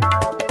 you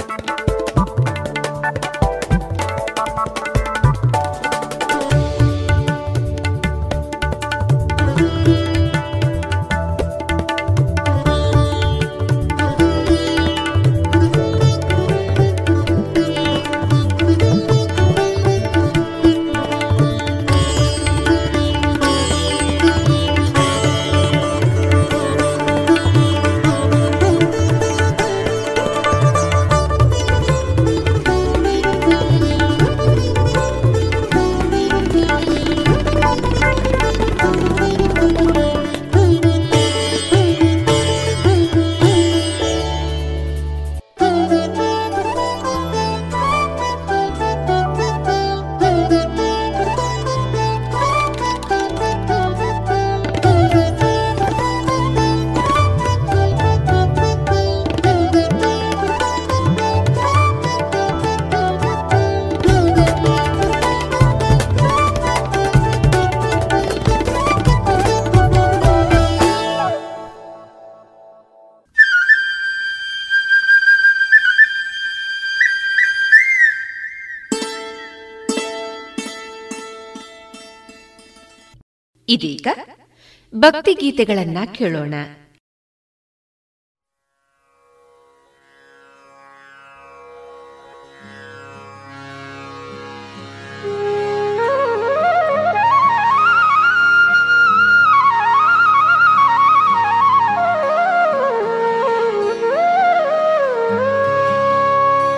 ಇದೀಗ ಭಕ್ತಿಗೀತೆಗಳನ್ನ ಕೇಳೋಣ.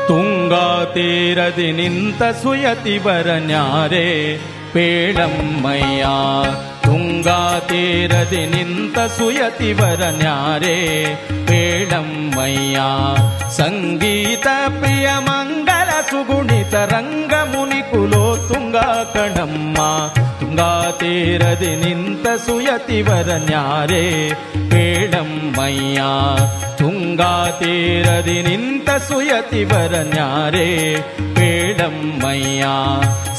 ತುಂಗಾ ತೀರದಿ ನಿಂತ ಸುಯತಿ ಬರನ್ಯಾರೆ ಪೇಳಮ್ಮಯ್ಯ ತುಂಗಾ ತೀರದಿ ನಿಂತ ಸುಯತಿ ಬರನ್ಯಾರೆ ಪೇಳಮ್ಮಯ್ಯ ಸಂಗೀತ ಪ್ರಿಯ ಮಂಗಲ ಸುಗುಣಿತ ರಂಗ ಮುನಿ ಕುಲೋ ತುಂಗಾ ಕಣಮ್ಮ ತುಂಗಾ ತೀರದಿ ನಿಂತ ಸುಯತಿ ಬರನ್ಯಾರೆ ಪೇಳಮ್ಮಯ್ಯ ತುಂಗಾ ತೀರದಿ ನಿಂತ ಸುಯತಿ ಬರನ್ಯಾರೆ ಪೇಡಮ್ಮಯ್ಯ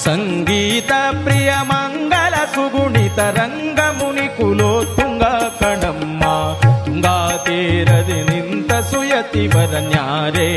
ಸಂಗೀತ ಪ್ರಿಯ ಮಂಗಲ ಸುಗುಣಿತ ರಂಗ ಮುನಿ ಕುಲೋ ತುಂಗ ಕಣಮ್ಮ. ತುಂಗಾ ತೀರದಿ ನಿಂತ ಸುಯತಿ ಬರನ್ಯಾರೆ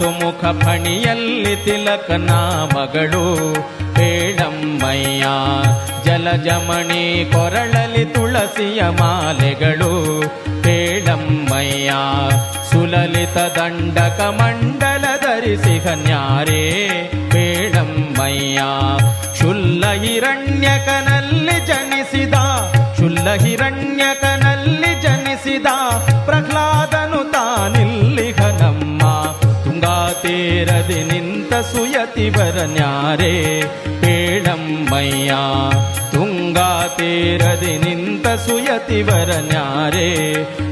ಸುಮುಖ ಫಣಿಯಲ್ಲಿ ತಿಲಕನ ಮಗಳು. ಬೇಡಮ್ಮಯ್ಯ ಜಲಜಮಣಿ ಕೊರಳಲಿ ತುಳಸಿಯ ಮಾಲೆಗಳು. ಬೇಡಮ್ಮಯ್ಯ ಸುಲಲಿತ ದಂಡಕ ಮಂಡಲ ಧರಿಸಿ ಕನ್ಯಾರೇ ಬೇಡಮ್ಮಯ್ಯ ಶುಲ್ಲ ಹಿರಣ್ಯಕನಲ್ಲಿ ಜನಿಸಿದ, ಶುಲ್ಲ ಹಿರಣ್ಯಕನಲ್ಲಿ ಜನಿಸಿದ ಪ್ರಹ್ಲಾದನು ತೇರದಿ ನಿಂತ ಸುಯತಿ ಬರನ್ಯಾರೇ ಬೇಡಮ್ಮಯ್ಯ ತುಂಗಾ ತೀರದಿ ನಿಂತ ಸುಯತಿ ಬರನ್ಯಾರೇ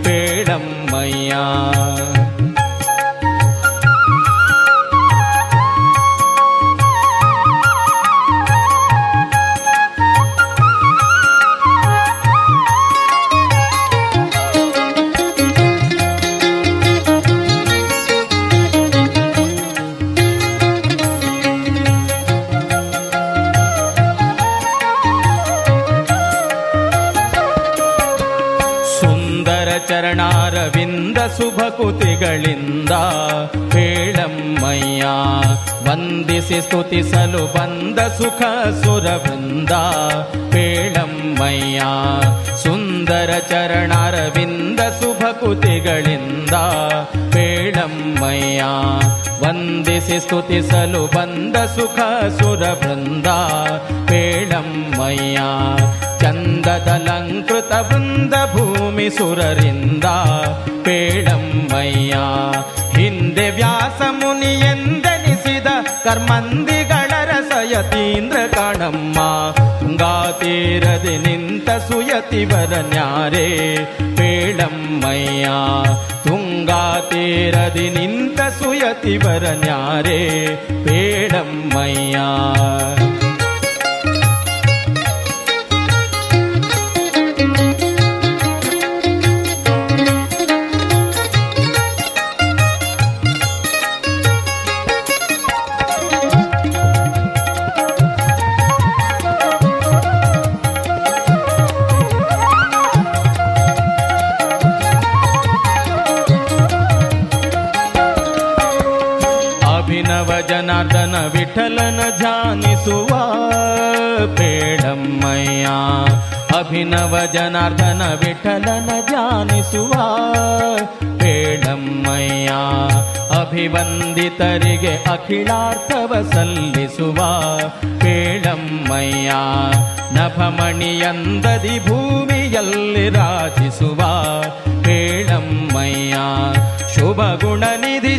ಬೇಡಮ್ಮಯ್ಯ ಶುಭಕುತಿಗಳಿಂದ ಹೇಳಮ್ಮಯ್ಯ, ವಂದಿಸಿ ಸ್ತುತಿಸಲು ಬಂದ ಸುಖ ಸುರವೃಂದ ಹೇಳಮ್ಮಯ್ಯ, ಸುಂದರ ಚರಣಾರವಿಂದ ಶುಭಕುತಿಗಳಿಂದ ಹೇಳಮ್ಮಯ್ಯ, ವಂದಿಸಿ ಸ್ತುತಿಸಲು ಬಂದ ಸುಖ ಸುರವೃಂದ ಹೇಳಮ್ಮಯ್ಯ ಚಂದದಲಂಕೃತ ವೃಂದ ಭೂಮಿ ಸುರರಿಂದ ಪೇಳಮ್ಮಯ್ಯ ಹಿಂದೆ ವ್ಯಾಸ ಮುನಿ ಎಂದೆನಿಸಿದ ಕರ್ಮಂದಿಗಳ ರಸಯತೀಂದ್ರ ಕಾಣಮ್ಮ. ತುಂಗಾತೀರದೆ ನಿಂತ ಸುಯತಿವರ ನ್ಯಾರೆ ಪೇಳಮ್ಮಯ್ಯ ತುಂಗಾತೀರದಿ ನಿಂತ ಸುಯತಿವರ ನ್ಯಾರೆ ಪೇಳಮ್ಮಯ್ಯ ಜನಾರ್ದನ ವಿಠಲನ ಧ್ಯಾನಿಸುವ ಬೇಡಮ್ಮಯ್ಯ ಅಭಿನವ ಜನಾರ್ದನ ವಿಠಲನ ಧ್ಯಾನಿಸುವ ಬೇಡಮ್ಮಯ್ಯ ಅಭಿವಂದಿತರಿಗೆ ಅಖಿಲಾರ್ಥವ ಸಲ್ಲಿಸುವ ಬೇಡಮ್ಮಯ್ಯ ನಭಮಣಿಯಂದದಿ ಭೂಮಿಯಲ್ಲಿ ರಾಜಿಸುವ ಬೇಡಮ್ಮಯ್ಯ ಶುಭ ಗುಣ ನಿಧಿ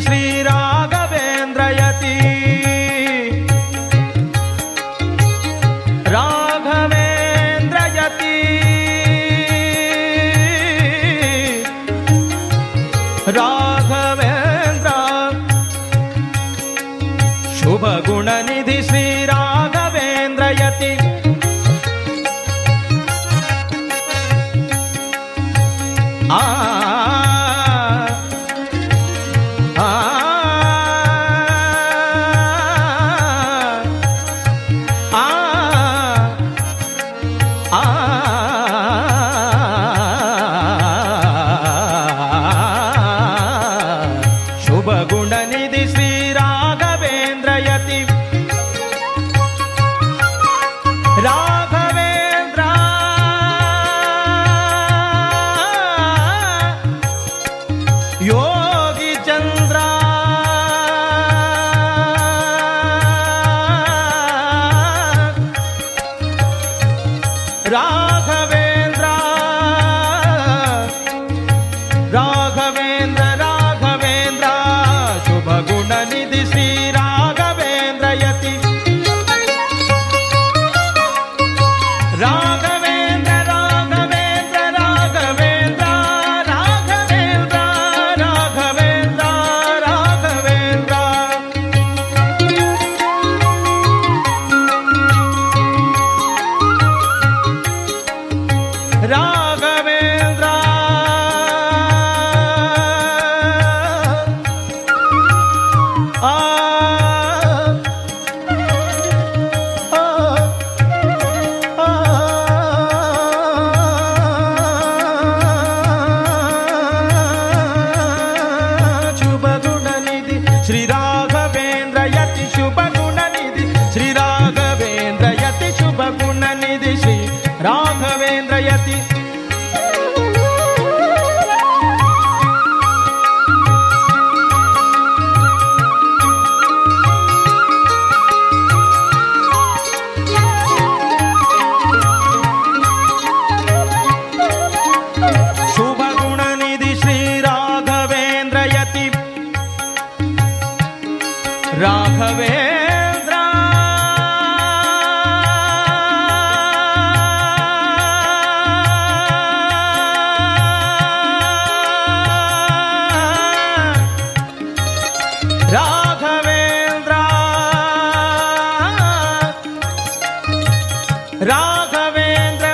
ರಾಘವೇಂದ್ರ,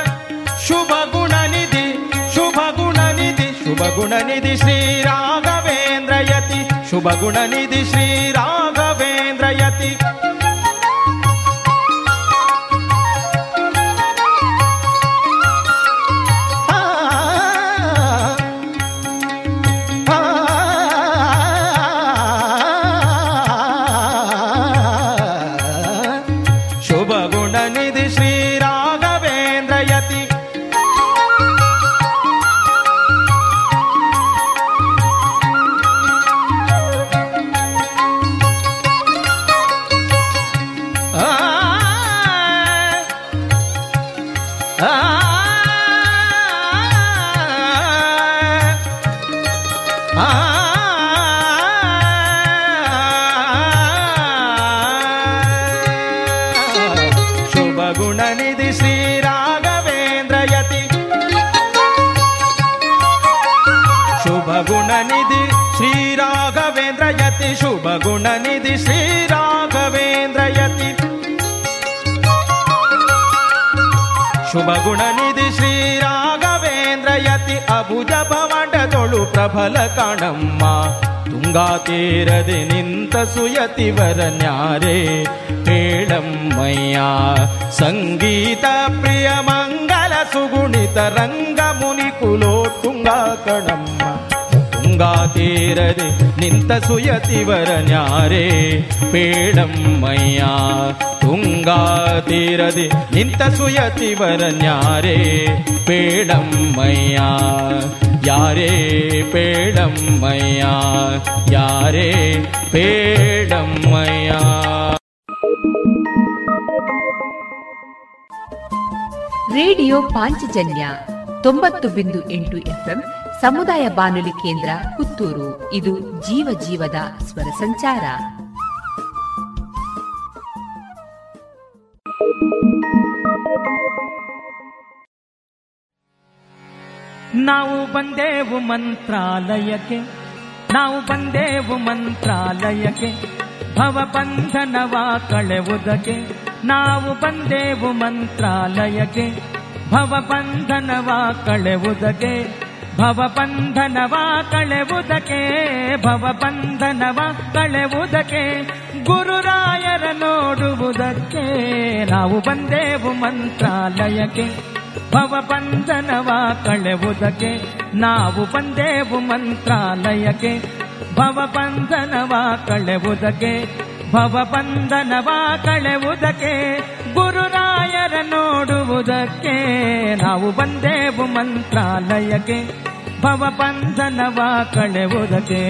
ಶುಭ ಗುಣ ನಿಧಿ ಶುಭ ಗುಣ ನಿಧಿ ಶುಭ ಗುಣ ನಿಧಿ ಶ್ರೀ ರಾಘವೇಂದ್ರ ಯತಿ, ಶುಭ ಗುಣ ನಿಧಿ ಶ್ರೀ ರಾಘವೇಂದ್ರ ಯತಿ. श्रीराघवेन्द्रयति शुभगुणनिधि श्रीराघवेन्द्रयति अभुजभवडदोळु प्रबल कणम्म ತುಂಗಾತೀರದೆ ನಿಂತ ಸುಯತಿವರ ನ್ಯಾರೆ. ಮೇಳಮ್ಮಯ್ಯ ಸಂಗೀತ ಪ್ರಿಯ ಮಂಗಲ ಸುಗುಣಿತ ರಂಗ ಮುನಿ ಕುಲೋ ತುಂಗ ಕಣಮ್ಮ. ತುಂಗಾ ತೀರದೆ ನಿಂತ ಸುಯತಿವರ ನ್ಯಾರೆ ಪೇಳಮ್ಮಯ್ಯ ತುಂಗಾ ತೀರದೆ ನಿಂತ ಸುಯತಿವರ ನ್ಯಾರೆ ಪೇಳಮ್ಮಯ್ಯ ಯಾರೇ ಪೇಳಮ್ಮಯ್ಯ ಯಾರೇ ಪೇಳಮ್ಮಯ್ಯ ರೇಡಿಯೋ ಪಾಂಚಜನ್ಯ ತೊಂಬತ್ತು ಬಿಂದು ಎಂಟು ಎಫ್ಎಂ ಸಮುದಾಯ ಬಾನುಲಿ ಕೇಂದ್ರ ಪುತ್ತೂರು. ಇದು ಜೀವ ಜೀವದ ಸ್ವರ ಸಂಚಾರ. ನಾವು ಬಂದೇವು ಮಂತ್ರಾಲಯಕ್ಕೆ, ನಾವು ಬಂದೇವು ಮಂತ್ರಾಲಯಕ್ಕೆ ಭವಬಂಧನವ ಕಳೆವುದಕ್ಕೆ ನಾವು ಬಂದೇವು ಮಂತ್ರಾಲಯಕ್ಕೆ ಭವಬಂಧನವ ಕಳೆವುದಕ್ಕೆ ಭವಬಂಧನವ ಕಳೆವುದಕ್ಕೆ ಭವಬಂಧನವ ಕಳೆವುದಕ್ಕೆ, ಗುರುರಾಯರ ನೋಡುವುದಕ್ಕೆ ನಾವು ಬಂದೇವು ಮಂತ್ರಾಲಯಕ್ಕೆ. ಭವಬಂಧನವ ಕಳೆವುದಕ್ಕೆ, ನಾವು ಬಂದೇವು ಮಂತ್ರಾಲಯಕ್ಕೆ. ಭವಬಂಧನವ ಕಳೆವುದಕ್ಕೆ ಭವಬಂಧನವ ಕಳೆವುದಕ್ಕೆ ಗುರುರಾಯರ ನೋಡುವುದಕ್ಕೆ ನಾವು ಬಂದೇವು ಮಂತ್ರಾಲಯಕ್ಕೆ ಭವಬಂಧನವ ಕಳೆವುದಕ್ಕೆ.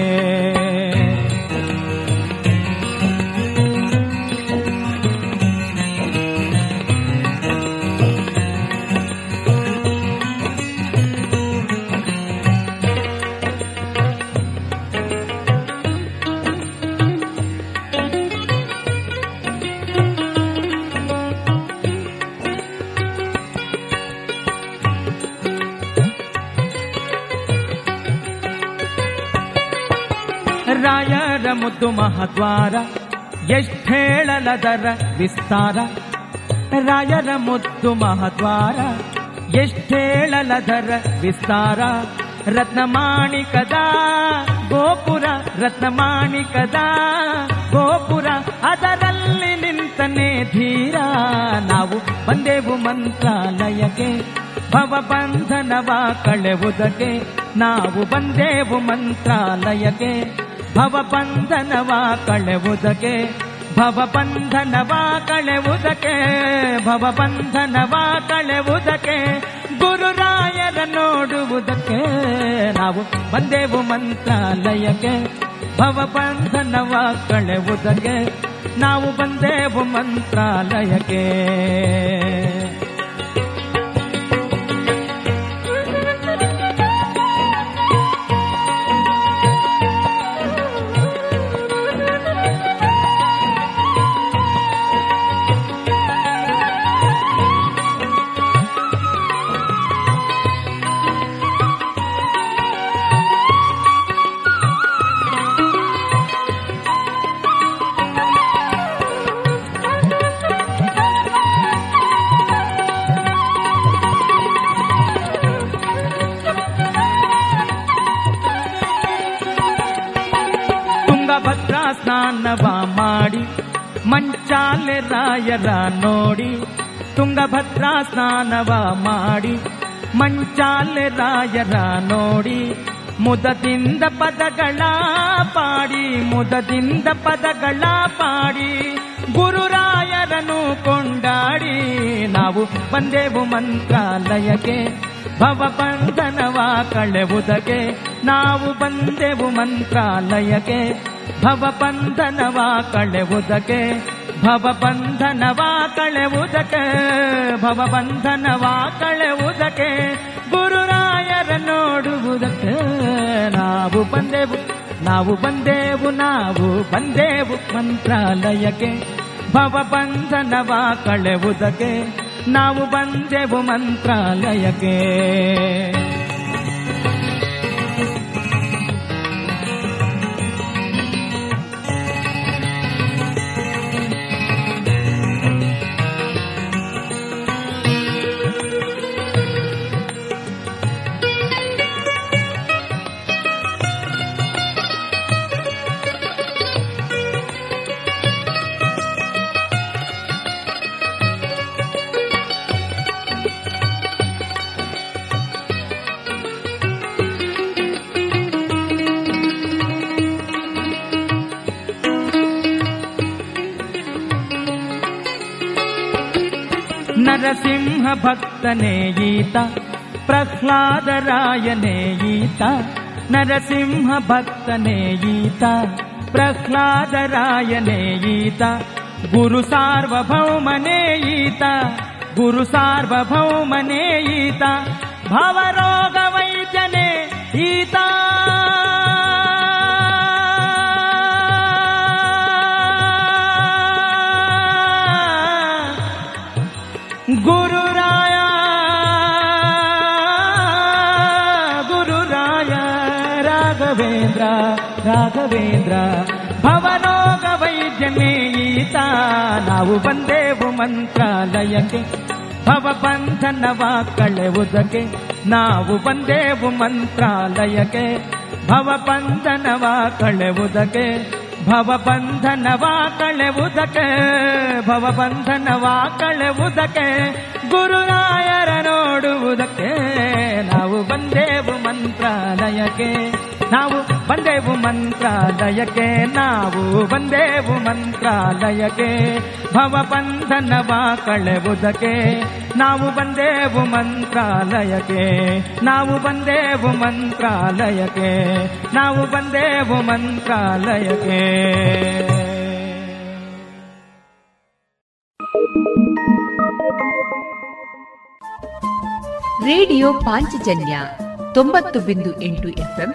ರಾಯರ ಮುದ್ದು ಮಹದ್ವಾರ ಎಷ್ಟೇಳಲದರ ವಿಸ್ತಾರ. ರಾಯರ ಮುದ್ದು ಮಹದ್ವಾರ ಎಷ್ಟೇಳಲದರ ವಿಸ್ತಾರ. ರತ್ನಮಾಣಿಕದ ಗೋಪುರ ರತ್ನಮಾಣಿಕದ ಗೋಪುರ, ಅದರಲ್ಲಿ ನಿಂತನೇ ಧೀರ. ನಾವು ಬಂದೆವು ಮಂತ್ರಾಲಯಕ್ಕೆ, ಭವಬಂಧನವ ಕಳೆವುದಕ್ಕೆ. ನಾವು ಬಂದೆವು ಮಂತ್ರಾಲಯಕ್ಕೆ ಭವಬಂಧನವ ಕಳೆವುದಕ್ಕೆ ಭವಬಂಧನವ ಕಳೆವುದಕ್ಕೆ ಭವಬಂಧನವ ಕಳೆವುದಕ್ಕೆ, ಗುರುರಾಯರ ನೋಡುವುದಕ್ಕೆ ನಾವು ಬಂದೆವು ಮಂತ್ರಾಲಯಕ್ಕೆ, ಭವಬಂಧನವ ಕಳೆವುದಕ್ಕೆ, ನಾವು ಬಂದೆವು ಮಂತ್ರಾಲಯಕ್ಕೆ. ರಾಯರ ನೋಡಿ, ತುಂಗಭದ್ರಾ ಸ್ನಾನವ ಮಾಡಿ ಮಂಚಾಲೆ ರಾಯರ ನೋಡಿ, ಮುದದಿಂದ ಪದಗಳ ಪಾಡಿ, ಮುದದಿಂದ ಪದಗಳ ಪಾಡಿ, ಗುರುರಾಯರನ್ನು ಕೊಂಡಾಡಿ, ನಾವು ಬಂದೆವು ಮಂತ್ರಾಲಯಕ್ಕೆ, ಭವಬಂಧನವ ಕಳೆವುದಕ್ಕೆ, ನಾವು ಬಂದೆವು ಮಂತ್ರಾಲಯಕ್ಕೆ, ಭವಬಂಧನವ ಕಳೆವುದಕ್ಕೆ ಭವಬಂಧನವ ಕಳೆವುದಕ್ಕೆ ಭವಬಂಧನವ ಕಳೆವುದಕ್ಕೆ ಗುರುರಾಯರ ನೋಡುವುದಕ್ಕೆ ನಾವು ಬಂದೆವು ನಾವು ಬಂದೆವು ನಾವು ಬಂದೆವು ಮಂತ್ರಾಲಯಕ್ಕೆ. ಭವಬಂಧನವ ಕಳೆವುದಕ್ಕೆ ನಾವು ಬಂದೆವು ಮಂತ್ರಾಲಯಕ್ಕೆ. भक्तने गीता प्रह्लाद रायने गीता नरसिंह भक्तने गीता प्रह्लाद गीता गुरु सार्वभौमने गीता गुरु सार्वभौमने ईता भवरोगवै गीता। ನಾವು ಬಂದೇವು ಮಂತ್ರಾಲಯಕ್ಕೆ ಭವಬಂಧನವ ಕಳೆವುದಕ್ಕೆ ನಾವು ಬಂದೇವು ಮಂತ್ರಾಲಯಕ್ಕೆ ಭವಬಂಧನವ ಕಳೆವುದಕ್ಕೆ ಭವಬಂಧನವ ಕಳೆವುದಕ್ಕೆ ಭವಬಂಧನವ ಕಳೆವುದಕ್ಕೆ ಗುರುರಾಯರ ನೋಡುವುದಕ್ಕೆ ನಾವು ಬಂದೇವು ಮಂತ್ರಾಲಯಕ್ಕೆ. ನಾವು ಬಂದೆವು ಮಂತ್ರಾಲಯಕ್ಕೆ, ನಾವು ಬಂದೆವು ಮಂತ್ರಾಲಯಕ್ಕೆ. ಭವಬಂಧನವ ಕಳೆವುದಕ್ಕೆ, ನಾವು ಬಂದೆವು ಮಂತ್ರಾಲಯಕ್ಕೆ. ನಾವು ಬಂದೆವು ಮಂತ್ರಾಲಯಕ್ಕೆ, ನಾವು ಬಂದೆವು ಮಂತ್ರಾಲಯಕ್ಕೆ. ರೇಡಿಯೋ ಪಾಂಚಜನ್ಯ ತೊಂಬತ್ತು ಬಿಂದು ಎಂಟು ಎಫ್ಎಂ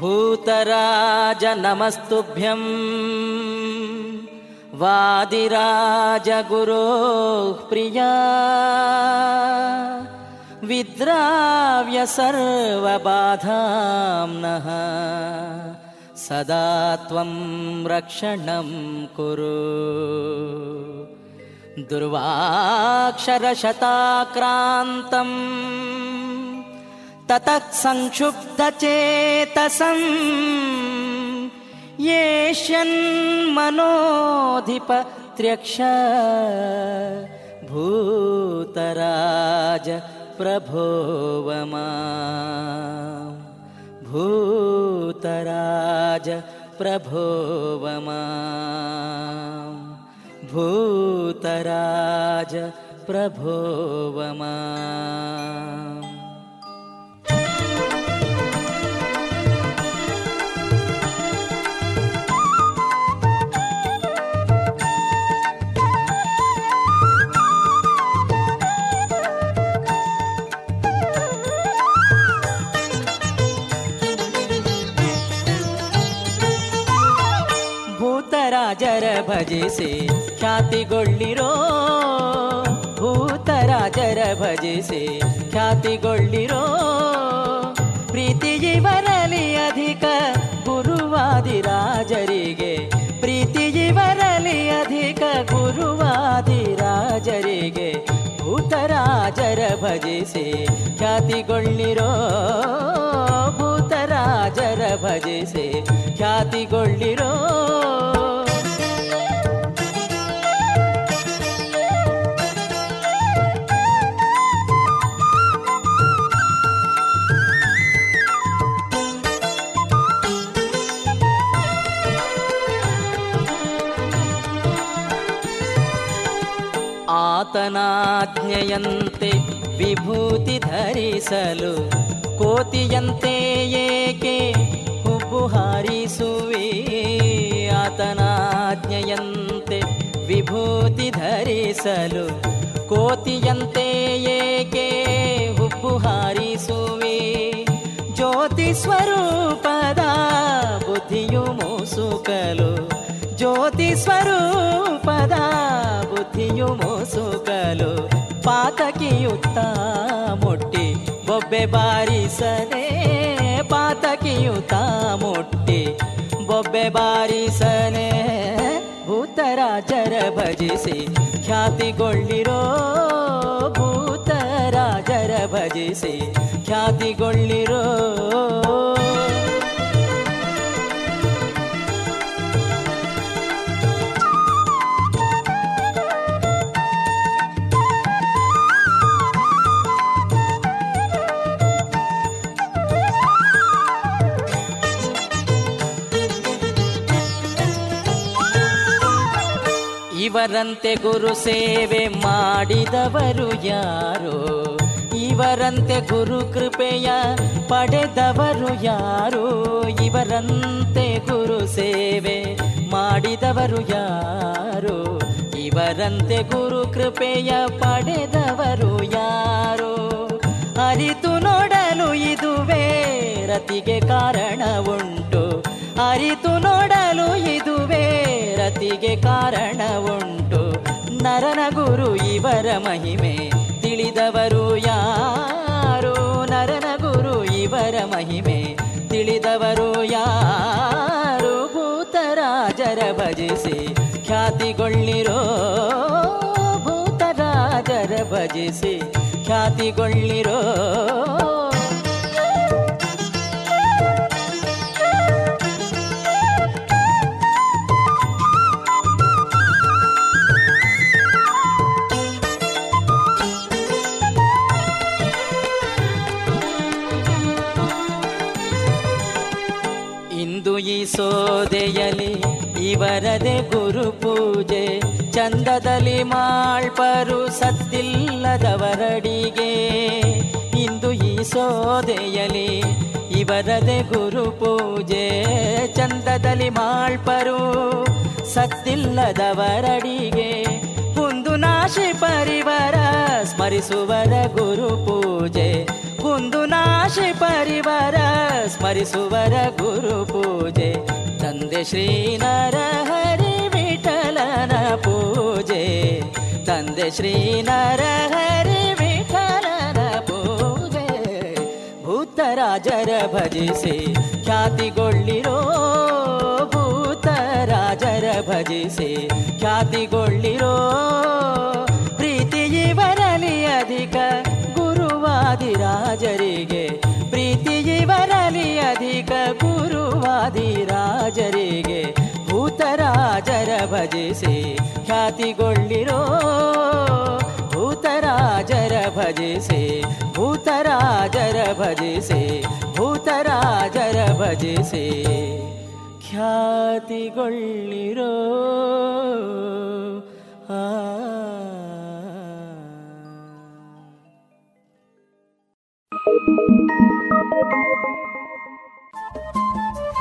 भूतराज नमस्तुभ्यं वादिराजगुरोः प्रिया। विद्राव्य सर्वबाधाम्नः सदा त्वं रक्षणं कुरु। दुर्वाक्षरशताक्रान्तम् ततः ततत्संक्षुब्धचेतसं येष्यन्मनोधिपत्र्यक्ष भूतराज प्रभो भूतराज प्रभो भूतराज प्रभो ಭೂತರಾಜರ ಭಜಿಸಿ ಖ್ಯಾತಿಗೊಳ್ಳಿರೋ ಭೂತರಾಜರ ಭಜಿಸಿ ಖ್ಯಾತಿಗೊಳ್ಳಿರೋ ಪ್ರೀತಿ ಇವರಲಿ ಅಧಿಕ ಗುರುವಾದಿರಾಜರಿಗೆ ಪ್ರೀತಿ ಇವರಲಿ ಅಧಿಕ ಗುರುವಾದಿರಾಜರಿಗೆ ಭೂತರಾಜರ ಭಜಿಸಿ ಖ್ಯಾತಿಗೊಳ್ಳಿರೋ ಭೂತರಾಜರ ಭಜಿಸಿ ಖ್ಯಾತಿಗೊಳ್ಳಿರೋ ಆತನಾಜ್ಞೆಯಂತೆ ವಿಭೂತಿ ಧರಿಸಲು ಕೋತಿಯಂತೆ ಏಕೆ ಹುಬ್ಬು ಹಾರಿಸುವೆ? ಆತನಾಜ್ಞೆಯಂತೆ ವಿಭೂತಿ ಧರಿಸಲು ಕೋತಿಯಂತೆ ಏಕೆ ಹುಬ್ಬು ಹಾರಿಸುವೆ? ಜ್ಯೋತಿ ಸ್ವರೂಪದ ಬುದ್ಧಿಯು ಮೂಸುಕಲು ಜ್ಯೋತಿ ಸ್ವರೂಪದ ಬುದ್ಧಿಯು ಮೋಸುಗಲು ಪಾತಕಿಯುತ್ತ ಮುಟ್ಟಿ, ಬೊಬ್ಬೆ ಬಾರಿಸದೆ ಪಾತಕಿಯುತ್ತ ಮುಟ್ಟಿ, ಬೊಬ್ಬೆ ಬಾರಿಸನೆ ಭೂತರಾಜರ ಭಜಿಸಿ, ಖ್ಯಾತಿಗೊಳ್ಳಿರೋ ಭೂತರಾಜರ ಭಜಿಸಿ, ಖ್ಯಾತಿಗೊಳ್ಳಿರೋ ಇವರಂತೆ ಗುರು ಸೇವೆ ಮಾಡಿದವರು ಯಾರು? ಇವರಂತೆ ಗುರು ಕೃಪೆಯ ಪಡೆದವರು ಯಾರು? ಇವರಂತೆ ಗುರು ಸೇವೆ ಮಾಡಿದವರು ಯಾರು? ಇವರಂತೆ ಗುರು ಕೃಪೆಯ ಪಡೆದವರು ಯಾರು? ಅರಿತು ನೋಡಲು ಇದುವೇ ರತಿಗೆ ಕಾರಣ ಉಂಟು ಅರಿತು ನೋಡಲು ಇದುವೇ ರತಿಗೆ ಕಾರಣ ಉಂಟು ನರನ ಗುರು ಇವರ ಮಹಿಮೆ, ತಿಳಿದವರು ಯಾರು? ನರನ ಗುರು ಇವರ ಮಹಿಮೆ, ತಿಳಿದವರು ಯಾರು? ಭೂತರಾಜರ ಭಜಿಸಿ ಖ್ಯಾತಿಗೊಳ್ಳಿರೋ, ಭೂತರಾಜರ ಭಜಿಸಿ ಖ್ಯಾತಿಗೊಳ್ಳಿರೋ ಇವರದೆ ಗುರು ಪೂಜೆ. ಚಂದದಲ್ಲಿ ಮಾಳ್ಪರು ಸತ್ತಿಲ್ಲದವರಡಿಗೆ. ಇಂದು ಈ ಸೋದೆಯಲಿ ಇವರದೆ ಗುರು ಪೂಜೆ. ಚಂದದಲ್ಲಿ ಮಾಳ್ಪರು ಸತ್ತಿಲ್ಲದವರಡಿಗೆ. ಕುಂದು ನಾಶಿ ಪರಿವರ ಸ್ಮರಿಸುವರ ಗುರು ಪೂಜೆ. ಕುಂದು ನಾಶಿ ಪರಿವರ ಸ್ಮರಿಸುವರ ಗುರು ಪೂಜೆ. ತಂದೆ ಶ್ರೀನರ ಹರಿ ವಿಠಲನ ಪೂಜೆ. ತಂದೆ ಶ್ರೀನರ ಹರಿ ವಿಠಲನ ಪೂಜೆ. ಭೂತರಾಜರ ಭಜಿಸಿ ಖ್ಯಾತಿಗೊಳ್ಳಿರೋ. ಭೂತರಾಜರ ಭಜಿಸಿ ಖ್ಯಾತಿಗೊಳ್ಳಿರೋ. ಗುರುವಾದಿರಾಜರಿಗೆ ಭೂತರಾಜರ ಭಜಿಸಿ ಖ್ಯಾತಿಗೊಳ್ಳಿರೋ. ಭೂತರಾಜರ ಭಜಿಸಿ ಭೂತರಾಜರ ಭಜಿಸಿ ಭೂತರಾಜರ ಭಜಿಸಿ ಖ್ಯಾತಿಗೊಳ್ಳಿರೋ. ಆ.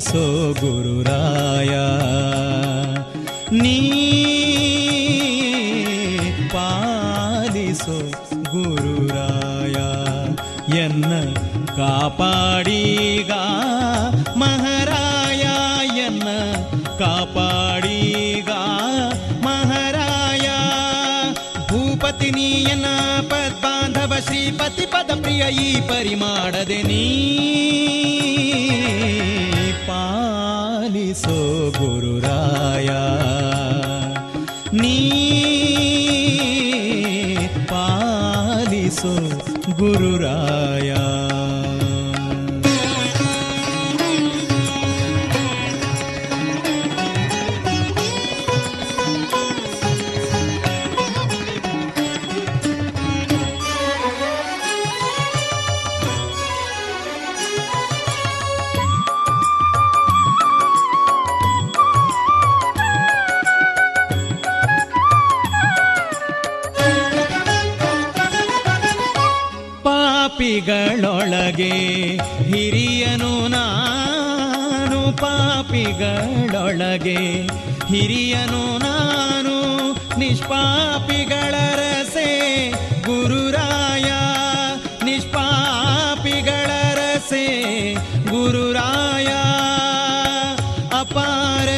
ಸೋ ಗುರುರಾಯ ನೀ ಪಾಲಿಸೋ ಗುರುರಾಯ ಎನ್ನ ಕಾಪಾಡೀಗ ಮಹಾರಾಯ. ಎನ್ನ ಕಾಪಾಡೀಗ ಮಹಾರಾಯ. ಭೂಪತಿ ನೀಯನ ಪದ್ಬಾಂಧವ ಶ್ರೀಪತಿ ಪದ ಪ್ರಿಯ ಈ ಪರಿಮಾಡದೆ ನೀ. सो गुरुराया नी पालिसो गुरुराया ಪಾಪಿಗಳೊಳಗೆ ಹಿರಿಯನು ನಾನು, ನಿಷ್ಪಾಪಿಗಳ ರಸೆ ಗುರುರಾಯ. ನಿಷ್ಪಾಪಿಗಳ ರಸೆ ಗುರುರಾಯ. ಅಪಾರ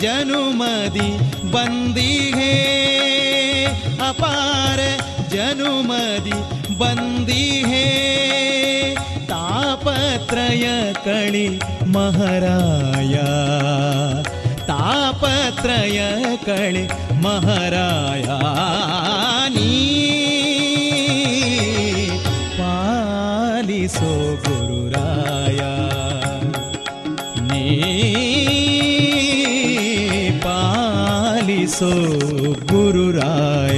ಜನುಮದಿ ಬಂದಿಹೇ. ಅಪಾರ ಜನುಮದಿ ಬಂದಿಹೇ. ತಾಪತ್ರಯ ಕಳಿ महाराय तापत्रय कळे महाराया पालिसो गुरुराया पालिसो गुरुराय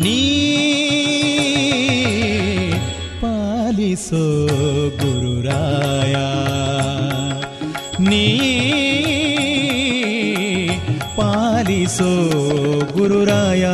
ನೀ ಪಾಲಿಸೋ ಗುರುರಾಯ ನೀ ಪಾಲಿಸೋ ಗುರುರಾಯ ಗುರುರಾಯ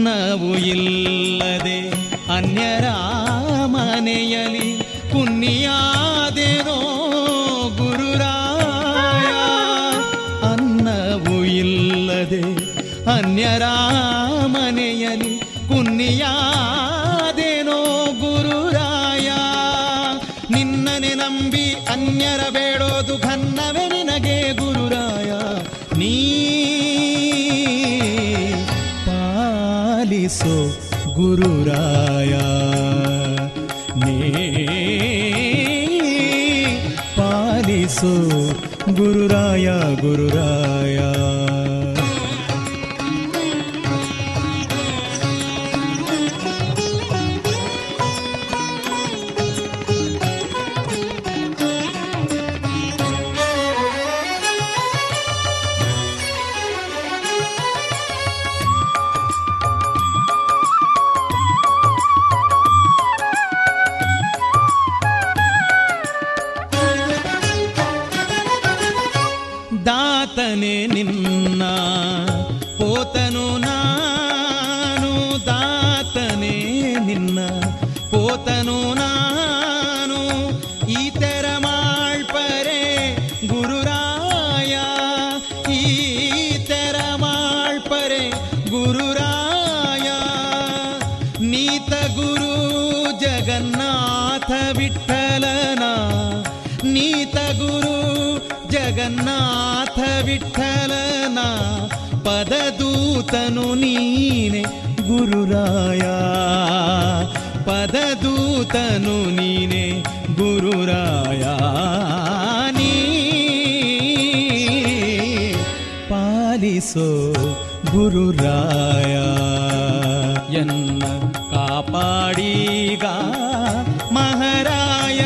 ಅನ್ನವು ಇಲ್ಲದೆ ಅನ್ಯರ ಮನೆಯಲಿ ಪುಣ್ಯಾದೆನೋ ಗುರುರಾಯ. ಅನ್ನವು ಇಲ್ಲದೆ ಅನ್ಯರ ಗುರುರಾಯ ನೀನೆ ಗುರುರಾಯ. ಪದದೂತನು ನೀನೆ ಗುರುರಾಯ. ನೀ ಪಾಲಿಸೋ ಗುರುರಾಯ. ಎನ್ನ ಕಾಪಾಡೀಗ ಮಹಾರಾಯ.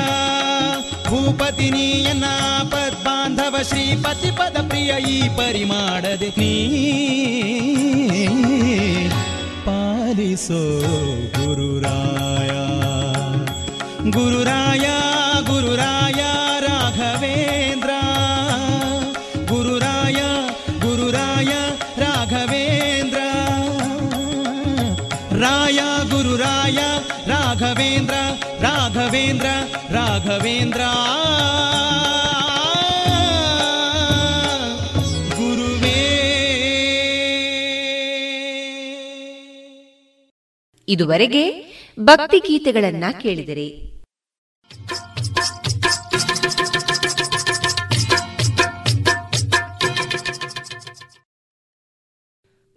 ಭೂಪತಿ ನೀಯನ್ನ ಪದ್ಬಾಂಧವ ಶ್ರೀಪತಿ ಪದ ಪ್ರಿಯ ಈ ಪರಿಮಾಡದೆ ನೀ गुरुराया। गुरुराया ಇದುವರೆಗೆ ಭಕ್ತಿ ಗೀತೆಗಳನ್ನ ಕೇಳಿದರೆ.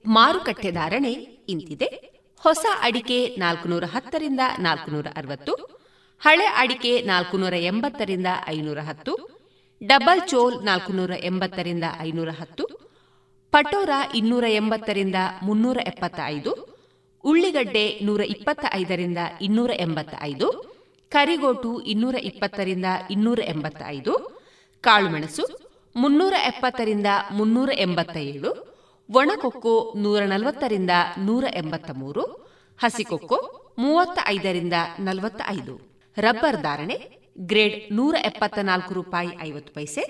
ಮಾರುಕಟ್ಟೆ ಧಾರಣೆ ಇಂತಿದೆ. ಹೊಸ ಅಡಿಕೆ ನಾಲ್ಕುನೂರ ಹತ್ತರಿಂದ ನಾಲ್ಕುನೂರ ಅರವತ್ತು ಹಳೆ ಅಡಿಕೆ ನಾಲ್ಕುನೂರ ಎಂಬತ್ತರಿಂದ ಐನೂರ ಹತ್ತು ಡಬಲ್ ಚೋಲ್ ನಾಲ್ಕುನೂರ ಎಂಬತ್ತರಿಂದ ಐನೂರ ಹತ್ತು ಪಟೋರ ಇನ್ನೂರ ಎಂಬತ್ತರಿಂದ ಮುನ್ನೂರ ಎಪ್ಪತ್ತ ಐದು ಉಳ್ಳಿಗಡ್ಡೆ ನೂರ ಇಪ್ಪತ್ತ ಐದರಿಂದ ಇನ್ನೂರ ಎಂಬತ್ತ ಐದು ಕರಿಗೋಟು ಇನ್ನೂರ ಇಪ್ಪತ್ತರಿಂದ ಇನ್ನೂರ ಎಂಬತ್ತ ಐದು ಕಾಳುಮೆಣಸು ಮುನ್ನೂರ ಎಪ್ಪತ್ತರಿಂದ ಮುನ್ನೂರ ಎಂಬತ್ತ ಏಳು ಒಣಕೊಕ್ಕೋ ನೂರ ನಲವತ್ತರಿಂದ ನೂರ ಎಂಬತ್ತ ಮೂರು ಹಸಿಕೊಕ್ಕೋ ಮೂವತ್ತ ಐದರಿಂದ ನಲವತ್ತ ಐದು ರಬ್ಬರ್ ಧಾರಣೆ, ಗ್ರೇಡ್ ನೂರ ಎಪ್ಪತ್ತ ನಾಲ್ಕು ರೂಪಾಯಿ ಐವತ್ತು ಪೈಸೆ,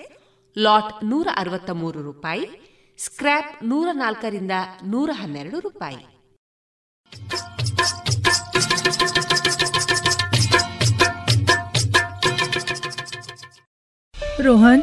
ಲಾಟ್ ನೂರ ಅರವತ್ತ ಮೂರು ರೂಪಾಯಿ, ಸ್ಕ್ರ್ಯಾಪ್ ನೂರ ನಾಲ್ಕರಿಂದ ನೂರ ಹನ್ನೆರಡು ರೂಪಾಯಿ. ರೋಹನ್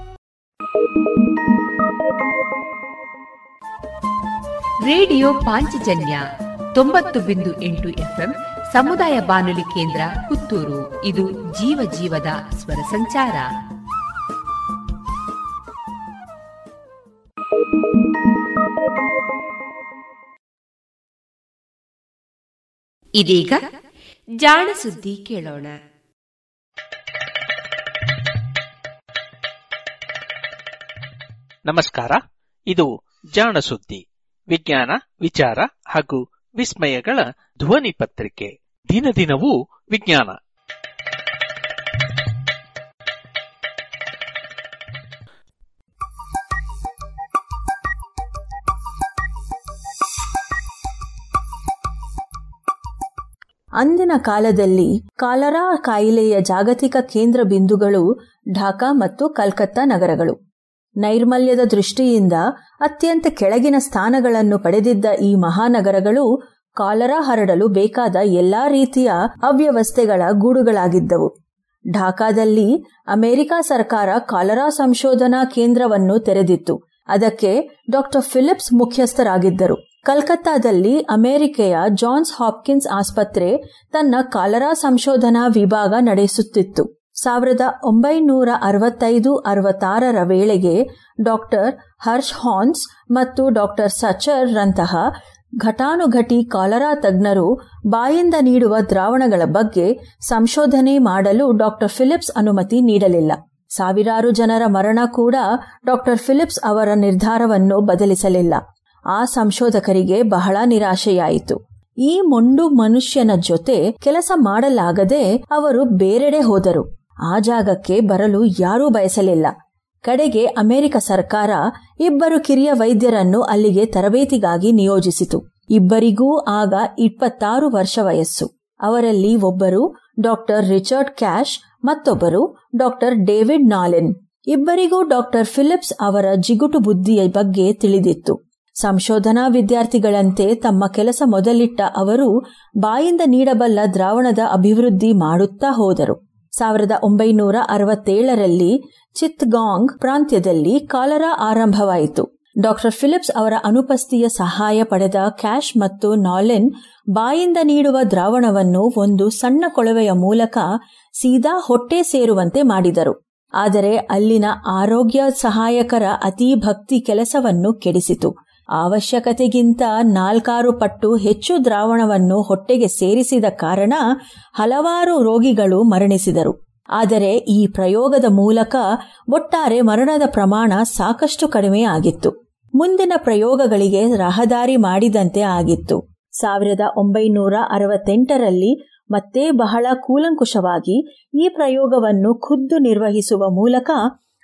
ರೇಡಿಯೋ ಪಾಂಚಜನ್ಯ ತೊಂಬತ್ತು ಬಿಂದು ಎಂಟು ಎಫ್ಎಂ ಸಮುದಾಯ ಬಾನುಲಿ ಕೇಂದ್ರ ಪುತ್ತೂರು. ಇದು ಜೀವ ಜೀವದ ಸ್ವರ ಸಂಚಾರ. ಇದೀಗ ಜಾಣ ಸುದ್ದಿ ಕೇಳೋಣ. ನಮಸ್ಕಾರ. ಇದು ಜಾಣ ಸುದ್ದಿ. ವಿಜ್ಞಾನ, ವಿಚಾರ ಹಾಗೂ ವಿಸ್ಮಯಗಳ ಧ್ವನಿ ಪತ್ರಿಕೆ. ದಿನ ದಿನವೂ ವಿಜ್ಞಾನ. ಅಂದಿನ ಕಾಲದಲ್ಲಿ ಕಾಲರಾ ಕಾಯಿಲೆಯ ಜಾಗತಿಕ ಕೇಂದ್ರ ಬಿಂದುಗಳು ಢಾಕಾ ಮತ್ತು ಕಲ್ಕತ್ತಾ ನಗರಗಳು. ನೈರ್ಮಲ್ಯದ ದೃಷ್ಟಿಯಿಂದ ಅತ್ಯಂತ ಕೆಳಗಿನ ಸ್ಥಾನಗಳನ್ನು ಪಡೆದಿದ್ದ ಈ ಮಹಾನಗರಗಳು ಕಾಲರಾ ಹರಡಲು ಬೇಕಾದ ಎಲ್ಲಾ ರೀತಿಯ ಅವ್ಯವಸ್ಥೆಗಳ ಗೂಡುಗಳಾಗಿದ್ದವು. ಢಾಕಾದಲ್ಲಿ ಅಮೆರಿಕ ಸರ್ಕಾರ ಕಾಲರಾ ಸಂಶೋಧನಾ ಕೇಂದ್ರವನ್ನು ತೆರೆದಿತ್ತು. ಅದಕ್ಕೆ ಡಾಕ್ಟರ್ ಫಿಲಿಪ್ಸ್ ಮುಖ್ಯಸ್ಥರಾಗಿದ್ದರು. ಕಲ್ಕತ್ತಾದಲ್ಲಿ ಅಮೆರಿಕೆಯ ಜಾನ್ಸ್ ಹಾಪ್ಕಿನ್ಸ್ ಆಸ್ಪತ್ರೆ ತನ್ನ ಕಾಲರಾ ಸಂಶೋಧನಾ ವಿಭಾಗ ನಡೆಸುತ್ತಿತ್ತು. ಸಾವಿರದ ಒಂಬೈನೂರ ಅರವತ್ತೈದು ಅರವತ್ತಾರರ ವೇಳೆಗೆ ಡಾಕ್ಟರ್ ಹರ್ಷ್ ಹಾನ್ಸ್ ಮತ್ತು ಡಾಕ್ಟರ್ ಸಚರ್ ರಂತಹ ಘಟಾನುಘಟಿ ಕಾಲರಾ ತಜ್ಞರು ಬಾಯಿಂದ ನೀಡುವ ದ್ರಾವಣಗಳ ಬಗ್ಗೆ ಸಂಶೋಧನೆ ಮಾಡಲು ಡಾಕ್ಟರ್ ಫಿಲಿಪ್ಸ್ ಅನುಮತಿ ನೀಡಲಿಲ್ಲ. ಸಾವಿರಾರು ಜನರ ಮರಣ ಕೂಡ ಡಾಕ್ಟರ್ ಫಿಲಿಪ್ಸ್ ಅವರ ನಿರ್ಧಾರವನ್ನು ಬದಲಿಸಲಿಲ್ಲ. ಆ ಸಂಶೋಧಕರಿಗೆ ಬಹಳ ನಿರಾಶೆಯಾಯಿತು. ಈ ಮೊಂಡು ಮನುಷ್ಯನ ಜೊತೆ ಕೆಲಸ ಮಾಡಲಾಗದೆ ಅವರು ಬೇರೆಡೆ ಹೋದರು. ಆ ಜಾಗಕ್ಕೆ ಬರಲು ಯಾರೂ ಬಯಸಲಿಲ್ಲ. ಕಡೆಗೆ ಅಮೆರಿಕ ಸರ್ಕಾರ ಇಬ್ಬರು ಕಿರಿಯ ವೈದ್ಯರನ್ನು ಅಲ್ಲಿಗೆ ತರಬೇತಿಗಾಗಿ ನಿಯೋಜಿಸಿತು. ಇಬ್ಬರಿಗೂ ಆಗ ಇಪ್ಪತ್ತಾರು ವರ್ಷ ವಯಸ್ಸು. ಅವರಲ್ಲಿ ಒಬ್ಬರು ಡಾಕ್ಟರ್ ರಿಚರ್ಡ್ ಕ್ಯಾಶ್, ಮತ್ತೊಬ್ಬರು ಡಾಕ್ಟರ್ ಡೇವಿಡ್ ನಾಲೆನ್. ಇಬ್ಬರಿಗೂ ಡಾಕ್ಟರ್ ಫಿಲಿಪ್ಸ್ ಅವರ ಜಿಗುಟು ಬುದ್ಧಿಯ ಬಗ್ಗೆ ತಿಳಿದಿತ್ತು. ಸಂಶೋಧನಾ ವಿದ್ಯಾರ್ಥಿಗಳಂತೆ ತಮ್ಮ ಕೆಲಸ ಮೊದಲಿಟ್ಟ ಅವರು ಬಾಯಿಂದ ನೀಡಬಲ್ಲ ದ್ರಾವಣದ ಅಭಿವೃದ್ಧಿ ಮಾಡುತ್ತಾ ಹೋದರು. ಸಾವಿರದ ಒಂಬೈನೂರ ಅರವತ್ತೇಳರಲ್ಲಿ ಚಿತ್ಗಾಂಗ್ ಪ್ರಾಂತ್ಯದಲ್ಲಿ ಕಾಲರಾ ಆರಂಭವಾಯಿತು. ಡಾಕ್ಟರ್ ಫಿಲಿಪ್ಸ್ ಅವರ ಅನುಪಸ್ಥಿತಿಯ ಸಹಾಯ ಪಡೆದ ಕ್ಯಾಶ್ ಮತ್ತು ನಾಲೆನ್ ಬಾಯಿಂದ ನೀಡುವ ದ್ರಾವಣವನ್ನು ಒಂದು ಸಣ್ಣ ಕೊಳವೆಯ ಮೂಲಕ ಸೀದಾ ಹೊಟ್ಟೆ ಸೇರುವಂತೆ ಮಾಡಿದರು. ಆದರೆ ಅಲ್ಲಿನ ಆರೋಗ್ಯ ಸಹಾಯಕರ ಅತಿ ಭಕ್ತಿ ಕೆಲಸವನ್ನು ಕೆಡಿಸಿತು. ಅವಶ್ಯಕತೆಗಿಂತ ನಾಲ್ಕಾರು ಪಟ್ಟು ಹೆಚ್ಚು ದ್ರಾವಣವನ್ನು ಹೊಟ್ಟೆಗೆ ಸೇರಿಸಿದ ಕಾರಣ ಹಲವಾರು ರೋಗಿಗಳು ಮರಣಿಸಿದರು. ಆದರೆ ಈ ಪ್ರಯೋಗದ ಮೂಲಕ ಒಟ್ಟಾರೆ ಮರಣದ ಪ್ರಮಾಣ ಸಾಕಷ್ಟು ಕಡಿಮೆ ಆಗಿತ್ತು. ಮುಂದಿನ ಪ್ರಯೋಗಗಳಿಗೆ ರಹದಾರಿ ಮಾಡಿದಂತೆ ಆಗಿತ್ತು. ಸಾವಿರದ ಒಂಬೈನೂರ ಅರವತ್ತೆಂಟರಲ್ಲಿ ಮತ್ತೆ ಬಹಳ ಕೂಲಂಕುಷವಾಗಿ ಈ ಪ್ರಯೋಗವನ್ನು ಖುದ್ದು ನಿರ್ವಹಿಸುವ ಮೂಲಕ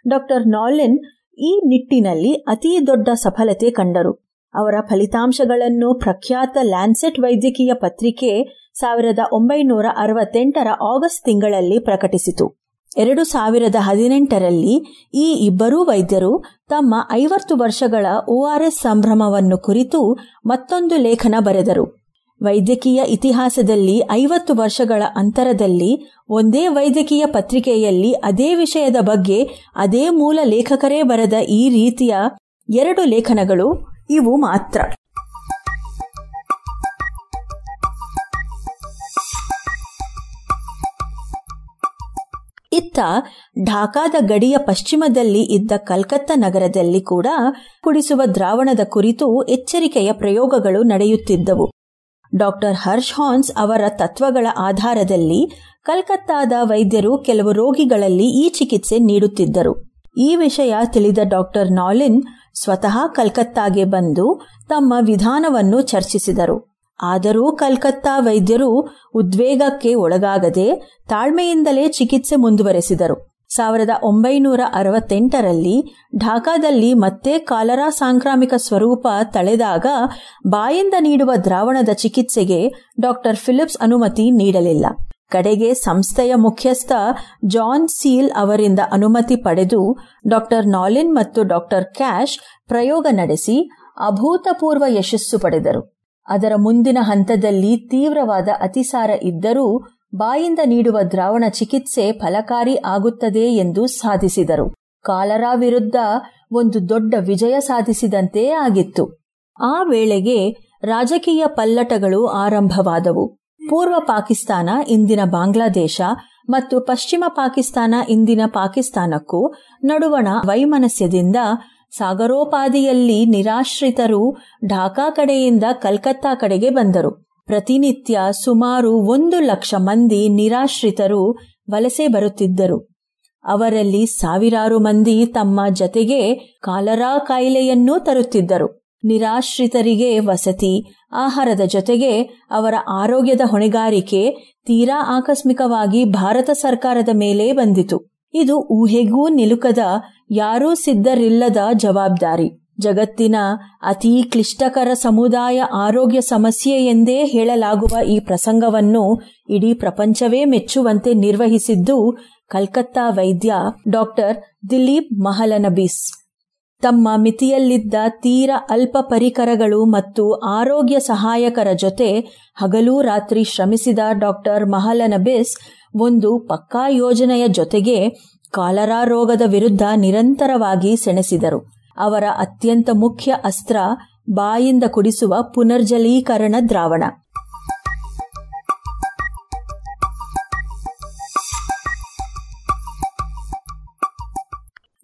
ಡಾಕ್ಟರ್ ನಾಲೆನ್ ಈ ನಿಟ್ಟಿನಲ್ಲಿ ಅತಿ ದೊಡ್ಡ ಸಫಲತೆ ಕಂಡರು. ಅವರ ಫಲಿತಾಂಶಗಳನ್ನು ಪ್ರಖ್ಯಾತ ಲ್ಯಾನ್ಸೆಟ್ ವೈದ್ಯಕೀಯ ಪತ್ರಿಕೆ ಸಾವಿರದ ಒಂಬೈನೂರ ಅರವತ್ತೆಂಟರ ಆಗಸ್ಟ್ ತಿಂಗಳಲ್ಲಿ ಪ್ರಕಟಿಸಿತು. ಎರಡು ಸಾವಿರದ ಹದಿನೆಂಟರಲ್ಲಿ ಈ ಇಬ್ಬರೂ ವೈದ್ಯರು ತಮ್ಮ ಐವತ್ತು ವರ್ಷಗಳ ಓಆರ್ಎಸ್ ಸಂಭ್ರಮವನ್ನು ಕುರಿತು ಮತ್ತೊಂದು ಲೇಖನ ಬರೆದರು. ವೈದ್ಯಕೀಯ ಇತಿಹಾಸದಲ್ಲಿ ಐವತ್ತು ವರ್ಷಗಳ ಅಂತರದಲ್ಲಿ, ಒಂದೇ ವೈದ್ಯಕೀಯ ಪತ್ರಿಕೆಯಲ್ಲಿ ಅದೇ ವಿಷಯದ ಬಗ್ಗೆ ಅದೇ ಮೂಲ ಲೇಖಕರೇ ಬರೆದ ಈ ರೀತಿಯ ಎರಡು ಲೇಖನಗಳು ಇವು ಮಾತ್ರ. ಇತ್ತ ಢಾಕಾದ ಗಡಿಯ ಪಶ್ಚಿಮದಲ್ಲಿ ಇದ್ದ ಕಲ್ಕತ್ತಾ ನಗರದಲ್ಲಿ ಕೂಡ ಕುಡಿಸುವ ದ್ರಾವಣದ ಕುರಿತು ಎಚ್ಚರಿಕೆಯ ಪ್ರಯೋಗಗಳು ನಡೆಯುತ್ತಿದ್ದವು. ಡಾಕ್ಟರ್ ಹರ್ಷ್ ಹಾನ್ಸ್ ಅವರ ತತ್ವಗಳ ಆಧಾರದಲ್ಲಿ ಕಲ್ಕತ್ತಾದ ವೈದ್ಯರು ಕೆಲವು ರೋಗಿಗಳಲ್ಲಿ ಈ ಚಿಕಿತ್ಸೆ ನೀಡುತ್ತಿದ್ದರು. ಈ ವಿಷಯ ತಿಳಿದ ಡಾಕ್ಟರ್ ನಾಲಿನ್ ಸ್ವತಃ ಕಲ್ಕತ್ತಾಗೆ ಬಂದು ತಮ್ಮ ವಿಧಾನವನ್ನು ಚರ್ಚಿಸಿದರು. ಆದರೂ ಕಲ್ಕತ್ತಾ ವೈದ್ಯರು ಉದ್ವೇಗಕ್ಕೆ ಒಳಗಾಗದೆ ತಾಳ್ಮೆಯಿಂದಲೇ ಚಿಕಿತ್ಸೆ ಮುಂದುವರೆಸಿದರು. ಸಾವಿರದ ಒಂಬೈನೂರ ಅರವತ್ತೆಂಟರಲ್ಲಿ ಢಾಕಾದಲ್ಲಿ ಮತ್ತೆ ಕಾಲರಾ ಸಾಂಕ್ರಾಮಿಕ ಸ್ವರೂಪ ತಳೆದಾಗ ಬಾಯಿಂದ ನೀಡುವ ದ್ರಾವಣದ ಚಿಕಿತ್ಸೆಗೆ ಡಾಕ್ಟರ್ ಫಿಲಿಪ್ಸ್ ಅನುಮತಿ ನೀಡಲಿಲ್ಲ. ಕಡೆಗೆ ಸಂಸ್ಥೆಯ ಮುಖ್ಯಸ್ಥ ಜಾನ್ ಸೀಲ್ ಅವರಿಂದ ಅನುಮತಿ ಪಡೆದು ಡಾಕ್ಟರ್ ನಾಲಿನ್ ಮತ್ತು ಡಾಕ್ಟರ್ ಕ್ಯಾಶ್ ಪ್ರಯೋಗ ನಡೆಸಿ ಅಭೂತಪೂರ್ವ ಯಶಸ್ಸು ಪಡೆದರು. ಅದರ ಮುಂದಿನ ಹಂತದಲ್ಲಿ ತೀವ್ರವಾದ ಅತಿಸಾರ ಇದ್ದರೂ ಬಾಯಿಂದ ನೀಡುವ ದ್ರಾವಣ ಚಿಕಿತ್ಸೆ ಫಲಕಾರಿ ಆಗುತ್ತದೆ ಎಂದು ಸಾಧಿಸಿದರು. ಕಾಲರಾ ವಿರುದ್ಧ ಒಂದು ದೊಡ್ಡ ವಿಜಯ ಸಾಧಿಸಿದಂತೆ ಆಗಿತ್ತು. ಆ ವೇಳೆಗೆ ರಾಜಕೀಯ ಪಲ್ಲಟಗಳು ಆರಂಭವಾದವು. ಪೂರ್ವ ಪಾಕಿಸ್ತಾನ, ಇಂದಿನ ಬಾಂಗ್ಲಾದೇಶ ಮತ್ತು ಪಶ್ಚಿಮ ಪಾಕಿಸ್ತಾನ, ಇಂದಿನ ಪಾಕಿಸ್ತಾನಕ್ಕೂ ನಡುವಣ ವೈಮನಸ್ಯದಿಂದ ಸಾಗರೋಪಾದಿಯಲ್ಲಿ ನಿರಾಶ್ರಿತರು ಢಾಕಾ ಕಡೆಯಿಂದ ಕಲ್ಕತ್ತಾ ಕಡೆಗೆ ಬಂದರು. ಪ್ರತಿನಿತ್ಯ ಸುಮಾರು ಒಂದು ಲಕ್ಷ ಮಂದಿ ನಿರಾಶ್ರಿತರು ವಲಸೆ ಬರುತ್ತಿದ್ದರು. ಅವರಲ್ಲಿ ಸಾವಿರಾರು ಮಂದಿ ತಮ್ಮ ಜತೆಗೆ ಕಾಲರಾ ಕಾಯಿಲೆಯನ್ನೂ ತರುತ್ತಿದ್ದರು. ನಿರಾಶ್ರಿತರಿಗೆ ವಸತಿ, ಆಹಾರದ ಜೊತೆಗೆ ಅವರ ಆರೋಗ್ಯದ ಹೊಣೆಗಾರಿಕೆ ತೀರಾ ಆಕಸ್ಮಿಕವಾಗಿ ಭಾರತ ಸರ್ಕಾರದ ಮೇಲೆ ಬಂದಿತು. ಇದು ಊಹೆಗೂ ನಿಲುಕದ ಯಾರೂ ಸಿದ್ಧರಿಲ್ಲದ ಜವಾಬ್ದಾರಿ. ಜಗತ್ತಿನ ಅತೀ ಕ್ಲಿಷ್ಟಕರ ಸಮುದಾಯ ಆರೋಗ್ಯ ಸಮಸ್ಯೆ ಎಂದೇ ಹೇಳಲಾಗುವ ಈ ಪ್ರಸಂಗವನ್ನು ಇಡೀ ಪ್ರಪಂಚವೇ ಮೆಚ್ಚುವಂತೆ ನಿರ್ವಹಿಸಿದ್ದು ಕಲ್ಕತ್ತಾ ವೈದ್ಯ ಡಾಕ್ಟರ್ ದಿಲೀಪ್ ಮಹಲನಬೀಸ್. ತಮ್ಮ ಮಿತಿಯಲ್ಲಿದ್ದ ತೀರ ಅಲ್ಪ ಪರಿಕರಗಳು ಮತ್ತು ಆರೋಗ್ಯ ಸಹಾಯಕರ ಜೊತೆ ಹಗಲೂ ರಾತ್ರಿ ಶ್ರಮಿಸಿದ ಡಾಕ್ಟರ್ ಮಹಲನಬಿಸ್ ಒಂದು ಪಕ್ಕಾ ಯೋಜನೆಯ ಜೊತೆಗೆ ಕಾಲರಾ ರೋಗದ ವಿರುದ್ಧ ನಿರಂತರವಾಗಿ ಸೆಣಸಿದರು. ಅವರ ಅತ್ಯಂತ ಮುಖ್ಯ ಅಸ್ತ್ರ ಬಾಯಿಂದ ಕುಡಿಸುವ ಪುನರ್ಜಲೀಕರಣ ದ್ರಾವಣ.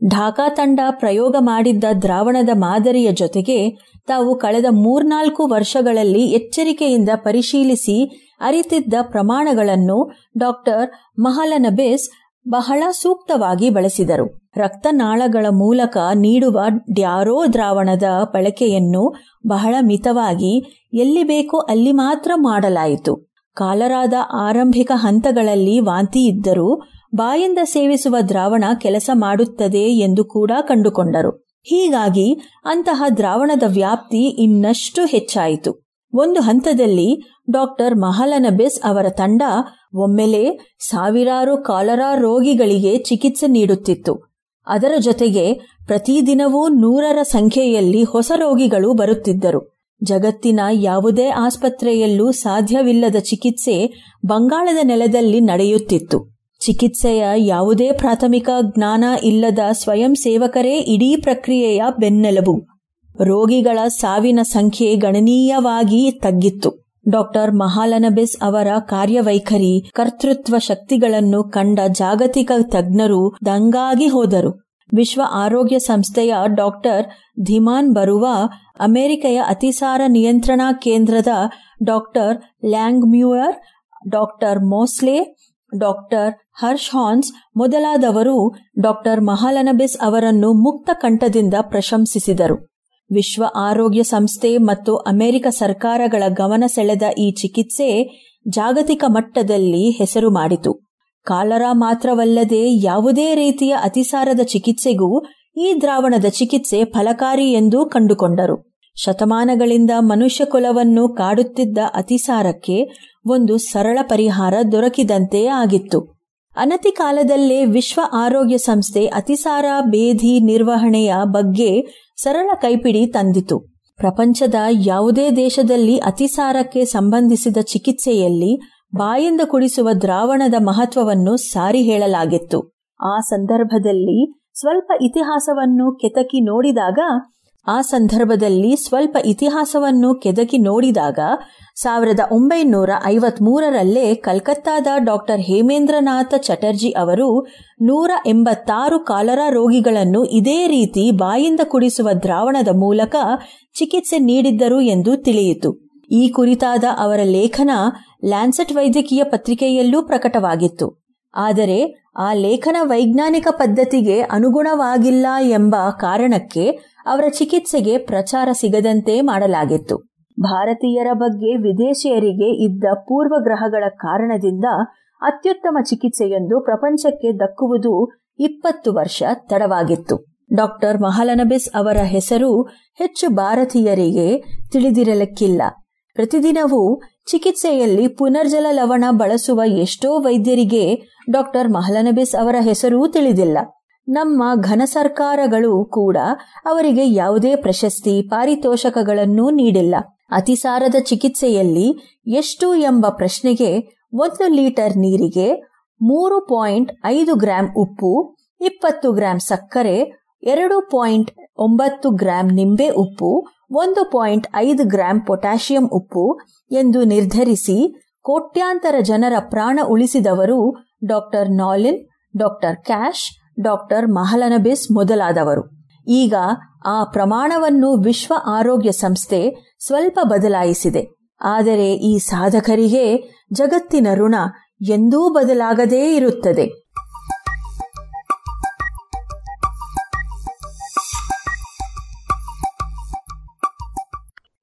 ಢಾಕಾ ತಂಡ ಪ್ರಯೋಗ ಮಾಡಿದ್ದ ದ್ರಾವಣದ ಮಾದರಿಯ ಜೊತೆಗೆ ತಾವು ಕಳೆದ ಮೂರ್ನಾಲ್ಕು ವರ್ಷಗಳಲ್ಲಿ ಎಚ್ಚರಿಕೆಯಿಂದ ಪರಿಶೀಲಿಸಿ ಅರಿತಿದ್ದ ಪ್ರಮಾಣಗಳನ್ನು ಡಾಕ್ಟರ್ ಮಹಲನಬೇಸ್ ಬಹಳ ಸೂಕ್ತವಾಗಿ ಬಳಸಿದರು. ರಕ್ತನಾಳಗಳ ಮೂಲಕ ನೀಡುವ ಡ್ಯಾರೋ ದ್ರಾವಣದ ಬಳಕೆಯನ್ನು ಬಹಳ ಮಿತವಾಗಿ ಎಲ್ಲಿ ಬೇಕೋ ಅಲ್ಲಿ ಮಾತ್ರ ಮಾಡಲಾಯಿತು. ಕಾಲರಾದ ಆರಂಭಿಕ ಹಂತಗಳಲ್ಲಿ ವಾಂತಿ ಇದ್ದರೂ ಬಾಯಿಂದ ಸೇವಿಸುವ ದ್ರಾವಣ ಕೆಲಸ ಮಾಡುತ್ತದೆ ಎಂದು ಕೂಡ ಕಂಡುಕೊಂಡರು. ಹೀಗಾಗಿ ಅಂತಹ ದ್ರಾವಣದ ವ್ಯಾಪ್ತಿ ಇನ್ನಷ್ಟು ಹೆಚ್ಚಾಯಿತು. ಒಂದು ಹಂತದಲ್ಲಿ ಡಾಕ್ಟರ್ ಮಹಲನಬೆಸ್ ಅವರ ತಂಡ ಒಮ್ಮೆಲೆ ಸಾವಿರಾರು ಕಾಲರಾ ರೋಗಿಗಳಿಗೆ ಚಿಕಿತ್ಸೆ ನೀಡುತ್ತಿತ್ತು. ಅದರ ಜೊತೆಗೆ ಪ್ರತಿದಿನವೂ ನೂರರ ಸಂಖ್ಯೆಯಲ್ಲಿ ಹೊಸ ರೋಗಿಗಳು ಬರುತ್ತಿದ್ದರು. ಜಗತ್ತಿನ ಯಾವುದೇ ಆಸ್ಪತ್ರೆಯಲ್ಲೂ ಸಾಧ್ಯವಿಲ್ಲದ ಚಿಕಿತ್ಸೆ ಬಂಗಾಳದ ನೆಲದಲ್ಲಿ ನಡೆಯುತ್ತಿತ್ತು. ಚಿಕಿತ್ಸೆಯ ಯಾವುದೇ ಪ್ರಾಥಮಿಕ ಜ್ಞಾನ ಇಲ್ಲದ ಸ್ವಯಂ ಸೇವಕರೇ ಇಡೀ ಪ್ರಕ್ರಿಯೆಯ ಬೆನ್ನೆಲುಬು. ರೋಗಿಗಳ ಸಾವಿನ ಸಂಖ್ಯೆ ಗಣನೀಯವಾಗಿ ತಗ್ಗಿತ್ತು. ಡಾಕ್ಟರ್ ಮಹಾಲನಬಿಸ್ ಅವರ ಕಾರ್ಯವೈಖರಿ, ಕರ್ತೃತ್ವ ಶಕ್ತಿಗಳನ್ನು ಕಂಡ ಜಾಗತಿಕ ತಜ್ಞರು ದಂಗಾಗಿ ಹೋದರು. ವಿಶ್ವ ಆರೋಗ್ಯ ಸಂಸ್ಥೆಯ ಡಾಕ್ಟರ್ ಧಿಮಾನ್ ಬರುವ, ಅಮೆರಿಕೆಯ ಅತಿಸಾರ ನಿಯಂತ್ರಣಾ ಕೇಂದ್ರದ doctor Langmuir, doctor Mosley, doctor Harsh ಹಾನ್ಸ್ ಮೊದಲಾದವರು ಡಾಕ್ಟರ್ ಮಹಾಲನಬಿಸ್ ಅವರನ್ನು ಮುಕ್ತ ಕಂಠದಿಂದ ಪ್ರಶಂಸಿಸಿದರು. ವಿಶ್ವ ಆರೋಗ್ಯ ಸಂಸ್ಥೆ ಮತ್ತು ಅಮೆರಿಕ ಸರ್ಕಾರಗಳ ಗಮನ ಸೆಳೆದ ಈ ಚಿಕಿತ್ಸೆ ಜಾಗತಿಕ ಮಟ್ಟದಲ್ಲಿ ಹೆಸರು ಮಾಡಿತು. ಕಾಲರಾ ಮಾತ್ರವಲ್ಲದೆ ಯಾವುದೇ ರೀತಿಯ ಅತಿಸಾರದ ಚಿಕಿತ್ಸೆಗೂ ಈ ದ್ರಾವಣದ ಚಿಕಿತ್ಸೆ ಫಲಕಾರಿ ಎಂದು ಕಂಡುಕೊಂಡರು. ಶತಮಾನಗಳಿಂದ ಮನುಷ್ಯ ಕುಲವನ್ನು ಕಾಡುತ್ತಿದ್ದ ಅತಿಸಾರಕ್ಕೆ ಒಂದು ಸರಳ ಪರಿಹಾರ ದೊರಕಿದಂತೆ ಆಗಿತ್ತು. ಅನತಿ ಕಾಲದಲ್ಲೇ ವಿಶ್ವ ಆರೋಗ್ಯ ಸಂಸ್ಥೆ ಅತಿಸಾರ ಬೇಧಿ ನಿರ್ವಹಣೆಯ ಬಗ್ಗೆ ಸರಳ ಕೈಪಿಡಿ ತಂದಿತು. ಪ್ರಪಂಚದ ಯಾವುದೇ ದೇಶದಲ್ಲಿ ಅತಿಸಾರಕ್ಕೆ ಸಂಬಂಧಿಸಿದ ಚಿಕಿತ್ಸೆಯಲ್ಲಿ ಬಾಯಿಂದ ಕುಡಿಸುವ ದ್ರಾವಣದ ಮಹತ್ವವನ್ನು ಸಾರಿ ಹೇಳಲಾಗಿತ್ತು. ಆ ಸಂದರ್ಭದಲ್ಲಿ ಸ್ವಲ್ಪ ಇತಿಹಾಸವನ್ನು ಕೆತಕಿ ನೋಡಿದಾಗ ಆ ಸಂದರ್ಭದಲ್ಲಿ ಸ್ವಲ್ಪ ಇತಿಹಾಸವನ್ನು ಕೆದಕಿ ನೋಡಿದಾಗ ಸಾವಿರದ ಒಂಬೈನೂರ ಐವತ್ಮೂರರಲ್ಲೇ ಕಲ್ಕತ್ತಾದ ಡಾಕ್ಟರ್ ಹೇಮೇಂದ್ರನಾಥ ಚಟರ್ಜಿ ಅವರು ನೂರ ಎಂಬತ್ತಾರು ಕಾಲರಾ ರೋಗಿಗಳನ್ನು ಇದೇ ರೀತಿ ಬಾಯಿಂದ ಕುಡಿಸುವ ದ್ರಾವಣದ ಮೂಲಕ ಚಿಕಿತ್ಸೆ ನೀಡಿದ್ದರು ಎಂದು ತಿಳಿಯಿತು. ಈ ಕುರಿತಾದ ಅವರ ಲೇಖನ ಲ್ಯಾನ್ಸೆಟ್ ವೈದ್ಯಕೀಯ ಪತ್ರಿಕೆಯಲ್ಲೂ ಪ್ರಕಟವಾಗಿತ್ತು. ಆದರೆ ಆ ಲೇಖನ ವೈಜ್ಞಾನಿಕ ಪದ್ಧತಿಗೆ ಅನುಗುಣವಾಗಿಲ್ಲ ಎಂಬ ಕಾರಣಕ್ಕೆ ಅವರ ಚಿಕಿತ್ಸೆಗೆ ಪ್ರಚಾರ ಸಿಗದಂತೆ ಮಾಡಲಾಗಿತ್ತು. ಭಾರತೀಯರ ಬಗ್ಗೆ ವಿದೇಶಿಯರಿಗೆ ಇದ್ದ ಪೂರ್ವಗ್ರಹಗಳ ಕಾರಣದಿಂದ ಅತ್ಯುತ್ತಮ ಚಿಕಿತ್ಸೆಯೊಂದು ಪ್ರಪಂಚಕ್ಕೆ ದಕ್ಕುವುದು ಇಪ್ಪತ್ತು ವರ್ಷ ತಡವಾಗಿತ್ತು. ಡಾಕ್ಟರ್ ಮಹಲನಬಿಸ್ ಅವರ ಹೆಸರು ಹೆಚ್ಚು ಭಾರತೀಯರಿಗೆ ತಿಳಿದಿರಲಿಕ್ಕಿಲ್ಲ. ಪ್ರತಿದಿನವೂ ಚಿಕಿತ್ಸೆಯಲ್ಲಿ ಪುನರ್ಜಲ ಲವಣ ಬಳಸುವ ಎಷ್ಟೋ ವೈದ್ಯರಿಗೆ ಡಾಕ್ಟರ್ ಮಹಲನಬಿಸ್ ಅವರ ಹೆಸರೂ ತಿಳಿದಿಲ್ಲ. ನಮ್ಮ ಘನ ಸರ್ಕಾರಗಳು ಕೂಡ ಅವರಿಗೆ ಯಾವುದೇ ಪ್ರಶಸ್ತಿ, ಪಾರಿತೋಷಕಗಳನ್ನೂ ನೀಡಿಲ್ಲ. ಅತಿಸಾರದ ಚಿಕಿತ್ಸೆಯಲ್ಲಿ ಎಷ್ಟು ಎಂಬ ಪ್ರಶ್ನೆಗೆ ಒಂದು ಲೀಟರ್ ನೀರಿಗೆ ಮೂರು ಪಾಯಿಂಟ್ ಐದು ಗ್ರಾಂ ಉಪ್ಪು, ಇಪ್ಪತ್ತು ಗ್ರಾಂ ಸಕ್ಕರೆ, ಎರಡು ಪಾಯಿಂಟ್ ಒಂಬತ್ತು ಗ್ರಾಂ ನಿಂಬೆ ಉಪ್ಪು ಒಂದು ಪಾಯಿಂಟ್ ಐದು ಗ್ರಾಂ ಪೊಟ್ಯಾಷಿಯಂ ಉಪ್ಪು ಎಂದು ನಿರ್ಧರಿಸಿ ಕೋಟ್ಯಾಂತರ ಜನರ ಪ್ರಾಣ ಉಳಿಸಿದವರು doctor Nalin, doctor Cash, doctor Mahalanabis ಮೊದಲಾದವರು. ಈಗ ಆ ಪ್ರಮಾಣವನ್ನು ವಿಶ್ವ ಆರೋಗ್ಯ ಸಂಸ್ಥೆ ಸ್ವಲ್ಪ ಬದಲಾಯಿಸಿದೆ. ಆದರೆ ಈ ಸಾಧಕರಿಗೆ ಜಗತ್ತಿನ ಋಣ ಎಂದೂ ಬದಲಾಗದೇ ಇರುತ್ತದೆ.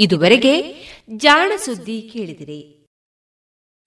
ಇದುವರೆಗೆ ಜಾಣ ಸುದ್ದಿ ಕೇಳಿದಿರಿ.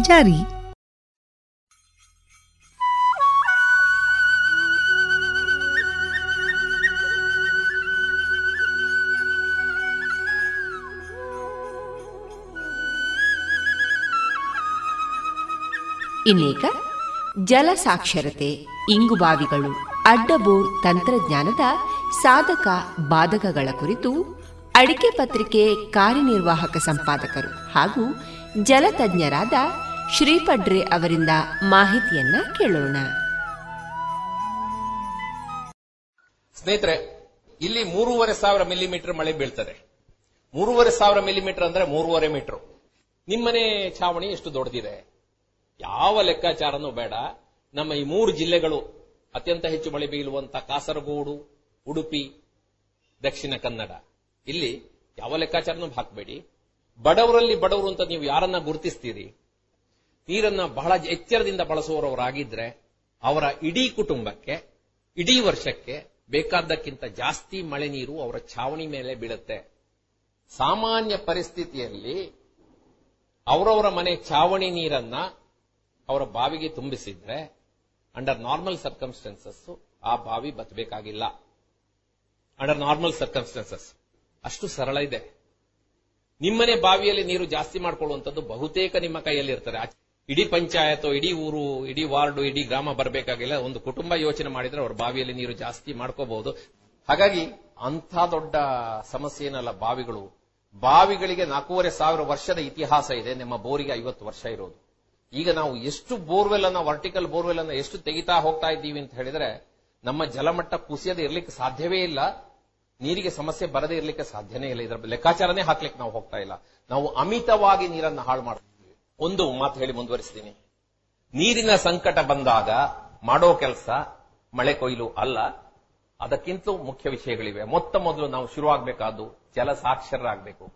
ಜಾರಿ. ಇನ್ನೀಗ ಜಲ ಸಾಕ್ಷರತೆ ಇಂಗುಬಾವಿಗಳು ಅಡ್ಡಬೋರ್ ತಂತ್ರಜ್ಞಾನದ ಸಾಧಕ ಬಾಧಕಗಳ ಕುರಿತು ಅಡಿಕೆ ಪತ್ರಿಕೆ ಕಾರ್ಯನಿರ್ವಾಹಕ ಸಂಪಾದಕರು ಹಾಗೂ ಜಲತಜ್ಞರಾದ ಶ್ರೀಪಡ್ರೆ ಅವರಿಂದ ಮಾಹಿತಿಯನ್ನ ಕೇಳೋಣ. ಸ್ನೇಹಿತರೆ, ಇಲ್ಲಿ ಮೂರುವರೆ ಸಾವಿರ ಮಿಲಿಮೀಟರ್ ಮಳೆ ಬೀಳ್ತದೆ. ಮೂರುವರೆ ಸಾವಿರ ಮಿಲಿಮೀಟರ್ ಅಂದ್ರೆ ಮೂರುವರೆ ಮೀಟರ್ ನಿಮ್ಮನೆ ಛಾವಣಿ ಎಷ್ಟು ದೊಡ್ಡದಿದೆ? ಯಾವ ಲೆಕ್ಕಾಚಾರನೂ ಬೇಡ. ನಮ್ಮ ಈ ಮೂರು ಜಿಲ್ಲೆಗಳು ಅತ್ಯಂತ ಹೆಚ್ಚು ಮಳೆ ಬೀಳುವಂತ ಕಾಸರಗೋಡು, ಉಡುಪಿ, ದಕ್ಷಿಣ ಕನ್ನಡ. ಇಲ್ಲಿ ಯಾವ ಲೆಕ್ಕಾಚಾರನೂ ಹಾಕಬೇಡಿ. ಬಡವರಲ್ಲಿ ಬಡವರು ಅಂತ ನೀವು ಯಾರನ್ನ ಗುರುತಿಸ್ತೀರಿ? ನೀರನ್ನ ಬಹಳ ಎಚ್ಚರದಿಂದ ಬಳಸುವವರಾಗಿದ್ರೆ ಅವರ ಇಡೀ ಕುಟುಂಬಕ್ಕೆ, ಇಡೀ ವರ್ಷಕ್ಕೆ ಬೇಕಾದಕ್ಕಿಂತ ಜಾಸ್ತಿ ಮಳೆ ನೀರು ಅವರ ಛಾವಣಿ ಮೇಲೆ ಬೀಳುತ್ತೆ. ಸಾಮಾನ್ಯ ಪರಿಸ್ಥಿತಿಯಲ್ಲಿ ಅವರವರ ಮನೆ ಛಾವಣಿ ನೀರನ್ನ ಅವರ ಬಾವಿಗೆ ತುಂಬಿಸಿದ್ರೆ ಅಂಡರ್ ನಾರ್ಮಲ್ ಸರ್ಕಮ್ಸ್ಟೆನ್ಸಸ್ ಆ ಬಾವಿ ಬತ್ತಬೇಕಾಗಿಲ್ಲ ಅಂಡರ್ ನಾರ್ಮಲ್ ಸರ್ಕಮ್ಸ್ಟೆನ್ಸಸ್ ಅಷ್ಟು ಸರಳ ಇದೆ. ನಿಮ್ಮನೆ ಬಾವಿಯಲ್ಲಿ ನೀರು ಜಾಸ್ತಿ ಮಾಡ್ಕೊಳ್ಳುವಂಥದ್ದು ಬಹುತೇಕ ನಿಮ್ಮ ಕೈಯಲ್ಲಿ ಇರ್ತದೆ ಇಡೀ ಪಂಚಾಯತ್, ಇಡೀ ಊರು, ಇಡೀ ವಾರ್ಡು, ಇಡೀ ಗ್ರಾಮ ಬರಬೇಕಾಗಿಲ್ಲ. ಒಂದು ಕುಟುಂಬ ಯೋಚನೆ ಮಾಡಿದ್ರೆ ಅವ್ರ ಬಾವಿಯಲ್ಲಿ ನೀರು ಜಾಸ್ತಿ ಮಾಡ್ಕೋಬಹುದು. ಹಾಗಾಗಿ ಅಂಥ ದೊಡ್ಡ ಸಮಸ್ಯೆ ಏನಲ್ಲ ಬಾವಿಗಳು. ಬಾವಿಗಳಿಗೆ ನಾಲ್ಕೂವರೆ ಸಾವಿರ ವರ್ಷದ ಇತಿಹಾಸ ಇದೆ. ನಿಮ್ಮ ಬೋರಿಗೆ ಐವತ್ತು ವರ್ಷ ಇರೋದು. ಈಗ ನಾವು ಎಷ್ಟು ಬೋರ್ವೆಲ್ ಅನ್ನ ವರ್ಟಿಕಲ್ ಬೋರ್ವೆಲ್ ಅನ್ನ ಎಷ್ಟು ತೆಗಿತಾ ಹೋಗ್ತಾ ಇದ್ದೀವಿ ಅಂತ ಹೇಳಿದ್ರೆ, ನಮ್ಮ ಜಲಮಟ್ಟ ಕುಸಿಯದೆ ಇರ್ಲಿಕ್ಕೆ ಸಾಧ್ಯವೇ ಇಲ್ಲ. ನೀರಿಗೆ ಸಮಸ್ಯೆ ಬರದೇ ಇರ್ಲಿಕ್ಕೆ ಸಾಧ್ಯನೇ ಇಲ್ಲ. ಇದರ ಲೆಕ್ಕಾಚಾರನೇ ಹಾಕ್ಲಿಕ್ಕೆ ನಾವು ಹೋಗ್ತಾ ಇಲ್ಲ. ನಾವು ಅಮಿತವಾಗಿ ನೀರನ್ನು ಹಾಳು ಮಾಡ್ತೀವಿ ಒಂದು ಮಾತು ಹೇಳಿ ಮುಂದುವರಿಸ್ತೀನಿ ನೀರಿನ ಸಂಕಟ ಬಂದಾಗ ಮಾಡೋ ಕೆಲಸ ಮಳೆ ಕೊಯ್ಲು ಅಲ್ಲ ಅದಕ್ಕಿಂತ ಮುಖ್ಯ ವಿಷಯಗಳಿವೆ. ಮೊತ್ತ ಮೊದಲು ನಾವು ಶುರುವಾಗಬೇಕಾದ್ದು ಜಲಸಾಕ್ಷರರಾಗಬೇಕು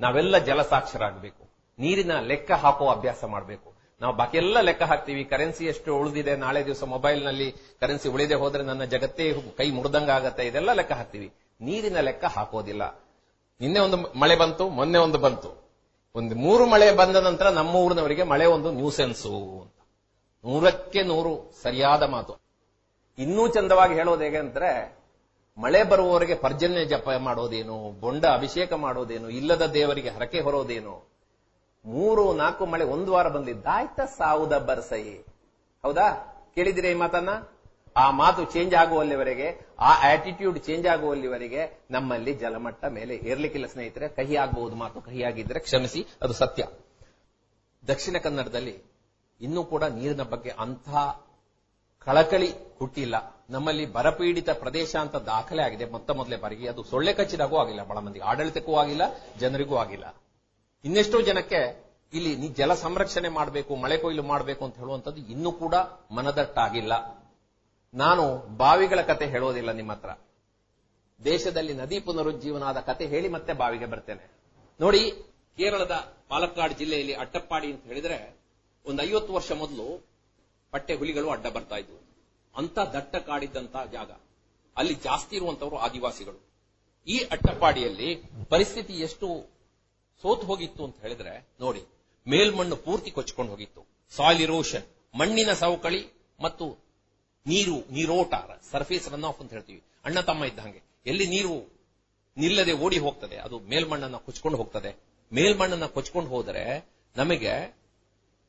ನಾವೆಲ್ಲ ಜಲಸಾಕ್ಷರಾಗಬೇಕು ನೀರಿನ ಲೆಕ್ಕ ಹಾಕೋ ಅಭ್ಯಾಸ ಮಾಡಬೇಕು. ನಾವು ಬಾಕಿ ಎಲ್ಲ ಲೆಕ್ಕ ಹಾಕ್ತೀವಿ. ಕರೆನ್ಸಿ ಎಷ್ಟು ಉಳಿದಿದೆ, ನಾಳೆ ದಿವಸ ಮೊಬೈಲ್ನಲ್ಲಿ ಕರೆನ್ಸಿ ಉಳಿದೇ ಹೋದ್ರೆ ನನ್ನ ಜಗತ್ತೇ ಕೈ ಮುರಿದಂಗಾಗತ್ತೆ ಇದೆಲ್ಲ ಲೆಕ್ಕ ಹಾಕ್ತೀವಿ. ನೀರಿನ ಲೆಕ್ಕ ಹಾಕೋದಿಲ್ಲ. ನಿನ್ನೆ ಒಂದು ಮಳೆ ಬಂತು, ಮೊನ್ನೆ ಒಂದು ಬಂತು. ಒಂದು ಮೂರು ಮಳೆ ಬಂದ ನಂತರ ನಮ್ಮ ಊರಿನವರಿಗೆ ಮಳೆ ಒಂದು ನ್ಯೂಸೆನ್ಸು ಅಂತ. ನೂರಕ್ಕೆ ನೂರು ಸರಿಯಾದ ಮಾತು. ಇನ್ನೂ ಚಂದವಾಗಿ ಹೇಳೋದು ಹೇಗೆ ಅಂದ್ರೆ, ಮಳೆ ಬರುವವರಿಗೆ ಪರ್ಜನ್ಯ ಜಪ ಮಾಡೋದೇನು, ಬೊಂಡ ಅಭಿಷೇಕ ಮಾಡೋದೇನು, ಇಲ್ಲದ ದೇವರಿಗೆ ಹರಕೆ ಹೊರೋದೇನು. ಮೂರು, ನಾಲ್ಕು ಮಳೆ ಒಂದು ವಾರ ಬಂದಿದ್ದಾಯ್ತ ಸಾವುದ ಬರ್ಸೈ ಹೌದಾ? ಕೇಳಿದಿರಿ ಈ ಮಾತನ್ನ? ಆ ಮಾತು ಚೇಂಜ್ ಆಗುವಲ್ಲಿವರೆಗೆ, ಆ ಆಟಿಟ್ಯೂಡ್ ಚೇಂಜ್ ಆಗುವಲ್ಲಿವರೆಗೆ ನಮ್ಮಲ್ಲಿ ಜಲಮಟ್ಟ ಮೇಲೆ ಏರ್ಲಿಕ್ಕಿಲ್ಲ ಸ್ನೇಹಿತರೆ. ಕಹಿ ಆಗಬಹುದು ಮಾತು ಕಹಿಯಾಗಿದ್ರೆ ಕ್ಷಮಿಸಿ, ಅದು ಸತ್ಯ. ದಕ್ಷಿಣ ಕನ್ನಡದಲ್ಲಿ ಇನ್ನೂ ಕೂಡ ನೀರಿನ ಬಗ್ಗೆ ಅಂಥ ಕಳಕಳಿ ಹುಟ್ಟಿಲ್ಲ. ನಮ್ಮಲ್ಲಿ ಬರಪೀಡಿತ ಪ್ರದೇಶ ಅಂತ ದಾಖಲೆ ಆಗಿದೆ ಮೊತ್ತ ಮೊದಲೇ ಬಾರಿಗೆ. ಅದು ಸೊಳ್ಳೆ ಕಚ್ಚಿದಾಗೂ ಆಗಿಲ್ಲ, ಬಹಳ ಮಂದಿಗೆ ಆಡಳಿತಕ್ಕೂ ಆಗಿಲ್ಲ, ಜನರಿಗೂ ಆಗಿಲ್ಲ. ಇನ್ನೆಷ್ಟೋ ಜನಕ್ಕೆ ಇಲ್ಲಿ ಜಲ ಸಂರಕ್ಷಣೆ ಮಾಡಬೇಕು, ಮಳೆ ಕೊಯ್ಲು ಮಾಡಬೇಕು ಅಂತ ಹೇಳುವಂಥದ್ದು ಇನ್ನೂ ಕೂಡ ಮನದಟ್ಟಾಗಿಲ್ಲ. ನಾನು ಬಾವಿಗಳ ಕತೆ ಹೇಳೋದಿಲ್ಲ ನಿಮ್ಮ ಹತ್ರ. ದೇಶದಲ್ಲಿ ನದಿ ಪುನರುಜ್ಜೀವನದ ಕತೆ ಹೇಳಿ ಮತ್ತೆ ಬಾವಿಗೆ ಬರ್ತೇನೆ. ನೋಡಿ, ಕೇರಳದ ಪಾಲಕ್ಕಾಡ್ ಜಿಲ್ಲೆಯಲ್ಲಿ ಅಟ್ಟಪ್ಪಾಡಿ ಅಂತ ಹೇಳಿದ್ರೆ ಒಂದು ಐವತ್ತು ವರ್ಷ ಮೊದಲು ಪಟ್ಟೆ ಹುಲಿಗಳು ಅಡ್ಡ ಬರ್ತಾ ಇದ್ವು. ಅಂತ ದಟ್ಟ ಕಾಡಿದ್ದಂತ ಜಾಗ. ಅಲ್ಲಿ ಜಾಸ್ತಿ ಇರುವಂತವರು ಆದಿವಾಸಿಗಳು. ಈ ಅಟ್ಟಪ್ಪಾಡಿಯಲ್ಲಿ ಪರಿಸ್ಥಿತಿ ಎಷ್ಟು ಸೋತು ಹೋಗಿತ್ತು ಅಂತ ಹೇಳಿದ್ರೆ, ನೋಡಿ, ಮೇಲ್ಮಣ್ಣು ಪೂರ್ತಿ ಕೊಚ್ಕೊಂಡು ಹೋಗಿತ್ತು. ಸಾಯಿಲ್ ಇರೋಷನ್ ಮಣ್ಣಿನ ಸವಕಳಿ ಮತ್ತು ನೀರು ನೀರೋಟ ಸರ್ಫೇಸ್ ರನ್ ಆಫ್ ಅಂತ ಹೇಳ್ತೀವಿ. ಅಣ್ಣ, ತಮ್ಮ ಇದ್ದಂಗೆ ಎಲ್ಲಿ ನೀರು ನಿಲ್ಲದೆ ಓಡಿ ಹೋಗ್ತದೆ, ಅದು ಮೇಲ್ಮಣ್ಣನ್ನ ಕೊಚ್ಕೊಂಡು ಹೋಗ್ತದೆ. ಮೇಲ್ಮಣ್ಣನ್ನ ಕೊಚ್ಕೊಂಡು ಹೋದರೆ ನಮಗೆ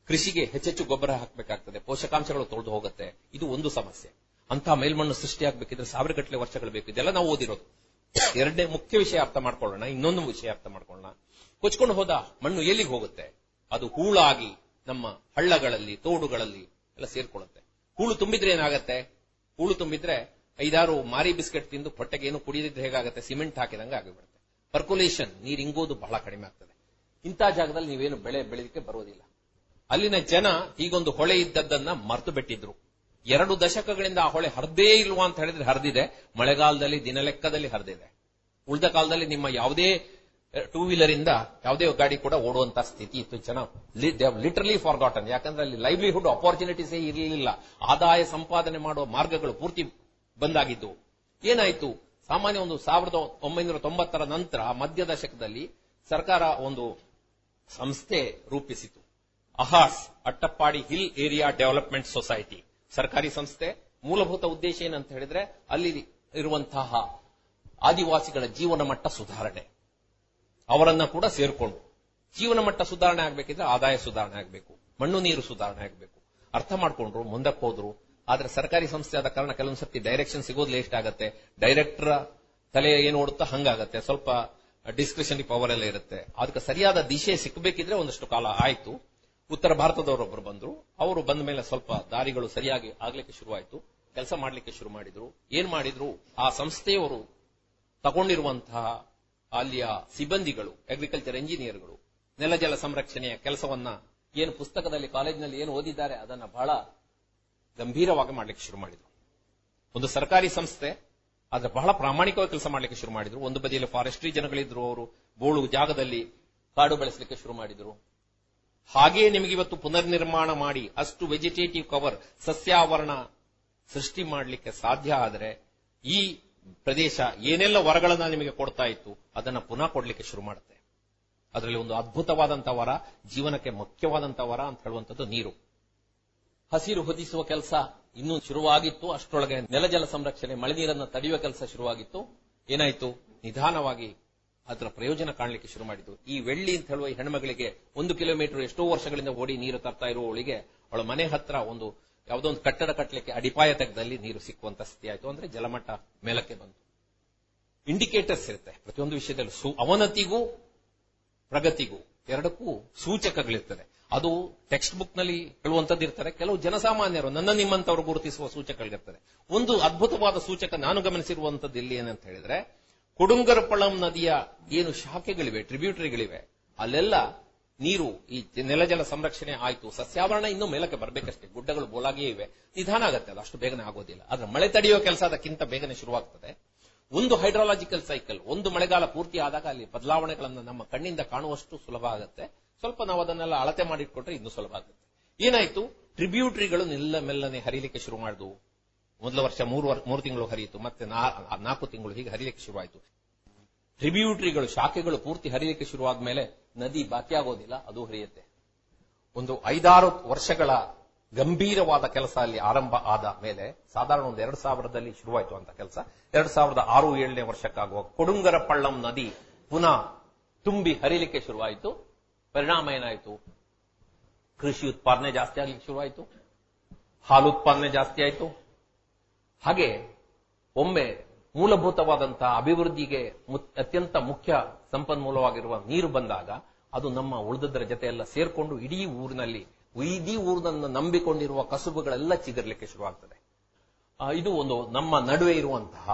ಕೃಷಿಗೆ ಹೆಚ್ಚೆಚ್ಚು ಗೊಬ್ಬರ ಹಾಕಬೇಕಾಗ್ತದೆ, ಪೋಷಕಾಂಶಗಳು ತೊಳೆದು ಹೋಗುತ್ತೆ. ಇದು ಒಂದು ಸಮಸ್ಯೆ. ಅಂತ ಮೇಲ್ಮಣ್ಣು ಸೃಷ್ಟಿಯಾಗಬೇಕಿದ್ರೆ ಸಾವಿರ ಗಟ್ಟಲೆ ವರ್ಷಗಳು ಬೇಕು. ಇದೆಲ್ಲ ನಾವು ಓದಿರೋದು. ಎರಡನೇ ಮುಖ್ಯ ವಿಷಯ ಅರ್ಥ ಮಾಡ್ಕೊಳ್ಳೋಣ, ಇನ್ನೊಂದು ವಿಷಯ ಅರ್ಥ ಮಾಡ್ಕೊಳ್ಳೋಣ. ಕೊಚ್ಕೊಂಡು ಹೋದ ಮಣ್ಣು ಎಲ್ಲಿಗೆ ಹೋಗುತ್ತೆ? ಅದು ಹೂಳಾಗಿ ನಮ್ಮ ಹಳ್ಳಗಳಲ್ಲಿ, ತೋಡುಗಳಲ್ಲಿ ಎಲ್ಲ ಸೇರ್ಕೊಳ್ಳುತ್ತೆ. ಹೂಳು ತುಂಬಿದ್ರೆ ಏನಾಗತ್ತೆ? ಹೂಳು ತುಂಬಿದ್ರೆ ಐದಾರು ಮಾರಿ ಬಿಸ್ಕೆಟ್ ತಿಂದು ಹೊಟ್ಟೆಗೆ ಏನು ಕುಡಿದಿದ್ರೆ ಹೇಗಾಗುತ್ತೆ? ಸಿಮೆಂಟ್ ಹಾಕಿದಂಗೆ ಆಗಿಬಿಡುತ್ತೆ. ಪರ್ಕುಲೇಷನ್, ನೀರು ಇಂಗೋದು ಬಹಳ ಕಡಿಮೆ ಆಗ್ತದೆ. ಇಂಥ ಜಾಗದಲ್ಲಿ ನೀವೇನು ಬೆಳೆ ಬೆಳೆದಕ್ಕೆ ಬರೋದಿಲ್ಲ ಅಲ್ಲಿನ ಜನ ಈಗೊಂದು ಹೊಳೆ ಇದ್ದದ್ದನ್ನ ಮರೆತು ಬಿಟ್ಟಿದ್ರು. ಎರಡು ದಶಕಗಳಿಂದ ಆ ಹೊಳೆ ಹರಿದೇ ಇಲ್ವಾ ಅಂತ ಹೇಳಿದ್ರೆ ಹರಿದಿದೆ. ಮಳೆಗಾಲದಲ್ಲಿ ದಿನಲೆಕ್ಕದಲ್ಲಿ ಹರಿದಿದೆ. ಉಳಿದ ಕಾಲದಲ್ಲಿ ನಿಮ್ಮ ಯಾವುದೇ ಟೂ ವೀಲರ್ ಇಂದ ಯಾವುದೇ ಗಾಡಿ ಕೂಡ ಓಡುವಂತಹ ಸ್ಥಿತಿ ಇತ್ತು. ಜನ ಲಿಟರಲಿ ಫಾರ್ ಗಾಟನ್ ಯಾಕಂದ್ರೆ ಅಲ್ಲಿ ಲೈವ್ಲಿಹುಡ್ ಅಪಾರ್ಚುನಿಟೀಸ್ ಇರಲಿಲ್ಲ. ಆದಾಯ ಸಂಪಾದನೆ ಮಾಡುವ ಮಾರ್ಗಗಳು ಪೂರ್ತಿ ಬಂದಾಗಿದ್ದು ಏನಾಯ್ತು? ಸಾಮಾನ್ಯ ಒಂದು ಸಾವಿರದ ಒಂಬೈನೂರ ತೊಂಬತ್ತರ ನಂತರ ಮಧ್ಯ ದಶಕದಲ್ಲಿ ಸರ್ಕಾರ ಒಂದು ಸಂಸ್ಥೆ ರೂಪಿಸಿತು. ಅಹಾಸ್ Attappadi hill area development society. ಸರ್ಕಾರಿ ಸಂಸ್ಥೆ. ಮೂಲಭೂತ ಉದ್ದೇಶ ಏನಂತ ಹೇಳಿದ್ರೆ ಅಲ್ಲಿ ಇರುವಂತಹ ಆದಿವಾಸಿಗಳ ಜೀವನ ಮಟ್ಟ ಸುಧಾರಣೆ. ಅವರನ್ನ ಕೂಡ ಸೇರ್ಕೊಂಡು ಜೀವನ ಮಟ್ಟ ಸುಧಾರಣೆ ಆಗಬೇಕಿದ್ರೆ ಆದಾಯ ಸುಧಾರಣೆ ಆಗಬೇಕು, ಮಣ್ಣು ನೀರು ಸುಧಾರಣೆ ಆಗಬೇಕು. ಅರ್ಥ ಮಾಡ್ಕೊಂಡ್ರು, ಮುಂದಕ್ಕೆ ಹೋದ್ರು. ಆದ್ರೆ ಸರ್ಕಾರಿ ಸಂಸ್ಥೆ ಆದ ಕಾರಣ ಕೆಲವೊಂದು ಸರ್ತಿ ಡೈರೆಕ್ಷನ್ ಸಿಗೋದು ಲೇಸ್ಟ್ ಆಗುತ್ತೆ. ಡೈರೆಕ್ಟರ್ ತಲೆ ಏನು ಓಡುತ್ತಾ ಹಂಗಾಗತ್ತೆ. ಸ್ವಲ್ಪ ಡಿಸ್ಕ್ರಿಷನ್ ಪವರ್ ಎಲ್ಲ ಇರುತ್ತೆ. ಅದಕ್ಕೆ ಸರಿಯಾದ ದಿಶೆ ಸಿಕ್ಕಬೇಕಿದ್ರೆ ಒಂದಷ್ಟು ಕಾಲ ಆಯ್ತು. ಉತ್ತರ ಭಾರತದವರೊಬ್ಬರು ಬಂದ್ರು. ಅವರು ಬಂದ ಮೇಲೆ ಸ್ವಲ್ಪ ದಾರಿಗಳು ಸರಿಯಾಗಿ ಆಗ್ಲಿಕ್ಕೆ ಶುರುವಾಯಿತು. ಕೆಲಸ ಮಾಡ್ಲಿಕ್ಕೆ ಶುರು ಮಾಡಿದ್ರು. ಏನ್ ಮಾಡಿದ್ರು? ಆ ಸಂಸ್ಥೆಯವರು ತಗೊಂಡಿರುವಂತಹ ಅಲ್ಲಿಯ ಸಿಬ್ಬಂದಿಗಳು ಅಗ್ರಿಕಲ್ಚರ್ ಎಂಜಿನಿಯರ್ಗಳು ನೆಲಜಲ ಸಂರಕ್ಷಣೆಯ ಕೆಲಸವನ್ನ ಏನು ಪುಸ್ತಕದಲ್ಲಿ, ಕಾಲೇಜಿನಲ್ಲಿ ಏನು ಓದಿದ್ದಾರೆ ಅದನ್ನ ಬಹಳ ಗಂಭೀರವಾಗಿ ಮಾಡ್ಲಿಕ್ಕೆ ಶುರು ಮಾಡಿದ್ರು. ಒಂದು ಸರ್ಕಾರಿ ಸಂಸ್ಥೆ, ಆದ್ರೆ ಬಹಳ ಪ್ರಾಮಾಣಿಕವಾಗಿ ಕೆಲಸ ಮಾಡ್ಲಿಕ್ಕೆ ಶುರು ಮಾಡಿದ್ರು. ಒಂದು ಬದಿಯಲ್ಲಿ ಫಾರೆಸ್ಟ್ರಿ ಜನಗಳಿದ್ರು ಅವರು, ಬೋಳು ಜಾಗದಲ್ಲಿ ಕಾಡು ಬೆಳೆಸಲಿಕ್ಕೆ ಶುರು ಮಾಡಿದ್ರು. ಹಾಗೆಯೇ ನಿಮಗೆ ಇವತ್ತು ಪುನರ್ನಿರ್ಮಾಣ ಮಾಡಿ ಅಷ್ಟು ವೆಜಿಟೇಟಿವ್ ಕವರ್ ಸಸ್ಯಾವರಣ ಸೃಷ್ಟಿ ಮಾಡಲಿಕ್ಕೆ ಸಾಧ್ಯ ಆದರೆ ಈ ಪ್ರದೇಶ ಏನೆಲ್ಲ ವರಗಳನ್ನ ನಿಮಗೆ ಕೊಡ್ತಾ ಇತ್ತು, ಅದನ್ನ ಪುನಃ ಕೊಡ್ಲಿಕ್ಕೆ ಶುರು ಮಾಡುತ್ತೆ. ಅದರಲ್ಲಿ ಒಂದು ಅದ್ಭುತವಾದಂತಹ ವರ, ಜೀವನಕ್ಕೆ ಮುಖ್ಯವಾದಂತಹ ವರ ಅಂತ ಹೇಳುವಂಥದ್ದು ನೀರು. ಹಸಿರು ಹೊದಿಸುವ ಕೆಲಸ ಇನ್ನೂ ಶುರುವಾಗಿತ್ತು, ಅಷ್ಟರೊಳಗೆ ನೆಲಜಲ ಸಂರಕ್ಷಣೆ, ಮಳೆ ನೀರನ್ನು ತಡೆಯುವ ಕೆಲಸ ಶುರುವಾಗಿತ್ತು. ಏನಾಯ್ತು? ನಿಧಾನವಾಗಿ ಅದರ ಪ್ರಯೋಜನ ಕಾಣಲಿಕ್ಕೆ ಶುರು ಮಾಡಿತು ಈ ವೆಳ್ಳಿ ಅಂತ ಹೇಳುವ ಈ ಹೆಣ್ಮಗಳಿಗೆ ಒಂದು ಕಿಲೋಮೀಟರ್ ಎಷ್ಟೋ ವರ್ಷಗಳಿಂದ ಓಡಿ ನೀರು ತರ್ತಾ ಇರುವವಳಿಗೆ ಅವಳ ಮನೆ ಹತ್ರ ಒಂದು ಯಾವುದೋ ಒಂದು ಕಟ್ಟಡ ಕಟ್ಟಲಿಕ್ಕೆ ಅಡಿಪಾಯ ತೆಗೆದಲ್ಲಿ ನೀರು ಸಿಕ್ಕುವಂತ ಸ್ಥಿತಿ ಆಯಿತು ಅಂದ್ರೆ ಜಲಮಟ್ಟ ಮೇಲಕ್ಕೆ ಬಂತು. ಇಂಡಿಕೇಟರ್ಸ್ ಇರುತ್ತೆ. ಪ್ರತಿಯೊಂದು ವಿಷಯದಲ್ಲಿ ಸು- ಅವನತಿಗೂ, ಪ್ರಗತಿಗೂ ಎರಡಕ್ಕೂ ಸೂಚಕಗಳಿರ್ತದೆ. ಅದು ಟೆಕ್ಸ್ಟ್ ಬುಕ್ನಲ್ಲಿ ಹೇಳುವಂತದ್ದು ಇರ್ತಾರೆ ಕೆಲವು ಜನಸಾಮಾನ್ಯರು, ನನ್ನ ನಿಮ್ಮಂತವರು ಗುರುತಿಸುವ ಸೂಚಕಗಳಿರ್ತದೆ. ಒಂದು ಅದ್ಭುತವಾದ ಸೂಚಕ ನಾನು ಗಮನಿಸಿರುವಂತದ್ದು ಇಲ್ಲಿ ಏನಂತ ಹೇಳಿದ್ರೆ, ಕುಡುಂಗರಪಳಂ ನದಿಯ ಏನು ಶಾಖೆಗಳಿವೆ ಟ್ರಿಬ್ಯೂಟರಿಗಳಿವೆ ಅಲ್ಲೆಲ್ಲ ನೀರು ಈ ನೆಲಜಲ ಸಂರಕ್ಷಣೆ ಆಯ್ತು. ಸಸ್ಯಾವರಣ ಇನ್ನೂ ಮೇಲಕ್ಕೆ ಬರಬೇಕಷ್ಟೇ. ಗುಡ್ಡಗಳು ಬೋಲಾಗಿಯೇ ಇವೆ. ನಿಧಾನ ಆಗುತ್ತೆ ಅದು. ಅಷ್ಟು ಬೇಗನೆ ಆಗೋದಿಲ್ಲ. ಆದ್ರೆ ಮಳೆ ತಡೆಯುವ ಕೆಲಸ ಅದಕ್ಕಿಂತ ಬೇಗನೆ ಶುರುವಾಗ್ತದೆ. ಒಂದು ಹೈಡ್ರಾಲಜಿಕಲ್ ಸೈಕಲ್, ಒಂದು ಮಳೆಗಾಲ ಪೂರ್ತಿ ಆದಾಗ ಅಲ್ಲಿ ಬದಲಾವಣೆಗಳನ್ನು ನಮ್ಮ ಕಣ್ಣಿಂದ ಕಾಣುವಷ್ಟು ಸುಲಭ ಆಗುತ್ತೆ. ಸ್ವಲ್ಪ ನಾವು ಅದನ್ನೆಲ್ಲ ಅಳತೆ ಮಾಡಿಟ್ಕೊಂಡ್ರೆ ಇನ್ನೂ ಸುಲಭ ಆಗುತ್ತೆ. ಏನಾಯ್ತು? ಟ್ರಿಬ್ಯೂಟರಿಗಳು ನಿಲ್ಲ ಮೆಲ್ಲನೆ ಹರಿಲಿಕ್ಕೆ ಶುರು ಮಾಡಿದ್ವು. ಮೊದಲ ವರ್ಷ ಮೂರು ಮೂರು ತಿಂಗಳು ಹರಿಯಿತು. ಮತ್ತೆ ನಾಲ್ಕು ತಿಂಗಳು ಹೀಗೆ ಹರಿಲಿಕ್ಕೆ ಶುರುವಾಯಿತು. ಟ್ರಿಬ್ಯೂಟರಿಗಳು, ಶಾಖೆಗಳು ಪೂರ್ತಿ ಹರಿಯಕ್ಕೆ ಶುರುವಾದ ಮೇಲೆ ನದಿ ಬಾಕಿಯಾಗೋದಿಲ್ಲ ಅದು ಹರಿಯುತ್ತೆ. ಒಂದು ಐದಾರು ವರ್ಷಗಳ ಗಂಭೀರವಾದ ಕೆಲಸ ಅಲ್ಲಿ ಆರಂಭ ಆದ ಮೇಲೆ, ಸಾಧಾರಣ ಒಂದು ಎರಡು ಸಾವಿರದಲ್ಲಿ ಶುರುವಾಯಿತು ಅಂತ ಕೆಲಸ. ಎರಡು ಸಾವಿರದ ಆರು, ಏಳನೇ ವರ್ಷಕ್ಕಾಗುವ ಕೊಡುಂಗರ ಪಳ್ಳಂ ನದಿ ಪುನಃ ತುಂಬಿ ಹರಿಲಿಕ್ಕೆ ಶುರುವಾಯಿತು. ಪರಿಣಾಮ ಏನಾಯಿತು? ಕೃಷಿ ಉತ್ಪಾದನೆ ಜಾಸ್ತಿ ಆಗ್ಲಿಕ್ಕೆ ಶುರುವಾಯಿತು. ಹಾಲು ಉತ್ಪಾದನೆ ಜಾಸ್ತಿ ಆಯಿತು. ಹಾಗೆ ಒಮ್ಮೆ ಮೂಲಭೂತವಾದಂತಹ ಅಭಿವೃದ್ಧಿಗೆ ಅತ್ಯಂತ ಮುಖ್ಯ ಸಂಪನ್ಮೂಲವಾಗಿರುವ ನೀರು ಬಂದಾಗ ಅದು ನಮ್ಮ ಉಳಿದದರ ಜೊತೆ ಎಲ್ಲ ಸೇರ್ಕೊಂಡು ಇಡೀ ಊರಿನಲ್ಲಿ, ಇಡೀ ಊರನ್ನು ನಂಬಿಕೊಂಡಿರುವ ಕಸುಬುಗಳೆಲ್ಲ ಚಿಗರ್ಲಿಕ್ಕೆ ಶುರುವಾಗ್ತದೆ. ಇದು ಒಂದು ನಮ್ಮ ನಡುವೆ ಇರುವಂತಹ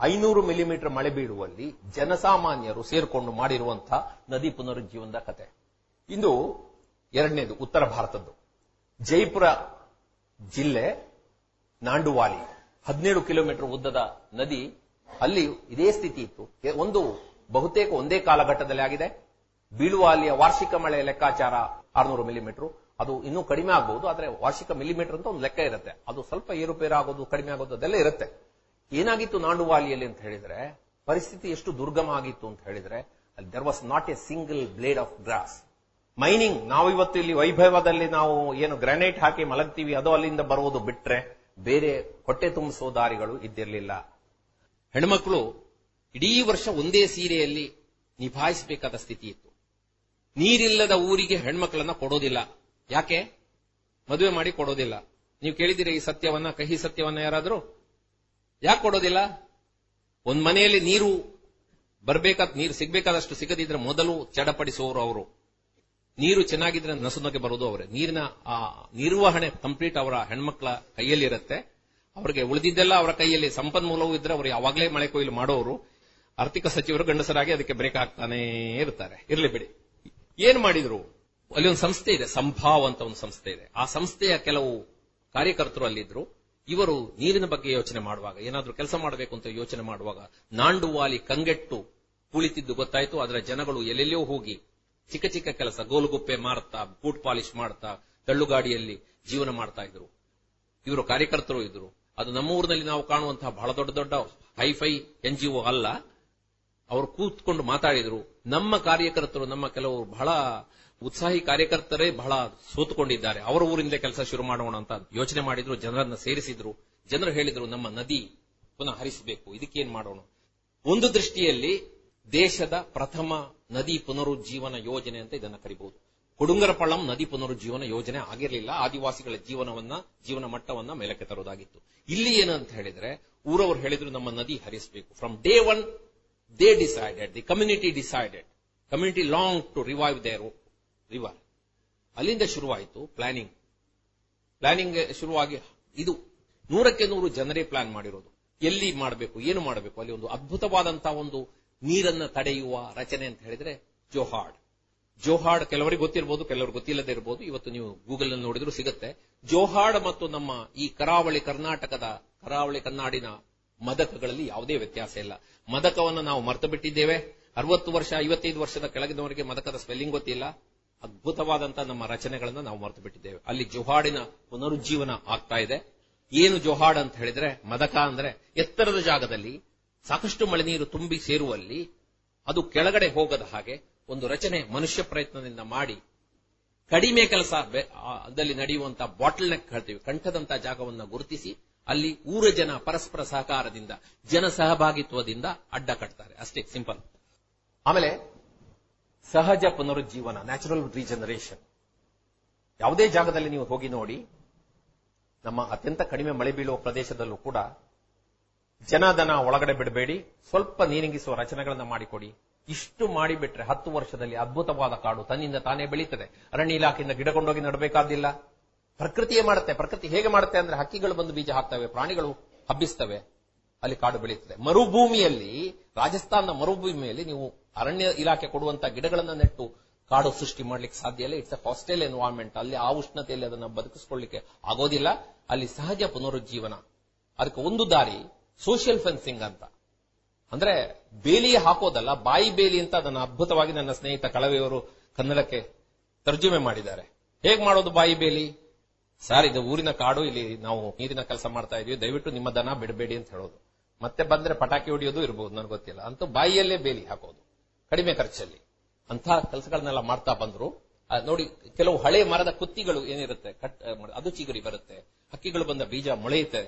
ಐನೂರು ಮಿಲಿಮೀಟರ್ ಮಳೆ ಬೀಳುವಲ್ಲಿ ಜನಸಾಮಾನ್ಯರು ಸೇರ್ಕೊಂಡು ಮಾಡಿರುವಂತಹ ನದಿ ಪುನರುಜ್ಜೀವನದ ಕತೆ. ಇಂದು ಎರಡನೇದು ಉತ್ತರ ಭಾರತದ್ದು. ಜೈಪುರ ಜಿಲ್ಲೆ ನಾಂಡುವಾಲಿ, ಹದಿನೇಳು ಕಿಲೋಮೀಟರ್ ಉದ್ದದ ನದಿ ಅಲ್ಲಿ ಇದೇ ಸ್ಥಿತಿ ಇತ್ತು. ಒಂದು ಬಹುತೇಕ ಒಂದೇ ಕಾಲಘಟ್ಟದಲ್ಲಿ ಆಗಿದೆ. ಬೀಳುವ ಅಲ್ಲಿಯ ವಾರ್ಷಿಕ ಮಳೆ ಲೆಕ್ಕಾಚಾರ ಆರ್ನೂರು ಮಿಲಿಮೀಟರ್ ಅದು ಇನ್ನೂ ಕಡಿಮೆ ಆಗಬಹುದು ಆದರೆ ವಾರ್ಷಿಕ ಮಿಲಿಮೀಟರ್ ಅಂತ ಒಂದು ಲೆಕ್ಕ ಇರುತ್ತೆ. ಅದು ಸ್ವಲ್ಪ ಏರುಪೇರು ಆಗೋದು ಕಡಿಮೆ ಆಗೋದು ಅದೆಲ್ಲ ಇರುತ್ತೆ. ಏನಾಗಿತ್ತು ನಾಂಡುವಾಲಿಯಲ್ಲಿ ಅಂತ ಹೇಳಿದ್ರೆ, ಪರಿಸ್ಥಿತಿ ಎಷ್ಟು ದುರ್ಗಮ ಆಗಿತ್ತು ಅಂತ ಹೇಳಿದ್ರೆ, ಅಲ್ಲಿ there was not a single blade of grass mining ನಾವಿವತ್ತು ಇಲ್ಲಿ ವೈಭವದಲ್ಲಿ ನಾವು ಏನು ಗ್ರಾನೈಟ್ ಹಾಕಿ ಮಲಗ್ತೀವಿ, ಅದು ಅಲ್ಲಿಂದ ಬರುವುದು ಬಿಟ್ರೆ ಬೇರೆ ಹೊಟ್ಟೆ ತುಂಬಿಸೋ ದಾರಿಗಳು ಇದ್ದಿರಲಿಲ್ಲ. ಹೆಣ್ಮಕ್ಳು ಇಡೀ ವರ್ಷ ಒಂದೇ ಸೀರೆಯಲ್ಲಿ ನಿಭಾಯಿಸಬೇಕಾದ ಸ್ಥಿತಿ ಇತ್ತು. ನೀರಿಲ್ಲದ ಊರಿಗೆ ಹೆಣ್ಮಕ್ಳನ್ನ ಕೊಡೋದಿಲ್ಲ. ಯಾಕೆ? ಮದುವೆ ಮಾಡಿ ಕೊಡೋದಿಲ್ಲ. ನೀವು ಕೇಳಿದಿರಿ ಈ ಸತ್ಯವನ್ನ, ಕಹಿ ಸತ್ಯವನ್ನ ಯಾರಾದ್ರೂ? ಯಾಕೆ ಕೊಡೋದಿಲ್ಲ? ಒಂದ್ ಮನೆಯಲ್ಲಿ ನೀರು ಬರಬೇಕಾದ, ನೀರು ಸಿಗಬೇಕಾದಷ್ಟು ಸಿಗದಿದ್ರೆ ಮೊದಲು ಚಡಪಡಿಸುವವರು ಅವರು. ನೀರು ಚೆನ್ನಾಗಿದ್ರೆ ನಸುನಗೆ ಬರೋದು ಅವರೇ. ನೀರಿನ ಆ ನಿರ್ವಹಣೆ ಕಂಪ್ಲೀಟ್ ಅವರ ಹೆಣ್ಮಕ್ಳ ಕೈಯಲ್ಲಿ ಇರುತ್ತೆ ಅವರಿಗೆ ಉಳಿದಿದ್ದೆಲ್ಲ ಅವರ ಕೈಯಲ್ಲಿ ಸಂಪನ್ಮೂಲವೂ ಇದ್ರೆ ಅವರು ಯಾವಾಗಲೇ ಮಳೆ ಕೊಯ್ಲು ಮಾಡೋರು, ಆರ್ಥಿಕ ಸಚಿವರು ಗಂಡಸರಾಗಿ ಅದಕ್ಕೆ ಬ್ರೇಕ್ ಆಗ್ತಾನೇ ಇರ್ತಾರೆ. ಇರ್ಲಿ ಬಿಡಿ. ಏನ್ ಮಾಡಿದ್ರು? ಅಲ್ಲಿ ಒಂದು ಸಂಸ್ಥೆ ಇದೆ, ಸಂಭಾವ್ ಅಂತ ಒಂದು ಸಂಸ್ಥೆ ಇದೆ. ಆ ಸಂಸ್ಥೆಯ ಕೆಲವು ಕಾರ್ಯಕರ್ತರು ಅಲ್ಲಿದ್ರು. ಇವರು ನೀರಿನ ಬಗ್ಗೆ ಯೋಚನೆ ಮಾಡುವಾಗ, ಏನಾದರೂ ಕೆಲಸ ಮಾಡಬೇಕು ಅಂತ ಯೋಚನೆ ಮಾಡುವಾಗ, ನಾಂಡುವಾಲಿ ಕಂಗೆಟ್ಟು ಕುಳಿತಿದ್ದು ಗೊತ್ತಾಯ್ತು. ಅದರ ಜನಗಳು ಎಲ್ಲೆಲ್ಲೋ ಹೋಗಿ ಚಿಕ್ಕ ಚಿಕ್ಕ ಕೆಲಸ, ಗೋಲುಗುಪ್ಪೆ ಮಾರ್ತಾ, ಬೂಟ್ ಪಾಲಿಶ್ ಮಾಡ್ತಾ, ತಳ್ಳುಗಾಡಿಯಲ್ಲಿ ಜೀವನ ಮಾಡ್ತಾ ಇದ್ರು. ಇವರು ಕಾರ್ಯಕರ್ತರು ಇದ್ರು. ಅದು ನಮ್ಮ ಊರಿನಲ್ಲಿ ನಾವು ಕಾಣುವಂತಹ ಬಹಳ ದೊಡ್ಡ ದೊಡ್ಡ ಹೈಫೈ ಎನ್ ಜಿ ಅಲ್ಲ. ಅವರು ಕೂತ್ಕೊಂಡು ಮಾತಾಡಿದ್ರು. ನಮ್ಮ ಕಾರ್ಯಕರ್ತರು, ನಮ್ಮ ಕೆಲವು ಬಹಳ ಉತ್ಸಾಹಿ ಕಾರ್ಯಕರ್ತರೇ ಬಹಳ ಸೋತುಕೊಂಡಿದ್ದಾರೆ. ಅವರ ಊರಿಂದ ಕೆಲಸ ಶುರು ಮಾಡೋಣ ಅಂತ ಯೋಚನೆ ಮಾಡಿದ್ರು. ಜನರನ್ನ ಸೇರಿಸಿದ್ರು. ಜನರು ಹೇಳಿದ್ರು, ನಮ್ಮ ನದಿ ಪುನಃ ಹರಿಸಬೇಕು. ಇದಕ್ಕೇನ್ ಮಾಡೋಣ? ಒಂದು ದೃಷ್ಟಿಯಲ್ಲಿ ದೇಶದ ಪ್ರಥಮ ನದಿ ಪುನರುಜ್ಜೀವನ ಯೋಜನೆ ಅಂತ ಇದನ್ನ ಕರಿಬಹುದು. ಕೊಡುಂಗರಪಳ್ಳಂ ನದಿ ಪುನರುಜ್ಜೀವನ ಯೋಜನೆ ಆಗಿರಲಿಲ್ಲ. ಆದಿವಾಸಿಗಳ ಜೀವನವನ್ನ, ಜೀವನ ಮಟ್ಟವನ್ನ ಮೇಲಕ್ಕೆ ತರೋದಾಗಿತ್ತು ಇಲ್ಲಿ ಏನು ಅಂತ ಹೇಳಿದ್ರೆ, ಊರವರು ಹೇಳಿದ್ರು ನಮ್ಮ ನದಿ ಹರಿಸಬೇಕು. From day one they decided the community decided community long to revive their river ಅಲ್ಲಿಂದ ಶುರುವಾಯಿತು ಪ್ಲಾನಿಂಗ್ ಪ್ಲಾನಿಂಗ್ ಶುರುವಾಗಿ ಇದು ನೂರಕ್ಕೆ ನೂರು ಜನರೇ ಪ್ಲಾನ್ ಮಾಡಿರೋದು. ಎಲ್ಲಿ ಮಾಡಬೇಕು, ಏನು ಮಾಡಬೇಕು, ಅಲ್ಲಿ ಒಂದು ಅದ್ಭುತವಾದಂತಹ ಒಂದು ನೀರನ್ನ ತಡೆಯುವ ರಚನೆ ಅಂತ ಹೇಳಿದ್ರೆ ಜೋಹಾಡ್ ಜೋಹಾಡ್ ಕೆಲವರಿಗೆ ಗೊತ್ತಿರಬಹುದು ಕೆಲವರು ಗೊತ್ತಿಲ್ಲದೇ ಇರಬಹುದು ಇವತ್ತು ನೀವು ಗೂಗಲ್ನಲ್ಲಿ ನೋಡಿದ್ರು ಸಿಗುತ್ತೆ. ಜೋಹಾಡ್ ಮತ್ತು ನಮ್ಮ ಈ ಕರಾವಳಿ ಕರ್ನಾಟಕದ, ಕರಾವಳಿ ಕನ್ನಾಡಿನ ಮದಕಗಳಲ್ಲಿ ಯಾವುದೇ ವ್ಯತ್ಯಾಸ ಇಲ್ಲ. ಮದಕವನ್ನು ನಾವು ಮರೆತು ಬಿಟ್ಟಿದ್ದೇವೆ. ಅರವತ್ತು ವರ್ಷ, ಐವತ್ತೈದು ವರ್ಷದ ಕೆಳಗಿನವರಿಗೆ ಮದಕದ ಸ್ಪೆಲ್ಲಿಂಗ್ ಗೊತ್ತಿಲ್ಲ. ಅದ್ಭುತವಾದಂತಹ ನಮ್ಮ ರಚನೆಗಳನ್ನ ನಾವು ಮರೆತು ಬಿಟ್ಟಿದ್ದೇವೆ. ಅಲ್ಲಿ ಜೋಹಾಡಿನ ಪುನರುಜ್ಜೀವನ ಆಗ್ತಾ ಇದೆ. ಏನು ಜೋಹಾಡ್ ಅಂತ ಹೇಳಿದ್ರೆ, ಮದಕ ಅಂದ್ರೆ ಎತ್ತರದ ಜಾಗದಲ್ಲಿ ಸಾಕಷ್ಟು ಮಳೆ ನೀರು ತುಂಬಿ ಸೇರುವಲ್ಲಿ ಅದು ಕೆಳಗಡೆ ಹೋಗದ ಹಾಗೆ ಒಂದು ರಚನೆ ಮನುಷ್ಯ ಪ್ರಯತ್ನದಿಂದ ಮಾಡಿ ಕಡಿಮೆ ಕೆಲಸ ಅದಲ್ಲಿ ನಡೆಯುವಂತಹ ಬಾಟಲ್ ನೆಕ್ ಹೇಳ್ತೀವಿ. ಕಂಠದಂತ ಜಾಗವನ್ನು ಗುರುತಿಸಿ ಅಲ್ಲಿ ಊರ ಜನ ಪರಸ್ಪರ ಸಹಕಾರದಿಂದ, ಜನ ಸಹಭಾಗಿತ್ವದಿಂದ ಅಡ್ಡ ಕಟ್ತಾರೆ. ಅಷ್ಟೇ, ಸಿಂಪಲ್. ಆಮೇಲೆ ಸಹಜ ಪುನರುಜ್ಜೀವನ ನ್ಯಾಚುರಲ್ ರೀಜನರೇಷನ್ ಯಾವುದೇ ಜಾಗದಲ್ಲಿ ನೀವು ಹೋಗಿ ನೋಡಿ, ನಮ್ಮ ಅತ್ಯಂತ ಕಡಿಮೆ ಮಳೆ ಬೀಳುವ ಪ್ರದೇಶದಲ್ಲೂ ಕೂಡ ಜನದನ ಒಳಗಡೆ ಬಿಡಬೇಡಿ, ಸ್ವಲ್ಪ ನೀರಿಂಗಿಸುವ ರಚನೆಗಳನ್ನು ಮಾಡಿಕೊಡಿ. ಇಷ್ಟು ಮಾಡಿಬಿಟ್ರೆ ಹತ್ತು ವರ್ಷದಲ್ಲಿ ಅದ್ಭುತವಾದ ಕಾಡು ತನ್ನಿಂದ ತಾನೇ ಬೆಳೀತದೆ. ಅರಣ್ಯ ಇಲಾಖೆಯಿಂದ ಗಿಡ ಕೊಂಡೋಗಿ ನಡಬೇಕಾದಿಲ್ಲ ಪ್ರಕೃತಿಯೇ ಮಾಡುತ್ತೆ. ಪ್ರಕೃತಿ ಹೇಗೆ ಮಾಡುತ್ತೆ ಅಂದ್ರೆ ಹಕ್ಕಿಗಳು ಬಂದು ಬೀಜ ಹಾಕ್ತವೆ, ಪ್ರಾಣಿಗಳು ಹಬ್ಬಿಸ್ತವೆ. ಅಲ್ಲಿ ಕಾಡು ಬೆಳೀತದೆ. ಮರುಭೂಮಿಯಲ್ಲಿ, ರಾಜಸ್ಥಾನದ ಮರುಭೂಮಿಯಲ್ಲಿ ನೀವು ಅರಣ್ಯ ಇಲಾಖೆ ಕೊಡುವಂತಹ ಗಿಡಗಳನ್ನ ನೆಟ್ಟು ಕಾಡು ಸೃಷ್ಟಿ ಮಾಡ್ಲಿಕ್ಕೆ ಸಾಧ್ಯ ಇಲ್ಲ. ಇಟ್ಸ್ ಅ ಹಾಸ್ಟೆಲ್ ಎನ್ವೈರ್ಮೆಂಟ್ ಅಲ್ಲಿ ಆ ಉಷ್ಣತೆಯಲ್ಲಿ ಅದನ್ನ ಬದುಕಿಸ್ಕೊಳ್ಳಿಕ್ಕೆ ಆಗೋದಿಲ್ಲ. ಅಲ್ಲಿ ಸಹಜ ಪುನರುಜ್ಜೀವನ. ಅದಕ್ಕೆ ಒಂದು ದಾರಿ ಸೋಷಿಯಲ್ ಫೆನ್ಸಿಂಗ್ ಅಂತ. ಅಂದ್ರೆ ಬೇಲಿ ಹಾಕೋದಲ್ಲ, ಬಾಯಿ ಬೇಲಿ ಅಂತ ಅದನ್ನ ಅದ್ಭುತವಾಗಿ ನನ್ನ ಸ್ನೇಹಿತ ಕಳವೆಯವರು ಕನ್ನಡಕ್ಕೆ ತರ್ಜುಮೆ ಮಾಡಿದ್ದಾರೆ. ಹೇಗ್ ಮಾಡೋದು ಬಾಯಿ ಬೇಲಿ? ಸರ್, ಇದು ಊರಿನ ಕಾಡು, ಇಲ್ಲಿ ನಾವು ನೀರಿನ ಕೆಲಸ ಮಾಡ್ತಾ ಇದೀವಿ, ದಯವಿಟ್ಟು ನಿಮ್ಮ ದನ ಬಿಡಬೇಡಿ ಅಂತ ಹೇಳೋದು. ಮತ್ತೆ ಬಂದ್ರೆ ಪಟಾಕಿ ಹೊಡಿಯೋದು ಇರಬಹುದು ನನಗೆ ಗೊತ್ತಿಲ್ಲ. ಅಂತೂ ಬಾಯಿಯಲ್ಲೇ ಬೇಲಿ ಹಾಕೋದು, ಕಡಿಮೆ ಖರ್ಚಲ್ಲಿ. ಅಂತ ಕೆಲಸಗಳನ್ನೆಲ್ಲ ಮಾಡ್ತಾ ಬಂದ್ರು. ನೋಡಿ, ಕೆಲವು ಹಳೆ ಮರದ ಕುತ್ತಿಗಳು ಏನಿರುತ್ತೆ, ಕಟ್, ಅದು ಚಿಗುರಿ ಬರುತ್ತೆ ಹಕ್ಕಿಗಳು ಬಂದ ಬೀಜ ಮೊಳೆಯುತ್ತೆ.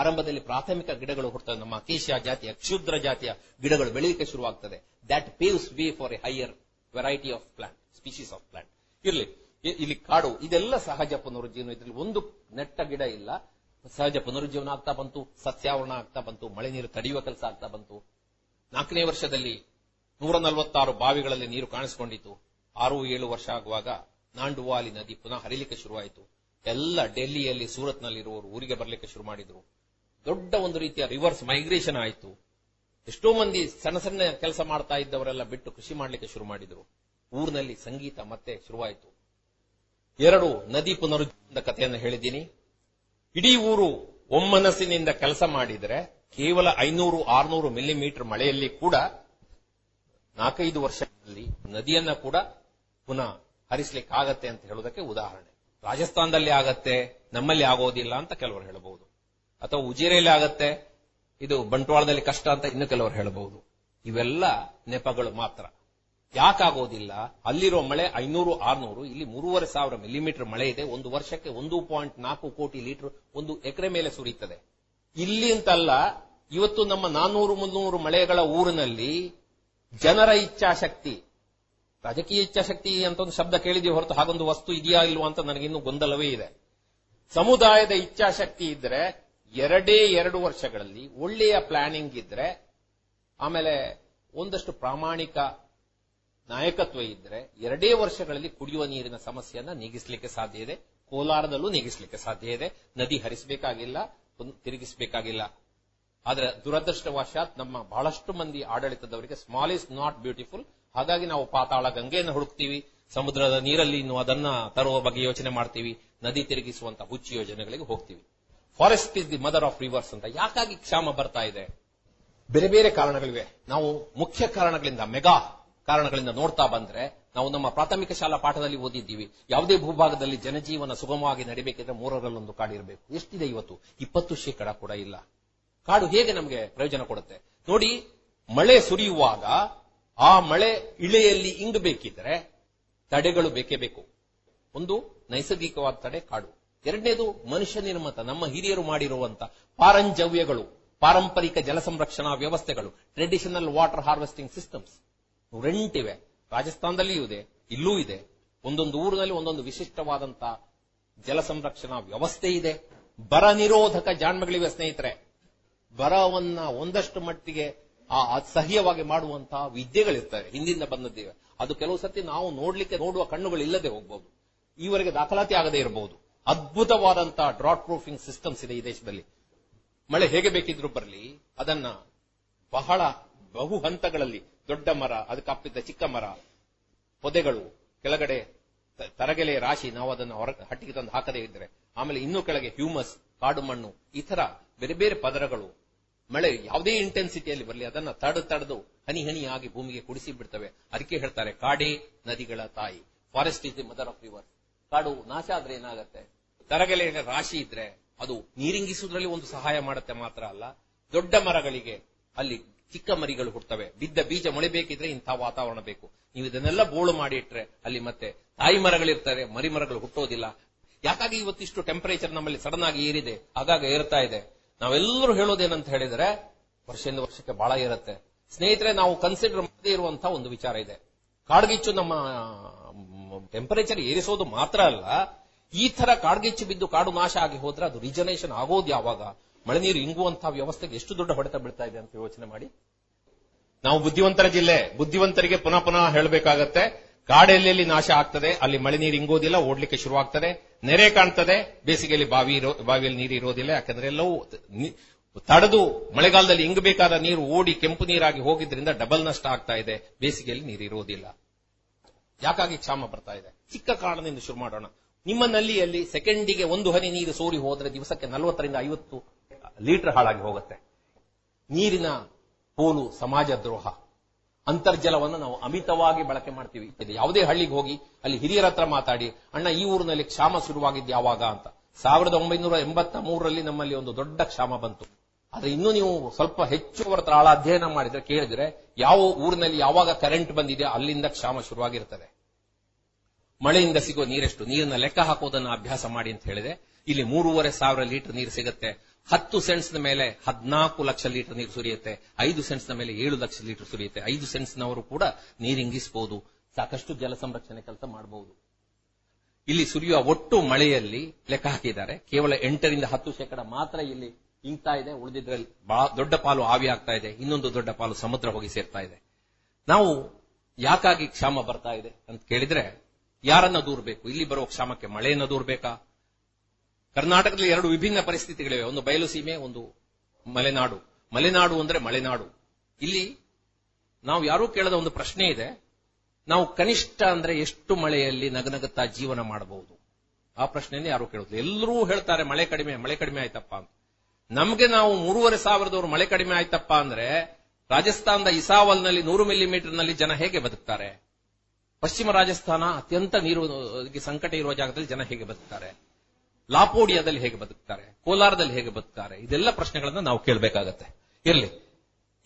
ಆರಂಭದಲ್ಲಿ ಪ್ರಾಥಮಿಕ ಗಿಡಗಳು ಹುಡ್ತವೆ ನಮ್ಮ ಅಕೇಶಿಯಾ ಜಾತಿಯ, ಕ್ಷುದ್ರ ಜಾತಿಯ ಗಿಡಗಳು ಬೆಳೆಯಲಿಕ್ಕೆ ಶುರುವಾಗ್ತದೆ. That paves way for a higher variety of plant species of plant ಇರ್ಲಿ ಇಲ್ಲಿ ಕಾಡು, ಇದೆಲ್ಲ ಸಹಜ ಪುನರುಜ್ಜೀವನ. ಇದರಲ್ಲಿ ಒಂದು ನೆಟ್ಟ ಗಿಡ ಇಲ್ಲ. ಸಹಜ ಪುನರುಜ್ಜೀವನ ಆಗ್ತಾ ಬಂತು, ಸಸ್ಯಾವರಣ ಆಗ್ತಾ ಬಂತು, ಮಳೆ ನೀರು ತಡೆಯುವ ಕೆಲಸ ಆಗ್ತಾ ಬಂತು. ನಾಲ್ಕನೇ ವರ್ಷದಲ್ಲಿ ನೂರ ನಲವತ್ತಾರು ಬಾವಿಗಳಲ್ಲಿ ನೀರು ಕಾಣಿಸಿಕೊಂಡಿತು ಆರು, ಏಳು ವರ್ಷ ಆಗುವಾಗ ನಾಂಡುವಾಲಿ ನದಿ ಪುನಃ ಹರಿಲಿಕ್ಕೆ ಶುರುವಾಯಿತು. ಎಲ್ಲ ಡೆಲ್ಲಿಯಲ್ಲಿ, ಸೂರತ್ನಲ್ಲಿರುವವರು ಊರಿಗೆ ಬರಲಿಕ್ಕೆ ಶುರು ಮಾಡಿದ್ರು. ದೊಡ್ಡ ಒಂದು ರೀತಿಯ ರಿವರ್ಸ್ ಮೈಗ್ರೇಷನ್ ಆಯಿತು. ಎಷ್ಟೋ ಮಂದಿ ಸಣ್ಣ ಸಣ್ಣ ಕೆಲಸ ಮಾಡ್ತಾ ಇದ್ದವರೆಲ್ಲ ಬಿಟ್ಟು ಕೃಷಿ ಮಾಡಲಿಕ್ಕೆ ಶುರು ಮಾಡಿದ್ರು. ಊರಿನಲ್ಲಿ ಸಂಗೀತ ಮತ್ತೆ ಶುರುವಾಯಿತು. ಎರಡು ನದಿ ಪುನರುಜ್ಜೀವನದ ಕಥೆಯನ್ನು ಹೇಳಿದ್ದೀನಿ. ಇಡೀ ಊರು ಒಮ್ಮನಸ್ಸಿನಿಂದ ಕೆಲಸ ಮಾಡಿದರೆ ಕೇವಲ ಐನೂರು, ಆರ್ನೂರು ಮಿಲಿಮೀಟರ್ ಮಳೆಯಲ್ಲಿ ಕೂಡ ನಾಲ್ಕೈದು ವರ್ಷದಲ್ಲಿ ನದಿಯನ್ನ ಕೂಡ ಪುನಃ ಹರಿಸ್ಲಿಕ್ಕೆ ಆಗತ್ತೆ ಅಂತ ಹೇಳೋದಕ್ಕೆ ಉದಾಹರಣೆ. ರಾಜಸ್ಥಾನದಲ್ಲಿ ಆಗತ್ತೆ, ನಮ್ಮಲ್ಲಿ ಆಗೋದಿಲ್ಲ ಅಂತ ಕೆಲವರು ಹೇಳಬಹುದು. ಅಥವಾ ಉಜಿರೆಯಲ್ಲಿ ಆಗತ್ತೆ, ಇದು ಬಂಟ್ವಾಳದಲ್ಲಿ ಕಷ್ಟ ಅಂತ ಇನ್ನು ಕೆಲವರು ಹೇಳಬಹುದು. ಇವೆಲ್ಲ ನೆಪಗಳು ಮಾತ್ರ. ಯಾಕಾಗೋದಿಲ್ಲ, ಅಲ್ಲಿರೋ ಮಳೆ ಐನೂರು, ಆರ್ನೂರು, ಇಲ್ಲಿ ಮೂರುವರೆ ಸಾವಿರ ಮಿಲಿಮೀಟರ್ ಮಳೆ ಇದೆ, ಒಂದು ವರ್ಷಕ್ಕೆ ಒಂದು ಪಾಯಿಂಟ್ ನಾಲ್ಕು ಕೋಟಿ ಲೀಟರ್ ಒಂದು ಎಕರೆ ಮೇಲೆ ಸುರಿಯುತ್ತದೆ. ಇಲ್ಲಿ ಅಂತಲ್ಲ, ಇವತ್ತು ನಮ್ಮ ನಾನ್ನೂರು, ಮುನ್ನೂರು ಮಳೆಗಳ ಊರಿನಲ್ಲಿ ಜನರ ಇಚ್ಛಾಶಕ್ತಿ, ರಾಜಕೀಯ ಇಚ್ಛಾಶಕ್ತಿ ಅಂತ ಒಂದು ಶಬ್ದ ಕೇಳಿದೀವಿ ಹೊರತು ಹಾಗೊಂದು ವಸ್ತು ಇದೆಯಾ ಇಲ್ವಾ ಅಂತ ನನಗಿನ್ನೂ ಗೊಂದಲವೇ ಇದೆ. ಸಮುದಾಯದ ಇಚ್ಛಾಶಕ್ತಿ ಇದ್ರೆ ಎರಡೇ ಎರಡು ವರ್ಷಗಳಲ್ಲಿ ಒಳ್ಳೆಯ ಪ್ಲಾನಿಂಗ್ ಇದ್ರೆ, ಆಮೇಲೆ ಒಂದಷ್ಟು ಪ್ರಾಮಾಣಿಕ ನಾಯಕತ್ವ ಇದ್ರೆ, ಎರಡೇ ವರ್ಷಗಳಲ್ಲಿ ಕುಡಿಯುವ ನೀರಿನ ಸಮಸ್ಯೆಯನ್ನ ನೀಗಿಸಲಿಕ್ಕೆ ಸಾಧ್ಯ ಇದೆ. ಕೋಲಾರದಲ್ಲೂ ನೀಗಿಸಲಿಕ್ಕೆ ಸಾಧ್ಯ ಇದೆ. ನದಿ ಹರಿಸಬೇಕಾಗಿಲ್ಲ ತಿರುಗಿಸಬೇಕಾಗಿಲ್ಲ. ಆದ್ರೆ ದುರದೃಷ್ಟವಶಾತ್ ನಮ್ಮ ಬಹಳಷ್ಟು ಮಂದಿ ಆಡಳಿತದವರಿಗೆ ಸ್ಮಾಲ್ ಇಸ್ ನಾಟ್ ಬ್ಯೂಟಿಫುಲ್ ಹಾಗಾಗಿ ನಾವು ಪಾತಾಳ ಗಂಗೆಯನ್ನು ಹುಡುಕ್ತೀವಿ. ಸಮುದ್ರದ ನೀರಲ್ಲಿ ಇನ್ನು ಅದನ್ನ ತರುವ ಬಗ್ಗೆ ಯೋಚನೆ ಮಾಡ್ತೀವಿ. ನದಿ ತಿರುಗಿಸುವಂತಹ ಹುಚ್ಚು ಯೋಜನೆಗಳಿಗೆ ಹೋಗ್ತೀವಿ. Forest is the mother of rivers ಅಂತ. ಯಾಕಾಗಿ ಕ್ಷಾಮ ಬರ್ತಾ ಇದೆ? ಬೇರೆ ಬೇರೆ ಕಾರಣಗಳಿವೆ. ನಾವು ಮುಖ್ಯ ಕಾರಣಗಳಿಂದ, ಮೆಗಾ ಕಾರಣಗಳಿಂದ ನೋಡ್ತಾ ಬಂದ್ರೆ, ನಾವು ನಮ್ಮ ಪ್ರಾಥಮಿಕ ಶಾಲಾ ಪಾಠದಲ್ಲಿ ಓದಿದ್ದೀವಿ. ಯಾವುದೇ ಭೂಭಾಗದಲ್ಲಿ ಜನಜೀವನ ಸುಗಮವಾಗಿ ನಡಿಬೇಕಿದ್ರೆ ಮೂರರಲ್ಲೊಂದು ಕಾಡಿರಬೇಕು ಎಷ್ಟಿದೆ ಇವತ್ತು? ಇಪ್ಪತ್ತು ಶೇಕಡ ಕೂಡ ಇಲ್ಲ. ಕಾಡು ಹೇಗೆ ನಮಗೆ ಪ್ರಯೋಜನ ಕೊಡುತ್ತೆ? ನೋಡಿ, ಮಳೆ ಸುರಿಯುವಾಗ ಆ ಮಳೆ ಇಳೆಯಲ್ಲಿ ಇಂಗಬೇಕಿದ್ರೆ ತಡೆಗಳು ಬೇಕೇ ಬೇಕು. ಒಂದು ನೈಸರ್ಗಿಕವಾದ ತಡೆ ಕಾಡು. ಎರಡನೇದು ಮನುಷ್ಯ ನಿರ್ಮಿತ, ನಮ್ಮ ಹಿರಿಯರು ಮಾಡಿರುವಂತ ಪಾರಂಜವ್ಯಗಳು, ಪಾರಂಪರಿಕ ಜಲ ಸಂರಕ್ಷಣಾ ವ್ಯವಸ್ಥೆಗಳು ಟ್ರೆಡಿಷನಲ್ ವಾಟರ್ ಹಾರ್ವೆಸ್ಟಿಂಗ್ ಸಿಸ್ಟಮ್ಸ್ ಇವೆ ರಾಜಸ್ಥಾನದಲ್ಲಿಯೂ ಇದೆ, ಇಲ್ಲೂ ಇದೆ. ಒಂದೊಂದು ಊರಿನಲ್ಲಿ ಒಂದೊಂದು ವಿಶಿಷ್ಟವಾದಂತ ಜಲ ಸಂರಕ್ಷಣಾ ವ್ಯವಸ್ಥೆ ಇದೆ. ಬರ ನಿರೋಧಕ ಜಾಣ್ಮೆಗಳಿವೆ ಸ್ನೇಹಿತರೆ. ಬರವನ್ನ ಒಂದಷ್ಟು ಮಟ್ಟಿಗೆ ಆ ಅಸಹ್ಯವಾಗಿ ಮಾಡುವಂತಹ ವಿದ್ಯೆಗಳಿರ್ತವೆ, ಹಿಂದಿಂದ ಬಂದದ್ದಿವೆ. ಅದು ಕೆಲವು ಸತಿ ನಾವು ನೋಡ್ಲಿಕ್ಕೆ, ನೋಡುವ ಕಣ್ಣುಗಳು ಇಲ್ಲದೆ ಹೋಗಬಹುದು ಈವರೆಗೆ ದಾಖಲಾತಿ ಆಗದೇ ಇರಬಹುದು ಅದ್ಭುತವಾದಂತಹ ಡ್ರಾಟ್ ಪ್ರೂಫಿಂಗ್ ಸಿಸ್ಟಮ್ಸ್ ಇದೆ ಈ ದೇಶದಲ್ಲಿ. ಮಳೆ ಹೇಗೆ ಬೇಕಿದ್ರು ಬರಲಿ, ಅದನ್ನ ಬಹಳ ಬಹು ಹಂತಗಳಲ್ಲಿ, ದೊಡ್ಡ ಮರ, ಅದಕ್ಕೆ ಅಪ್ಪಿದ್ದ ಚಿಕ್ಕ ಮರ, ಪೊದೆಗಳು, ಕೆಳಗಡೆ ತರಗೆಲೆ ರಾಶಿ, ನಾವು ಅದನ್ನು ಹೊರ, ಹಟ್ಟಿಗೆ ತಂದು ಹಾಕದೇ ಇದ್ರೆ, ಆಮೇಲೆ ಇನ್ನೂ ಕೆಳಗೆ ಹ್ಯೂಮಸ್, ಕಾಡು ಮಣ್ಣು, ಈ ತರ ಬೇರೆ ಬೇರೆ ಪದರಗಳು, ಮಳೆ ಯಾವುದೇ ಇಂಟೆನ್ಸಿಟಿಯಲ್ಲಿ ಬರಲಿ, ಅದನ್ನ ತಡೆದು ತಡೆದು ಹನಿ ಹನಿಯಾಗಿ ಭೂಮಿಗೆ ಕುಡಿಸಿ ಬಿಡ್ತವೆ. ಅದಕ್ಕೆ ಹೇಳ್ತಾರೆ, ಕಾಡೇ ನದಿಗಳ ತಾಯಿ. Forest is the mother of river ಕಾಡು ನಾಶ ಆದ್ರೆ ಏನಾಗತ್ತೆ? ತರಗೆಲೆಯ ರಾಶಿ ಇದ್ರೆ ಅದು ನೀರಿಂಗಿಸುವುದರಲ್ಲಿ ಒಂದು ಸಹಾಯ ಮಾಡುತ್ತೆ ಮಾತ್ರ ಅಲ್ಲ, ದೊಡ್ಡ ಮರಗಳಿಗೆ ಅಲ್ಲಿ ಚಿಕ್ಕ ಮರಿಗಳು ಹುಡ್ತವೆ ಬಿದ್ದ ಬೀಜ ಮೊಳೆಬೇಕಿದ್ರೆ ಇಂಥ ವಾತಾವರಣ ಬೇಕು. ನೀವು ಇದನ್ನೆಲ್ಲ ಬೋಳು ಮಾಡಿ ಇಟ್ರೆ ಅಲ್ಲಿ ಮತ್ತೆ ತಾಯಿ ಮರಗಳಿರ್ತಾರೆ ಮರಿ ಮರಗಳು ಹುಟ್ಟೋದಿಲ್ಲ. ಯಾಕಾಗಿ ಇವತ್ತಿಷ್ಟು ಟೆಂಪರೇಚರ್ ನಮ್ಮಲ್ಲಿ ಸಡನ್ ಆಗಿ ಏರಿದೆ? ಆಗಾಗ ಏರ್ತಾ ಇದೆ. ನಾವೆಲ್ಲರೂ ಹೇಳೋದೇನಂತ ಹೇಳಿದ್ರೆ, ವರ್ಷದಿಂದ ವರ್ಷಕ್ಕೆ ಬಹಳ ಇರುತ್ತೆ ಸ್ನೇಹಿತರೆ, ನಾವು ಕನ್ಸಿಡರ್ ಮಾಡದೇ ಇರುವಂತಹ ಒಂದು ವಿಚಾರ ಇದೆ. ಕಾಡ್ಗಿಚ್ಚು ನಮ್ಮ ಟೆಂಪರೇಚರ್ ಏರಿಸೋದು ಮಾತ್ರ ಅಲ್ಲ, ಈ ತರ ಕಾಡ್ಗಿಚ್ಚು ಬಿದ್ದು ಕಾಡು ನಾಶ ಆಗಿ ಹೋದ್ರೆ ಅದು ರಿಜನೇಷನ್ ಆಗೋದು ಯಾವಾಗ? ಮಳೆ ನೀರು ಇಂಗುವಂತಹ ವ್ಯವಸ್ಥೆಗೆ ಎಷ್ಟು ದೊಡ್ಡ ಹೊಡೆತ ಬೀಳ್ತಾ ಇದೆ ಅಂತ ಯೋಚನೆ ಮಾಡಿ. ನಾವು ಬುದ್ಧಿವಂತರ ಜಿಲ್ಲೆ, ಬುದ್ಧಿವಂತರಿಗೆ ಪುನಃ ಪುನಃ ಹೇಳಬೇಕಾಗತ್ತೆ ಕಾಡೆಲ್ಲೆಲ್ಲಿ ನಾಶ ಆಗ್ತದೆ, ಅಲ್ಲಿ ಮಳೆ ನೀರು ಇಂಗೋದಿಲ್ಲ, ಓಡ್ಲಿಕ್ಕೆ ಶುರುವಾಗ್ತದೆ, ನೆರೆ ಕಾಣ್ತದೆ, ಬೇಸಿಗೆಯಲ್ಲಿ ಬಾವಿ ಇರೋ, ಬಾವಿಯಲ್ಲಿ ನೀರು ಇರೋದಿಲ್ಲ, ಯಾಕಂದ್ರೆ ಎಲ್ಲವೂ ತಡೆದು ಮಳೆಗಾಲದಲ್ಲಿ ಇಂಗಬೇಕಾದ ನೀರು ಓಡಿ ಕೆಂಪು ನೀರಾಗಿ ಹೋಗಿದ್ರಿಂದ ಡಬಲ್ ನಷ್ಟ ಆಗ್ತಾ ಇದೆ, ಬೇಸಿಗೆಯಲ್ಲಿ ನೀರು ಇರೋದಿಲ್ಲ. ಯಾಕಾಗಿ ಕ್ಷಾಮ ಬರ್ತಾ ಇದೆ? ಚಿಕ್ಕ ಕಾರಣದಿಂದ ಶುರು ಮಾಡೋಣ. ನಿಮ್ಮ ನಲ್ಲಿಯಲ್ಲಿ ಸೆಕೆಂಡಿಗೆ ಒಂದು ಹನಿ ನೀರು ಸೋರಿ ಹೋದ್ರೆ ದಿವಸಕ್ಕೆ ನಲವತ್ತರಿಂದ ಐವತ್ತು ಲೀಟರ್ ಹಾಳಾಗಿ ಹೋಗುತ್ತೆ. ನೀರಿನ ಪೋಲು ಸಮಾಜ ದ್ರೋಹ. ಅಂತರ್ಜಲವನ್ನು ನಾವು ಅಮಿತವಾಗಿ ಬಳಕೆ ಮಾಡ್ತೀವಿ. ಯಾವುದೇ ಹಳ್ಳಿಗೆ ಹೋಗಿ ಅಲ್ಲಿ ಹಿರಿಯರ ಹತ್ರ ಮಾತಾಡಿ, ಅಣ್ಣ, ಈ ಊರಿನಲ್ಲಿ ಕ್ಷಾಮ ಶುರುವಾಗಿದ್ದು ಯಾವಾಗ ಅಂತ. ಸಾವಿರದ ಒಂಬೈನೂರ ಎಂಬತ್ತ ಮೂರರಲ್ಲಿ ನಮ್ಮಲ್ಲಿ ಒಂದು ದೊಡ್ಡ ಕ್ಷಾಮ ಬಂತು. ಆದ್ರೆ ಇನ್ನೂ ನೀವು ಸ್ವಲ್ಪ ಹೆಚ್ಚು ಅವರ ಹತ್ರ ಆಳ ಅಧ್ಯಯನ ಮಾಡಿದ್ರೆ ಕೇಳಿದ್ರೆ ಯಾವ ಊರಿನಲ್ಲಿ ಯಾವಾಗ ಕರೆಂಟ್ ಬಂದಿದೆ ಅಲ್ಲಿಂದ ಕ್ಷಾಮ ಶುರುವಾಗಿರ್ತದೆ. ಮಳೆಯಿಂದ ಸಿಗೋ ನೀರೆಷ್ಟು, ನೀರನ್ನ ಲೆಕ್ಕ ಹಾಕೋದನ್ನ ಅಭ್ಯಾಸ ಮಾಡಿ ಅಂತ ಹೇಳಿದೆ. ಇಲ್ಲಿ ಮೂರುವರೆ ಸಾವಿರ ಲೀಟರ್ ನೀರು ಸಿಗುತ್ತೆ. ಹತ್ತು ಸೆಂಟ್ಸ್ನ ಮೇಲೆ ಹದಿನಾಲ್ಕು ಲಕ್ಷ ಲೀಟರ್ ನೀರು ಸುರಿಯುತ್ತೆ. ಐದು ಸೆಂಟ್ಸ್ನ ಮೇಲೆ ಏಳು ಲಕ್ಷ ಲೀಟರ್ ಸುರಿಯುತ್ತೆ. ಐದು ಸೆಂಟ್ಸ್ನವರು ಕೂಡ ನೀರಿಂಗಿಸಬಹುದು ಸಾಕಷ್ಟು ಜಲ ಸಂರಕ್ಷಣೆ ಕೆಲಸ ಮಾಡಬಹುದು ಇಲ್ಲಿ ಸುರಿಯುವ ಒಟ್ಟು ಮಳೆಯಲ್ಲಿ ಲೆಕ್ಕ ಹಾಕಿದ್ದಾರೆ. ಕೇವಲ ಎಂಟರಿಂದ ಹತ್ತು ಶೇಕಡ ಮಾತ್ರ ಇಲ್ಲಿ ಇಂಗ್ತಾ ಇದೆ. ಉಳಿದಿದ್ರಲ್ಲಿ ದೊಡ್ಡ ಪಾಲು ಆವಿ ಆಗ್ತಾ ಇದೆ. ಇನ್ನೊಂದು ದೊಡ್ಡ ಪಾಲು ಸಮುದ್ರ ಹೋಗಿ ಸೇರ್ತಾ ಇದೆ. ನಾವು ಯಾಕಾಗಿ ಕ್ಷಾಮ ಬರ್ತಾ ಇದೆ ಅಂತ ಕೇಳಿದ್ರೆ ಯಾರನ್ನ ದೂರಬೇಕು? ಇಲ್ಲಿ ಬರುವ ಕ್ಷಾಮಕ್ಕೆ ಮಳೆಯನ್ನ ದೂರಬೇಕಾ? ಕರ್ನಾಟಕದಲ್ಲಿ ಎರಡು ವಿಭಿನ್ನ ಪರಿಸ್ಥಿತಿಗಳಿವೆ. ಒಂದು ಬಯಲು ಸೀಮೆ, ಒಂದು ಮಲೆನಾಡು. ಮಲೆನಾಡು ಅಂದ್ರೆ ಮಲೆನಾಡು. ಇಲ್ಲಿ ನಾವು ಯಾರೂ ಕೇಳದ ಒಂದು ಪ್ರಶ್ನೆ ಇದೆ. ನಾವು ಕನಿಷ್ಠ ಅಂದ್ರೆ ಎಷ್ಟು ಮಳೆಯಲ್ಲಿ ನಗನಗತ್ತಾ ಜೀವನ ಮಾಡಬಹುದು? ಆ ಪ್ರಶ್ನೆನೇ ಯಾರು ಕೇಳೋದು ಎಲ್ಲರೂ ಹೇಳ್ತಾರೆ, ಮಳೆ ಕಡಿಮೆ ಮಳೆ ಕಡಿಮೆ ಆಯ್ತಪ್ಪ ಅಂತ. ನಮ್ಗೆ ನಾವು ಮೂರುವರೆ ಸಾವಿರದವರು ಮಳೆ ಕಡಿಮೆ ಆಯ್ತಪ್ಪ ಅಂದ್ರೆ ರಾಜಸ್ಥಾನದ ಇಸಾವಲ್ನಲ್ಲಿ ನೂರು ಮಿಲಿಮೀಟರ್ನಲ್ಲಿ ಜನ ಹೇಗೆ ಬದುಕ್ತಾರೆ? ಪಶ್ಚಿಮ ರಾಜಸ್ಥಾನ ಅತ್ಯಂತ ನೀರು ಸಂಕಟ ಇರುವ ಜಾಗದಲ್ಲಿ ಜನ ಹೇಗೆ ಬದುಕ್ತಾರೆ? ಲಾಪೋಡಿಯಾದಲ್ಲಿ ಹೇಗೆ ಬದುಕ್ತಾರೆ? ಕೋಲಾರದಲ್ಲಿ ಹೇಗೆ ಬದುಕ್ತಾರೆ? ಇದೆಲ್ಲ ಪ್ರಶ್ನೆಗಳನ್ನ ನಾವು ಕೇಳಬೇಕಾಗತ್ತೆ. ಇರ್ಲಿ.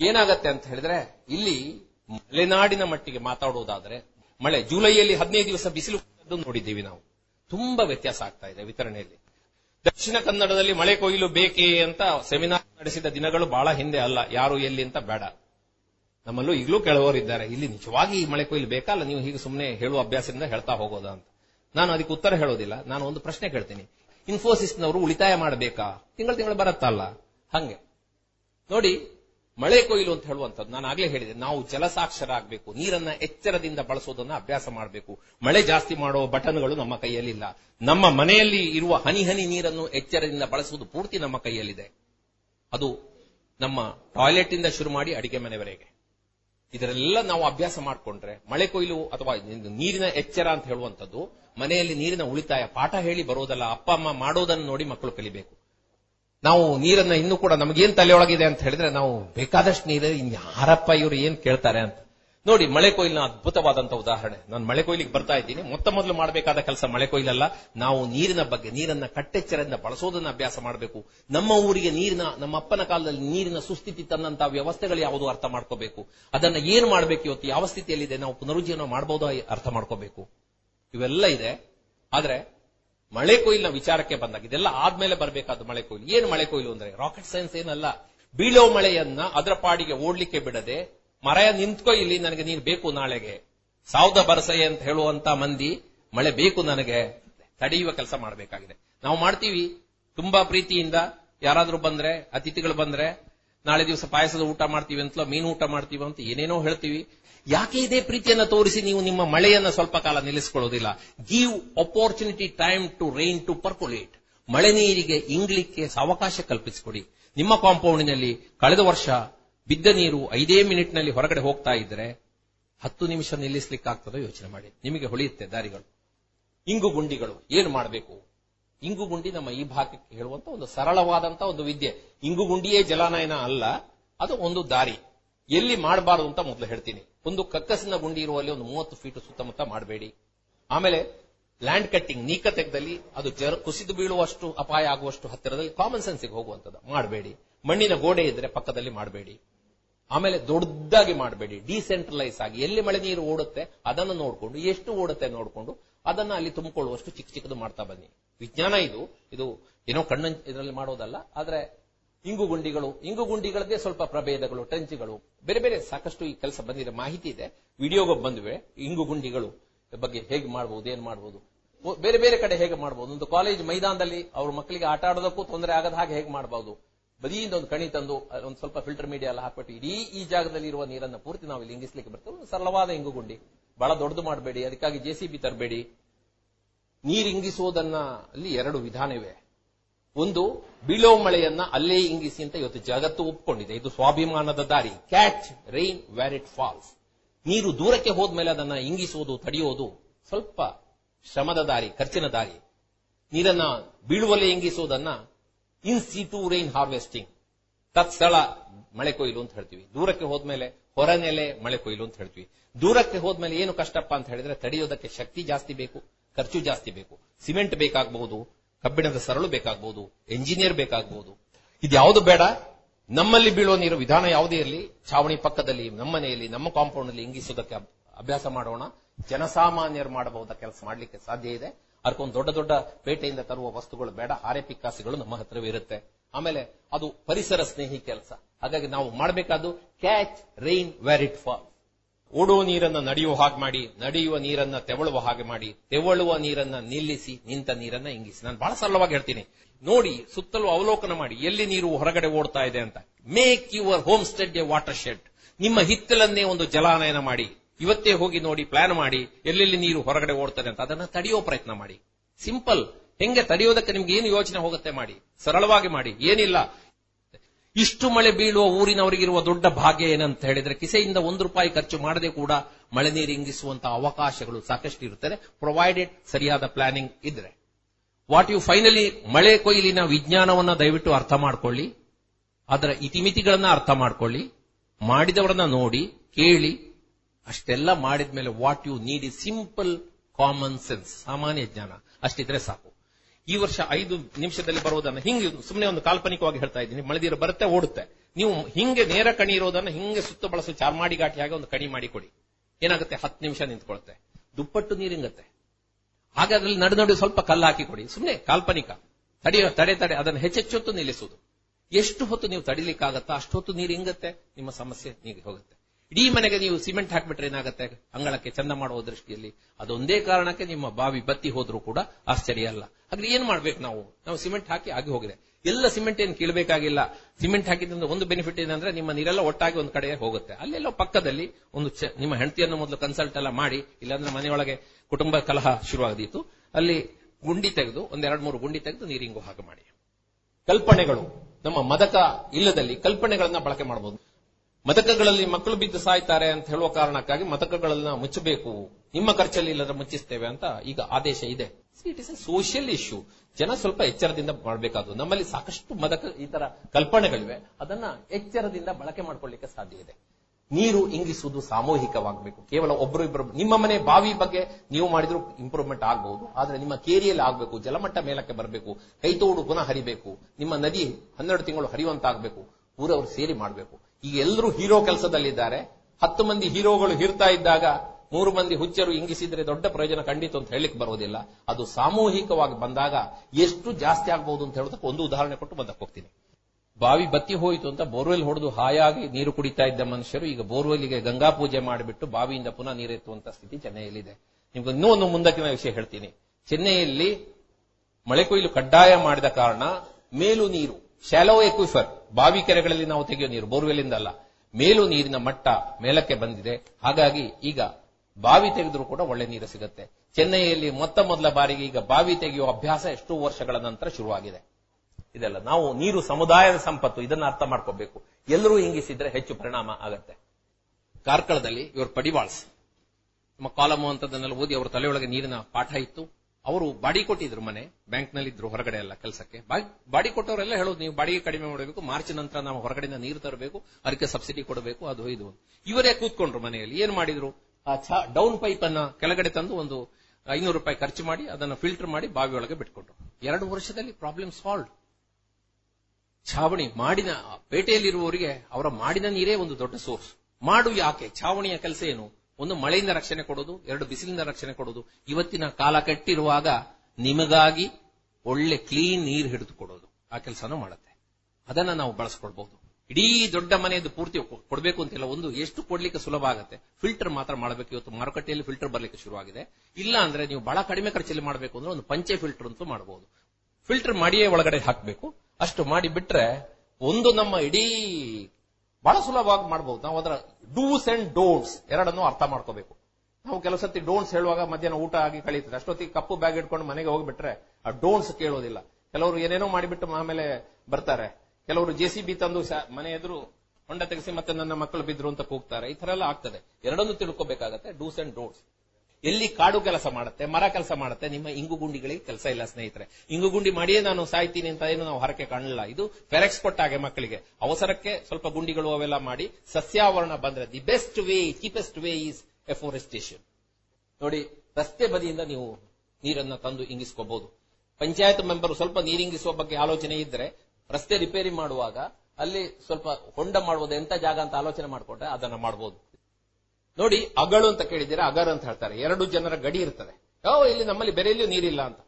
ಏನಾಗತ್ತೆ ಅಂತ ಹೇಳಿದ್ರೆ, ಇಲ್ಲಿ ಮಲೆನಾಡಿನ ಮಟ್ಟಿಗೆ ಮಾತಾಡುವುದಾದ್ರೆ ಮಳೆ ಜುಲೈಯಲ್ಲಿ ಹದಿನೈದು ದಿವಸ ಬಿಸಿಲು ನೋಡಿದ್ದೀವಿ ನಾವು. ತುಂಬಾ ವ್ಯತ್ಯಾಸ ಆಗ್ತಾ ಇದೆ ವಿತರಣೆಯಲ್ಲಿ. ದಕ್ಷಿಣ ಕನ್ನಡದಲ್ಲಿ ಮಳೆ ಕೊಯ್ಲು ಬೇಕೇ ಅಂತ ಸೆಮಿನಾರ್ ನಡೆಸಿದ ದಿನಗಳು ಬಹಳ ಹಿಂದೆ ಅಲ್ಲ. ಯಾರು ಎಲ್ಲಿ ಅಂತ ಬೇಡ. ನಮ್ಮಲ್ಲೂ ಈಗಲೂ ಕೇಳುವವರಿದ್ದಾರೆ. ಇಲ್ಲಿ ನಿಜವಾಗಿ ಈ ಮಳೆ ಕೊಯ್ಲು ಬೇಕಲ್ಲ, ನೀವು ಹೀಗೆ ಸುಮ್ಮನೆ ಹೇಳುವ ಅಭ್ಯಾಸದಿಂದ ಹೇಳ್ತಾ ಹೋಗೋದಾ ಅಂತ. ನಾನು ಅದಕ್ಕೆ ಉತ್ತರ ಹೇಳೋದಿಲ್ಲ, ನಾನು ಒಂದು ಪ್ರಶ್ನೆ ಕೇಳ್ತೀನಿ. ಇನ್ಫೋಸಿಸ್ನವರು ಉಳಿತಾಯ ಮಾಡಬೇಕಾ? ತಿಂಗಳು ತಿಂಗಳು ಬರತ್ತಲ್ಲ? ಹಂಗೆ. ನೋಡಿ, ಮಳೆ ಕೊಯ್ಲು ಅಂತ ಹೇಳುವಂಥದ್ದು ನಾನು ಆಗ್ಲೇ ಹೇಳಿದೆ. ನಾವು ಜಲಸಾಕ್ಷರ ಆಗಬೇಕು ನೀರನ್ನ ಎಚ್ಚರದಿಂದ ಬಳಸೋದನ್ನ ಅಭ್ಯಾಸ ಮಾಡಬೇಕು. ಮಳೆ ಜಾಸ್ತಿ ಮಾಡೋ ಬಟನ್ಗಳು ನಮ್ಮ ಕೈಯಲ್ಲಿಲ್ಲ. ನಮ್ಮ ಮನೆಯಲ್ಲಿ ಇರುವ ಹನಿ ಹನಿ ನೀರನ್ನು ಎಚ್ಚರದಿಂದ ಬಳಸುವುದು ಪೂರ್ತಿ ನಮ್ಮ ಕೈಯಲ್ಲಿದೆ. ಅದು ನಮ್ಮ ಟಾಯ್ಲೆಟ್ ಇಂದ ಶುರು ಮಾಡಿ ಅಡಿಗೆ ಮನೆವರೆಗೆ. ಇದರೆಲ್ಲ ನಾವು ಅಭ್ಯಾಸ ಮಾಡಿಕೊಂಡ್ರೆ ಮಳೆ ಕೊಯ್ಲು ಅಥವಾ ನೀರಿನ ಎಚ್ಚರ ಅಂತ ಹೇಳುವಂಥದ್ದು, ಮನೆಯಲ್ಲಿ ನೀರಿನ ಉಳಿತಾಯ ಪಾಠ ಹೇಳಿ ಬರೋದಲ್ಲ, ಅಪ್ಪ, ಅಮ್ಮ ಮಾಡೋದನ್ನು ನೋಡಿ ಮಕ್ಕಳು ಕಲಿಬೇಕು. ನಾವು ನೀರನ್ನ ಇನ್ನೂ ಕೂಡ ನಮಗೇನ್ ತಲೆಯೊಳಗಿದೆ ಅಂತ ಹೇಳಿದ್ರೆ ನಾವು ಬೇಕಾದಷ್ಟು ನೀರು ಯಾರಪ್ಪ ಇವರು ಏನ್ ಕೇಳ್ತಾರೆ ಅಂತ. ನೋಡಿ, ಮಳೆ ಕೊಯ್ಲಿನ ಅದ್ಭುತವಾದಂತ ಉದಾಹರಣೆ. ನಾನು ಮಳೆ ಕೊಯ್ಲಿಗೆ ಬರ್ತಾ ಇದ್ದೀನಿ. ಮೊತ್ತ ಮೊದಲು ಮಾಡಬೇಕಾದ ಕೆಲಸ ಮಳೆ ಕೊಯ್ಲಲ್ಲ. ನಾವು ನೀರಿನ ಬಗ್ಗೆ, ನೀರನ್ನ ಕಟ್ಟೆಚ್ಚರದಿಂದ ಬಳಸೋದನ್ನ ಅಭ್ಯಾಸ ಮಾಡಬೇಕು. ನಮ್ಮ ಊರಿಗೆ ನೀರಿನ, ನಮ್ಮ ಅಪ್ಪನ ಕಾಲದಲ್ಲಿ ನೀರಿನ ಸುಸ್ಥಿತಿ ತನ್ನಂತಹ ವ್ಯವಸ್ಥೆಗಳು ಯಾವುದು ಅರ್ಥ ಮಾಡ್ಕೋಬೇಕು. ಅದನ್ನ ಏನ್ ಮಾಡಬೇಕು ಇವತ್ತು? ಯಾವ ಸ್ಥಿತಿಯಲ್ಲಿದೆ? ನಾವು ಪುನರುಜ್ಜೀವನ ಮಾಡಬಹುದಾ ಅರ್ಥ ಮಾಡ್ಕೋಬೇಕು. ಇವೆಲ್ಲ ಇದೆ. ಆದ್ರೆ, ಮಳೆ ಕೊಯ್ಲಿನ ವಿಚಾರಕ್ಕೆ ಬಂದಾಗ, ಇದೆಲ್ಲ ಆದ್ಮೇಲೆ ಬರಬೇಕಾದ ಮಳೆ ಕೊಯ್ಲು. ಏನು ಮಳೆ ಕೊಯ್ಲು ಅಂದ್ರೆ? ರಾಕೆಟ್ ಸೈನ್ಸ್ ಏನಲ್ಲ. ಬೀಳೋ ಮಳೆಯನ್ನ ಅದರ ಪಾಡಿಗೆ ಓಡ್ಲಿಕ್ಕೆ ಬಿಡದೆ ಮರ ನಿಂತ್ಕೋ ಇಲ್ಲಿ, ನನಗೆ ನೀರು ಬೇಕು ನಾಳೆಗೆ. ಸಾವ್ದ ಬರಸೆ ಅಂತ ಹೇಳುವಂತ ಮಂದಿ, ಮಳೆ ಬೇಕು ನನಗೆ, ತಡೆಯುವ ಕೆಲಸ ಮಾಡಬೇಕಾಗಿದೆ. ನಾವು ಮಾಡ್ತೀವಿ, ತುಂಬಾ ಪ್ರೀತಿಯಿಂದ. ಯಾರಾದ್ರೂ ಬಂದ್ರೆ, ಅತಿಥಿಗಳು ಬಂದ್ರೆ, ನಾಳೆ ದಿವಸ ಪಾಯಸದ ಊಟ ಮಾಡ್ತೀವಿ ಅಂತಲೋ, ಮೀನು ಊಟ ಮಾಡ್ತೀವಿ ಅಂತ ಏನೇನೋ ಹೇಳ್ತೀವಿ. ಯಾಕೆ ಇದೇ ಪ್ರೀತಿಯನ್ನ ತೋರಿಸಿ ನೀವು ನಿಮ್ಮ ಮಳೆಯನ್ನ ಸ್ವಲ್ಪ ಕಾಲ ನಿಲ್ಲಿಸಿಕೊಳ್ಳೋದಿಲ್ಲ? Give opportunity time to rain to percolate ಮಳೆ ನೀರಿಗೆ ಇಂಗ್ಲಿಕ್ಕೆ ಅವಕಾಶ ಕಲ್ಪಿಸಿಕೊಡಿ. ನಿಮ್ಮ ಕಾಂಪೌಂಡಿನಲ್ಲಿ ಕಳೆದ ವರ್ಷ ಬಿದ್ದ ನೀರು ಐದೇ ಮಿನಿಟ್ನಲ್ಲಿ ಹೊರಗಡೆ ಹೋಗ್ತಾ ಇದ್ರೆ ಹತ್ತು ನಿಮಿಷ ನಿಲ್ಲಿಸ್ಲಿಕ್ಕಾಗ್ತದೋ ಯೋಚನೆ ಮಾಡಿ. ನಿಮಗೆ ಹೊಳೆಯುತ್ತೆ ದಾರಿಗಳು. ಇಂಗು ಗುಂಡಿಗಳು. ಏನು ಮಾಡಬೇಕು? ಇಂಗು ಗುಂಡಿ ನಮ್ಮ ಈ ಭಾಗಕ್ಕೆ ಹೇಳುವಂತ ಒಂದು ಸರಳವಾದಂತ ಒಂದು ವಿದ್ಯೆ. ಇಂಗು ಗುಂಡಿಯೇ ಜಲಾನಯನ ಅಲ್ಲ, ಅದು ಒಂದು ದಾರಿ. ಎಲ್ಲಿ ಮಾಡಬಾರದು ಅಂತ ಮೊದಲು ಹೇಳ್ತೀನಿ. ಒಂದು ಕಕ್ಕಸಿನ ಗುಂಡಿ ಇರುವಲ್ಲಿ ಒಂದು ಮೂವತ್ತು ಫೀಟ್ ಸುತ್ತಮುತ್ತ ಮಾಡಬೇಡಿ. ಆಮೇಲೆ ಲ್ಯಾಂಡ್ ಕಟ್ಟಿಂಗ್ ನೀಕ ತೆಗ್ದಲ್ಲಿ ಅದು ಜರ ಕುಸಿದು ಬೀಳುವಷ್ಟು, ಅಪಾಯ ಆಗುವಷ್ಟು ಹತ್ತಿರದಲ್ಲಿ ಕಾಮನ್ ಸೆನ್ಸ್ಗೆ ಹೋಗುವಂತದ್ದು ಮಾಡಬೇಡಿ. ಮಣ್ಣಿನ ಗೋಡೆ ಇದ್ರೆ ಪಕ್ಕದಲ್ಲಿ ಮಾಡಬೇಡಿ. ಆಮೇಲೆ ದೊಡ್ಡದಾಗಿ ಮಾಡಬೇಡಿ ಡಿಸೆಂಟ್ರಲೈಸ್ ಆಗಿ. ಎಲ್ಲಿ ಮಳೆ ನೀರು ಓಡುತ್ತೆ, ಅದನ್ನು ನೋಡಿಕೊಂಡು, ಎಷ್ಟು ಓಡುತ್ತೆ ನೋಡಿಕೊಂಡು, ಅದನ್ನ ಅಲ್ಲಿ ತುಂಬಿಕೊಳ್ಳುವಷ್ಟು ಚಿಕ್ಕ ಚಿಕ್ಕದು ಮಾಡ್ತಾ ಬನ್ನಿ. ವಿಜ್ಞಾನ ಇದು ಇದು ಏನೋ ಕಣ್ಣ ಇದರಲ್ಲಿ ಮಾಡೋದಲ್ಲ, ಆದ್ರೆ ಇಂಗು ಗುಂಡಿಗಳು, ಇಂಗು ಗುಂಡಿಗಳದ್ದೇ ಸ್ವಲ್ಪ ಪ್ರಭೇದಗಳು ಟ್ರೆಂಚ್ಗಳು ಬೇರೆ ಬೇರೆ ಸಾಕಷ್ಟು ಈ ಕೆಲಸ ಬಂದಿರೋ ಮಾಹಿತಿ ಇದೆ. ವಿಡಿಯೋಗೆ ಬಂದಿವೆ, ಇಂಗು ಗುಂಡಿಗಳು ಬಗ್ಗೆ ಹೇಗೆ ಮಾಡಬಹುದು ಏನ್ ಮಾಡಬಹುದು ಬೇರೆ ಬೇರೆ ಕಡೆ ಹೇಗೆ ಮಾಡಬಹುದು ಒಂದು ಕಾಲೇಜ್ ಮೈದಾನದಲ್ಲಿ ಅವ್ರ ಮಕ್ಕಳಿಗೆ ಆಟ ಆಡೋದಕ್ಕೂ ತೊಂದರೆ ಆಗದ ಹಾಗೆ ಹೇಗೆ ಮಾಡಬಹುದು ಬದಿಯಿಂದ ಒಂದು ಕಣಿ ತಂದು ಒಂದು ಸ್ವಲ್ಪ ಫಿಲ್ಟರ್ ಮೀಡಿಯಾ ಎಲ್ಲ ಹಾಕ್ಬಿಟ್ಟು ಇಡೀ ಈ ಜಾಗದಲ್ಲಿ ಇರುವ ನೀರನ್ನ ಪೂರ್ತಿ ನಾವು ಇಲ್ಲಿ ಇಂಗಿಸ್ಲಿಕ್ಕೆ ಬರ್ತೇವೆ. ಒಂದು ಸರಳವಾದ ಇಂಗುಗುಂಡಿ. ಬಹಳ ದೊಡ್ಡದು ಮಾಡಬೇಡಿ, ಅದಕ್ಕಾಗಿ ಜೆಸಿಬಿ ತರಬೇಡಿ. ನೀರು ಇಂಗಿಸುವುದನ್ನ ಅಲ್ಲಿ ಎರಡು ವಿಧಾನವಿವೆ ಒಂದು, ಬಿಳೋ ಮಳೆಯನ್ನ ಅಲ್ಲೇ ಇಂಗಿಸಿ ಅಂತ ಇವತ್ತು ಜಗತ್ತು ಒಪ್ಪಿಕೊಂಡಿದೆ ಇದು ಸ್ವಾಭಿಮಾನದ ದಾರಿ. Catch rain where it falls ನೀರು ದೂರಕ್ಕೆ ಹೋದ್ಮೇಲೆ ಅದನ್ನ ಇಂಗಿಸುವುದು ತಡೆಯುವುದು ಸ್ವಲ್ಪ ಶ್ರಮದ ದಾರಿ, ಖರ್ಚಿನ ದಾರಿ. ನೀರನ್ನ ಬೀಳುವಲ್ಲೇ ಇಂಗಿಸುವುದನ್ನ ಇನ್ ಸಿಟು ರೈನ್ ಹಾರ್ವೆಸ್ಟಿಂಗ್. ತತ್ಸ್ಥಳ ಮಳೆ ಕೊಯ್ಲು ಅಂತ ಹೇಳ್ತೀವಿ. ದೂರಕ್ಕೆ ಹೋದ್ಮೇಲೆ ಹೊರನೆಲೆ ಮಳೆ ಕೊಯ್ಲು ಅಂತ ಹೇಳ್ತೀವಿ. ದೂರಕ್ಕೆ ಹೋದ್ಮೇಲೆ ಏನು ಕಷ್ಟಪ್ಪ ಅಂತ ಹೇಳಿದ್ರೆ ತಡೆಯೋದಕ್ಕೆ ಶಕ್ತಿ ಜಾಸ್ತಿ ಬೇಕು, ಖರ್ಚು ಜಾಸ್ತಿ ಬೇಕು. ಸಿಮೆಂಟ್ ಬೇಕಾಗಬಹುದು ಕಬ್ಬಿಣದ ಸರಳು ಬೇಕಾಗಬಹುದು ಎಂಜಿನಿಯರ್ ಬೇಕಾಗಬಹುದು ಇದ್ಯಾವುದು ಬೇಡ? ನಮ್ಮಲ್ಲಿ ಬೀಳೋ ನೀರು ವಿಧಾನ ಯಾವುದೇ ಇರಲಿ, ಛಾವಣಿ ಪಕ್ಕದಲ್ಲಿ, ನಮ್ಮ ಮನೆಯಲ್ಲಿ, ನಮ್ಮ ಕಾಂಪೌಂಡ್ ಅಲ್ಲಿ ಇಂಗಿಸೋದಕ್ಕೆ ಅಭ್ಯಾಸ ಮಾಡೋಣ. ಜನಸಾಮಾನ್ಯರು ಮಾಡಬಹುದ ಕೆಲಸ ಮಾಡಲಿಕ್ಕೆ ಸಾಧ್ಯ ಇದೆ. ಅದಕ್ಕೊಂದು ದೊಡ್ಡ ದೊಡ್ಡ ಪೇಟೆಯಿಂದ ತರುವ ವಸ್ತುಗಳು ಬೇಡ ಹಾರೆ ಪಿಕ್ಕಾಸಿಗಳು ನಮ್ಮ ಹತ್ರವೇ ಇರುತ್ತೆ. ಆಮೇಲೆ ಅದು ಪರಿಸರ ಸ್ನೇಹಿ ಕೆಲಸ. ಹಾಗಾಗಿ ನಾವು ಮಾಡಬೇಕಾದ್ದು catch rain where it fall ಓಡುವ ನೀರನ್ನ ನಡೆಯುವ ಹಾಗೆ ಮಾಡಿ, ನಡೆಯುವ ನೀರನ್ನ ತೆವಳುವ ಹಾಗೆ ಮಾಡಿ, ತೆವಳುವ ನೀರನ್ನ ನಿಲ್ಲಿಸಿ, ನಿಂತ ನೀರನ್ನ ಇಂಗಿಸಿ. ನಾನು ಬಹಳ ಸರಳವಾಗಿ ಹೇಳ್ತೀನಿ. ನೋಡಿ, ಸುತ್ತಲೂ ಅವಲೋಕನ ಮಾಡಿ, ಎಲ್ಲಿ ನೀರು ಹೊರಗಡೆ ಓಡ್ತಾ ಇದೆ ಅಂತ. Make your homestead a watershed ನಿಮ್ಮ ಹಿತ್ತಲನ್ನೇ ಒಂದು ಜಲಾನಯನ ಮಾಡಿ. ಇವತ್ತೇ ಹೋಗಿ ನೋಡಿ ಪ್ಲಾನ್ ಮಾಡಿ, ಎಲ್ಲೆಲ್ಲಿ ನೀರು ಹೊರಗಡೆ ಓಡ್ತದೆ ಅಂತ ಅದನ್ನ ತಡೆಯೋ ಪ್ರಯತ್ನ ಮಾಡಿ. ಸಿಂಪಲ್ ಹೆಂಗೆ ತಡೆಯೋದಕ್ಕೆ ನಿಮ್ಗೆ ಏನು ಯೋಚನೆ ಹೋಗುತ್ತೆ ಮಾಡಿ. ಸರಳವಾಗಿ ಮಾಡಿ. ಏನಿಲ್ಲ. ಇಷ್ಟು ಮಳೆ ಬೀಳುವ ಊರಿನವರಿಗಿರುವ ದೊಡ್ಡ ಭಾಗ್ಯ ಏನಂತ ಹೇಳಿದ್ರೆ, ಕಿಸೆಯಿಂದ ಒಂದು ರೂಪಾಯಿ ಖರ್ಚು ಮಾಡದೆ ಕೂಡ ಮಳೆ ನೀರು ಇಂಗಿಸುವಂತಹ ಅವಕಾಶಗಳು ಸಾಕಷ್ಟು ಇರುತ್ತದೆ ಪ್ರೊವೈಡೆಡ್ ಸರಿಯಾದ ಪ್ಲಾನಿಂಗ್ ಇದ್ರೆ. ವಾಟ್ ಯು ಫೈನಲಿ ಮಳೆ ಕೊಯ್ಲಿನ ವಿಜ್ಞಾನವನ್ನ ದಯವಿಟ್ಟು ಅರ್ಥ ಮಾಡ್ಕೊಳ್ಳಿ. ಅದರ ಇತಿಮಿತಿಗಳನ್ನ ಅರ್ಥ ಮಾಡ್ಕೊಳ್ಳಿ. ಮಾಡಿದವರನ್ನ ನೋಡಿ, ಕೇಳಿ ಅಷ್ಟೆಲ್ಲ ಮಾಡಿದ ಮೇಲೆ what you need is simple common sense ಸಾಮಾನ್ಯ ಜ್ಞಾನ. ಅಷ್ಟಿದ್ರೆ ಸಾಕು. ಈ ವರ್ಷ ಐದು ನಿಮಿಷದಲ್ಲಿ ಬರೋದನ್ನ ಹಿಂಗೆ ಸುಮ್ಮನೆ ಒಂದು ಕಾಲ್ಪನಿಕವಾಗಿ ಹೇಳ್ತಾ ಇದ್ದೀನಿ. ಮಳೆದೀರು ಬರುತ್ತೆ, ಓಡುತ್ತೆ. ನೀವು ಹಿಂಗೆ ನೇರ ಕಣಿ ಇರೋದನ್ನ ಹಿಂಗೆ ಸುತ್ತ ಬಳಸಲು ಚಾರ್ಮಾಡಿ ಘಾಟಿ ಹಾಗೆ ಒಂದು ಕಣಿ ಮಾಡಿ ಕೊಡಿ. ಏನಾಗುತ್ತೆ? ಹತ್ತು ನಿಮಿಷ ನಿಂತ್ಕೊಳುತ್ತೆ. ದುಪ್ಪಟ್ಟು ನೀರಿಂಗತ್ತೆ ಹಾಗೆ ಅದ್ರಲ್ಲಿ ನಡು ನಡು ಸ್ವಲ್ಪ ಕಲ್ಲು ಹಾಕಿ ಕೊಡಿ. ಸುಮ್ಮನೆ ಕಾಲ್ಪನಿಕ. ತಡೆಯೋ ತಡೆ ತಡೆ. ಅದನ್ನು ಹೆಚ್ಚೆಚ್ಚೊತ್ತು ನಿಲ್ಲಿಸುವುದು. ಎಷ್ಟು ಹೊತ್ತು ನೀವು ತಡಿಲಿಕ್ಕಾಗತ್ತಾ ಅಷ್ಟೊತ್ತು ನೀರು ಹಿಂಗತ್ತೆ ನಿಮ್ಮ ಸಮಸ್ಯೆ ನೀರಿಗೆ ಹೋಗುತ್ತೆ. ಇಡೀ ಮನೆಗೆ ನೀವು ಸಿಮೆಂಟ್ ಹಾಕ್ಬಿಟ್ರೆ ಏನಾಗುತ್ತೆ? ಅಂಗಳಕ್ಕೆ ಚಂದ ಮಾಡುವ ದೃಷ್ಟಿಯಲ್ಲಿ. ಅದೊಂದೇ ಕಾರಣಕ್ಕೆ ನಿಮ್ಮ ಬಾವಿ ಬತ್ತಿ ಹೋದ್ರೂ ಕೂಡ ಆಶ್ಚರ್ಯ ಅಲ್ಲ. ಹಾಗೆ ಏನ್ ಮಾಡ್ಬೇಕು ನಾವು? ನಾವು ಸಿಮೆಂಟ್ ಹಾಕಿ ಆಗಿ ಹೋಗಿದೆ. ಎಲ್ಲ ಸಿಮೆಂಟ್ ಏನು ಕೀಳಬೇಕಾಗಿಲ್ಲ? ಸಿಮೆಂಟ್ ಹಾಕಿದ್ರಿಂದ ಒಂದು ಬೆನಿಫಿಟ್ ಏನಂದ್ರೆ ನಿಮ್ಮ ನೀರೆಲ್ಲ ಒಟ್ಟಾಗಿ ಒಂದು ಕಡೆ ಹೋಗುತ್ತೆ. ಅಲ್ಲೆಲ್ಲ ಪಕ್ಕದಲ್ಲಿ ಒಂದು ನಿಮ್ಮ ಹೆಂಡತಿಯನ್ನು ಮೊದಲು ಕನ್ಸಲ್ಟ್ ಎಲ್ಲ ಮಾಡಿ, ಇಲ್ಲಾಂದ್ರೆ ಮನೆಯೊಳಗೆ ಕುಟುಂಬ ಕಲಹ ಶುರುವಾಗದಿತ್ತು. ಅಲ್ಲಿ ಗುಂಡಿ ತೆಗೆದು, ಒಂದೆರಡು ಮೂರು ಗುಂಡಿ ತೆಗೆದು ನೀರಿಂಗು ಹಾಗೆ ಮಾಡಿ. ಕಲ್ಪನೆಗಳು. ನಮ್ಮ ಮದಕ ಇಲ್ಲದಲ್ಲಿ ಕಲ್ಪನೆಗಳನ್ನ ಬಳಕೆ ಮಾಡಬಹುದು ಮತಕಗಳಲ್ಲಿ ಮಕ್ಕಳು ಬಿದ್ದು ಸಾಯ್ತಾರೆ ಅಂತ ಹೇಳುವ ಕಾರಣಕ್ಕಾಗಿ ಮತಕಗಳನ್ನ ಮುಚ್ಚಬೇಕು. ನಿಮ್ಮ ಖರ್ಚಲ್ಲಿ ಇಲ್ಲದ್ರೆ ಮುಚ್ಚಿಸ್ತೇವೆ ಅಂತ ಈಗ ಆದೇಶ ಇದೆ. It is a social issue ಜನ ಸ್ವಲ್ಪ ಎಚ್ಚರದಿಂದ ಮಾಡಬೇಕಾದ್ರು ನಮ್ಮಲ್ಲಿ ಸಾಕಷ್ಟು ಮದಕ ಈ ತರ ಕಲ್ಪನೆಗಳಿವೆ. ಅದನ್ನ ಎಚ್ಚರದಿಂದ ಬಳಕೆ ಮಾಡ್ಕೊಳ್ಳಿಕ್ಕೆ ಸಾಧ್ಯ ಇದೆ. ನೀರು ಇಂಗಿಸುವುದು ಸಾಮೂಹಿಕವಾಗಬೇಕು. ಕೇವಲ ಒಬ್ಬರು ಇಬ್ಬರು ನಿಮ್ಮ ಮನೆ ಬಾವಿ ಬಗ್ಗೆ ನೀವು ಮಾಡಿದ್ರು ಇಂಪ್ರೂವ್ಮೆಂಟ್ ಆಗಬಹುದು ಆದ್ರೆ ನಿಮ್ಮ ಕೇರಿಯಲ್ಲಿ ಆಗಬೇಕು, ಜಲಮಟ್ಟ ಮೇಲಕ್ಕೆ ಬರಬೇಕು, ಕೈತೋಡು ಪುನಃ ಹರಿಬೇಕು, ನಿಮ್ಮ ನದಿ ಹನ್ನೆರಡು ತಿಂಗಳು ಹರಿಯುವಂತಾಗಬೇಕು, ಊರವರು ಸೇರಿ ಮಾಡಬೇಕು. ಈಗ ಎಲ್ಲರೂ ಹೀರೋ ಕೆಲಸದಲ್ಲಿದ್ದಾರೆ. ಹತ್ತು ಮಂದಿ ಹೀರೋಗಳು ಹೀರ್ತಾ ಇದ್ದಾಗ ಮೂರು ಮಂದಿ ಹುಚ್ಚರು ಇಂಗಿಸಿದ್ರೆ ದೊಡ್ಡ ಪ್ರಯೋಜನ ಖಂಡಿತ ಅಂತ ಹೇಳಲಿಕ್ಕೆ ಬರೋದಿಲ್ಲ ಅದು ಸಾಮೂಹಿಕವಾಗಿ ಬಂದಾಗ ಎಷ್ಟು ಜಾಸ್ತಿ ಆಗಬಹುದು ಅಂತ ಹೇಳೋದಕ್ಕೆ ಒಂದು ಉದಾಹರಣೆ ಕೊಟ್ಟು ಬಂದಕ್ಕೆ ಹೋಗ್ತೀನಿ. ಬಾವಿ ಬತ್ತಿ ಹೋಯಿತು ಅಂತ ಬೋರ್ವೆಲ್ ಹೊಡೆದು ಹಾಯಾಗಿ ನೀರು ಕುಡಿತಾ ಇದ್ದ ಮನುಷ್ಯರು ಈಗ ಬೋರ್ವೆಲ್ಗೆ ಗಂಗಾ ಪೂಜೆ ಮಾಡಿಬಿಟ್ಟು ಬಾವಿಯಿಂದ ಪುನಃ ನೀರೆತ್ತುವಂತ ಸ್ಥಿತಿ ಚೆನ್ನೈಯಲ್ಲಿದೆ. ನಿಮ್ಗೆ ಇನ್ನೂ ಒಂದು ಮುಂದಕ್ಕಿನ ವಿಷಯ ಹೇಳ್ತೀನಿ. ಚೆನ್ನೈಯಲ್ಲಿ ಮಳೆ ಕೊಯ್ಲು ಕಡ್ಡಾಯ ಮಾಡಿದ ಕಾರಣ ಮೇಲು ನೀರು ಶಾಲೋ ಎಕ್ವಿಫರ್ ಬಾವಿ ಕೆರೆಗಳಲ್ಲಿ ನಾವು ತೆಗೆಯೋ ನೀರು ಬೋರ್ವೆಲ್ನಿಂದ ಅಲ್ಲ, ಮೇಲು ನೀರಿನ ಮಟ್ಟ ಮೇಲಕ್ಕೆ ಬಂದಿದೆ. ಹಾಗಾಗಿ ಈಗ ಬಾವಿ ತೆಗೆದರೂ ಕೂಡ ಒಳ್ಳೆ ನೀರು ಸಿಗುತ್ತೆ. ಚೆನ್ನೈಯಲ್ಲಿ ಮೊತ್ತ ಮೊದಲ ಬಾರಿಗೆ ಈಗ ಬಾವಿ ತೆಗೆಯುವ ಅಭ್ಯಾಸ ಎಷ್ಟೋ ವರ್ಷಗಳ ನಂತರ ಶುರುವಾಗಿದೆ. ಇದೆಲ್ಲ ನಾವು ನೀರು ಸಮುದಾಯದ ಸಂಪತ್ತು, ಇದನ್ನ ಅರ್ಥ ಮಾಡ್ಕೋಬೇಕು. ಎಲ್ಲರೂ ಹಿಂಗಿಸಿದ್ರೆ ಹೆಚ್ಚು ಪರಿಣಾಮ ಆಗತ್ತೆ. ಕಾರ್ಕಳದಲ್ಲಿ ಇವರು ಪಡಿವಾಳ್ಸ್. ನಮ್ಮ ಕಾಲಮು ಅಂತದನ್ನೆಲ್ಲ ಓದಿ ಅವರ ತಲೆಯೊಳಗೆ ನೀರಿನ ಪಾಠ ಇತ್ತು. ಅವರು ಬಾಡಿ ಕೊಟ್ಟಿದ್ರು ಮನೆ ಬ್ಯಾಂಕ್ನಲ್ಲಿ ಇದ್ರು ಹೊರಗಡೆ ಎಲ್ಲ ಕೆಲಸಕ್ಕೆ. ಬಾಡಿ ಕೊಟ್ಟವರೆಲ್ಲ ಹೇಳೋದು, ನೀವು ಬಾಡಿಗೆ ಕಡಿಮೆ ಮಾಡಬೇಕು, ಮಾರ್ಚ್ ನಂತರ ನಾವು ಹೊರಗಡೆಯಿಂದ ನೀರು ತರಬೇಕು, ಅದಕ್ಕೆ ಸಬ್ಸಿಡಿ ಕೊಡಬೇಕು, ಅದು ಇದು ಇವರೇ ಕೂತ್ಕೊಂಡ್ರು ಮನೆಯಲ್ಲಿ, ಏನ್ ಮಾಡಿದ್ರು? ಆ ಡೌನ್ ಪೈಪ್ ಅನ್ನ ಕೆಳಗಡೆ ತಂದು ಒಂದು ಐನೂರು ರೂಪಾಯಿ ಖರ್ಚು ಮಾಡಿ, ಅದನ್ನು ಫಿಲ್ಟರ್ ಮಾಡಿ ಬಾವಿಯೊಳಗೆ ಬಿಟ್ಕೊಂಡ್ರು ಎರಡು ವರ್ಷದಲ್ಲಿ ಪ್ರಾಬ್ಲಮ್ ಸಾಲ್ವ್ ಛಾವಣಿ ಮಾಡಿನ ಪೇಟೆಯಲ್ಲಿರುವವರಿಗೆ ಅವರ ಮಾಡಿನ ನೀರೇ ಒಂದು ದೊಡ್ಡ ಸೋರ್ಸ್. ಮಾಡು ಯಾಕೆ? ಛಾವಣಿಯ ಕೆಲಸ ಏನು? ಒಂದು ಮಳೆಯಿಂದ ರಕ್ಷಣೆ ಕೊಡೋದು, ಎರಡು ಬಿಸಿಲಿಂದ ರಕ್ಷಣೆ ಕೊಡೋದು. ಇವತ್ತಿನ ಕಾಲ ಕಟ್ಟಿರುವಾಗ ನಿಮಗಾಗಿ ಒಳ್ಳೆ ಕ್ಲೀನ್ ನೀರು ಹಿಡಿದು ಕೊಡೋದು. ಆ ಕೆಲಸನೂ ಮಾಡುತ್ತೆ. ಅದನ್ನ ನಾವು ಬಳಸ್ಕೊಳ್ಬಹುದು ಇಡೀ ದೊಡ್ಡ ಮನೆಯದು ಪೂರ್ತಿ ಕೊಡಬೇಕು ಅಂತಿಲ್ಲ. ಒಂದು ಎಷ್ಟು ಕೊಡ್ಲಿಕ್ಕೆ ಸುಲಭ ಆಗುತ್ತೆ. ಫಿಲ್ಟರ್ ಮಾತ್ರ ಮಾಡಬೇಕು. ಇವತ್ತು ಮಾರುಕಟ್ಟೆಯಲ್ಲಿ ಫಿಲ್ಟರ್ ಬರಲಿಕ್ಕೆ ಶುರುವಾಗಿದೆ. ಇಲ್ಲ ಅಂದ್ರೆ ನೀವು ಬಹಳ ಕಡಿಮೆ ಖರ್ಚಲ್ಲಿ ಮಾಡಬೇಕು ಅಂದ್ರೆ ಒಂದು ಪಂಚೆ ಫಿಲ್ಟರ್ ಅಂತೂ ಮಾಡಬಹುದು ಫಿಲ್ಟರ್ ಮಾಡಿಯೇ ಒಳಗಡೆ ಹಾಕಬೇಕು. ಅಷ್ಟು ಮಾಡಿ ಬಿಟ್ರೆ ಒಂದು ನಮ್ಮ ಇಡೀ ಬಹಳ ಸುಲಭವಾಗಿ ಮಾಡಬಹುದು ನಾವು ಅದರ ಡೂಸ್ ಅಂಡ್ ಡೋಂಟ್ಸ್ ಎರಡನ್ನೂ ಅರ್ಥ ಮಾಡ್ಕೋಬೇಕು. ನಾವು ಕೆಲವು ಸತಿ ಡೋಂಟ್ಸ್ ಹೇಳುವಾಗ ಮಧ್ಯಾಹ್ನ ಊಟ ಆಗಿ ಕಳೀತದೆ. ಅಷ್ಟೊತ್ತಿಗೆ ಕಪ್ಪು ಬ್ಯಾಗ್ ಇಟ್ಕೊಂಡು ಮನೆಗೆ ಹೋಗ್ಬಿಟ್ರೆ ಆ ಡೋಂಟ್ಸ್ ಕೇಳೋದಿಲ್ಲ. ಕೆಲವರು ಏನೇನೋ ಮಾಡಿಬಿಟ್ಟು ಆಮೇಲೆ ಬರ್ತಾರೆ. ಕೆಲವರು ಜೆ ಸಿ ಬಿ ತಂದು ಮನೆ ಎದುರು ಹೊಂಡ ತೆಗೆಸಿ ಮತ್ತೆ ನನ್ನ ಮಕ್ಕಳು ಬಿದ್ರು ಅಂತ ಕೂಗ್ತಾರೆ. ಈ ತರ ಎಲ್ಲ ಆಗ್ತದೆ. ಎರಡನ್ನೂ ತಿಳ್ಕೋಬೇಕಾಗತ್ತೆ. ಡೂಸ್ ಅಂಡ್ ಡೋಂಟ್ಸ್ ಎಲ್ಲಿ ಕಾಡು ಕೆಲಸ ಮಾಡುತ್ತೆ, ಮರ ಕೆಲಸ ಮಾಡುತ್ತೆ, ನಿಮ್ಮ ಇಂಗು ಗುಂಡಿಗಳಿಗೆ ಕೆಲಸ ಇಲ್ಲ ಸ್ನೇಹಿತರೆ. ಇಂಗು ಗುಂಡಿ ಮಾಡಿಯೇ ನಾನು ಸಾಯ್ತೀನಿ ಅಂತ ಏನು ನಾವು ಹರಕೆ ಕಾಣಲಿಲ್ಲ. ಇದು ಫೆರೆಕ್ಸ್ ಕೊಟ್ಟಾಗೆ ಮಕ್ಕಳಿಗೆ. ಅವಸರಕ್ಕೆ ಸ್ವಲ್ಪ ಗುಂಡಿಗಳು ಅವೆಲ್ಲ ಮಾಡಿ ಸಸ್ಯಾವರಣ ಬಂದ್ರೆ the best way cheapest way is afforestation ನೋಡಿ, ರಸ್ತೆ ಬದಿಯಿಂದ ನೀವು ನೀರನ್ನ ತಂದು ಇಂಗಿಸ್ಕೋಬಹುದು ಪಂಚಾಯತ್ ಮೆಂಬರ್ ಸ್ವಲ್ಪ ನೀರಿಂಗಿಸುವ ಬಗ್ಗೆ ಆಲೋಚನೆ ಇದ್ರೆ ರಸ್ತೆ ರಿಪೇರಿ ಮಾಡುವಾಗ ಅಲ್ಲಿ ಸ್ವಲ್ಪ ಹೊಂಡ ಮಾಡುವುದು ಎಂತ ಜಾಗ ಅಂತ ಆಲೋಚನೆ ಮಾಡಿಕೊಂಡ್ರೆ ಅದನ್ನ ಮಾಡಬಹುದು ನೋಡಿ, ಅಗಳು ಅಂತ ಕೇಳಿದ್ದೀರಾ? ಅಗರ್ ಅಂತ ಹೇಳ್ತಾರೆ. ಎರಡು ಜನರ ಗಡಿ ಇರ್ತದೆ. ಓ, ಇಲ್ಲಿ ನಮ್ಮಲ್ಲಿ ಬೆರೆಯಲ್ಲಿಯೂ ನೀರಿಲ್ಲ ಅಂತ.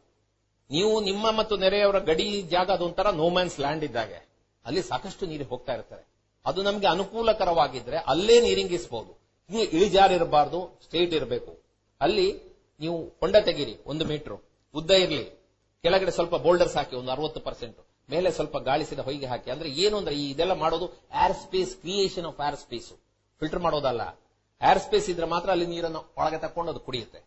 ನೀವು, ನಿಮ್ಮ ಮತ್ತು ನೆರೆಯವರ ಗಡಿ ಜಾಗ ಅದೊಂಥರ ನೋಮ್ಯಾನ್ಸ್ ಲ್ಯಾಂಡ್ ಇದ್ದಾಗೆ. ಅಲ್ಲಿ ಸಾಕಷ್ಟು ನೀರು ಹೋಗ್ತಾ ಇರ್ತಾರೆ ಅದು ನಮಗೆ ಅನುಕೂಲಕರವಾಗಿದ್ರೆ ಅಲ್ಲೇ ನೀರಿಂಗಿಸಬಹುದು ನೀವು ಇಳಿಜಾರಿರಬಾರ್ದು, ಸ್ಟ್ರೇಟ್ ಇರಬೇಕು. ಅಲ್ಲಿ ನೀವು ಹೊಂಡ ತೆಗೀರಿ, ಒಂದು ಮೀಟರ್. ಉದ್ದ ಇರಲಿ. ಕೆಳಗಡೆ ಸ್ವಲ್ಪ ಬೋಲ್ಡರ್ಸ್ ಹಾಕಿ, ಒಂದು ಅರವತ್ತು ಪರ್ಸೆಂಟ್ ಮೇಲೆ ಸ್ವಲ್ಪ ಗಾಳಿಸಿದ ಹೊಯ್ಗೆ ಹಾಕಿ. ಅಂದ್ರೆ ಏನು ಅಂದ್ರೆ ಈ ಇದೆಲ್ಲ ಮಾಡೋದು air space creation of air space filter ಮಾಡೋದಲ್ಲ. ಏರ್ ಸ್ಪೇಸ್ ಇದ್ರೆ ಮಾತ್ರ ಅಲ್ಲಿ ನೀರನ್ನು ಒಳಗೆ ತಕೊಂಡು ಅದು ಕುಡಿಯುತ್ತೆ.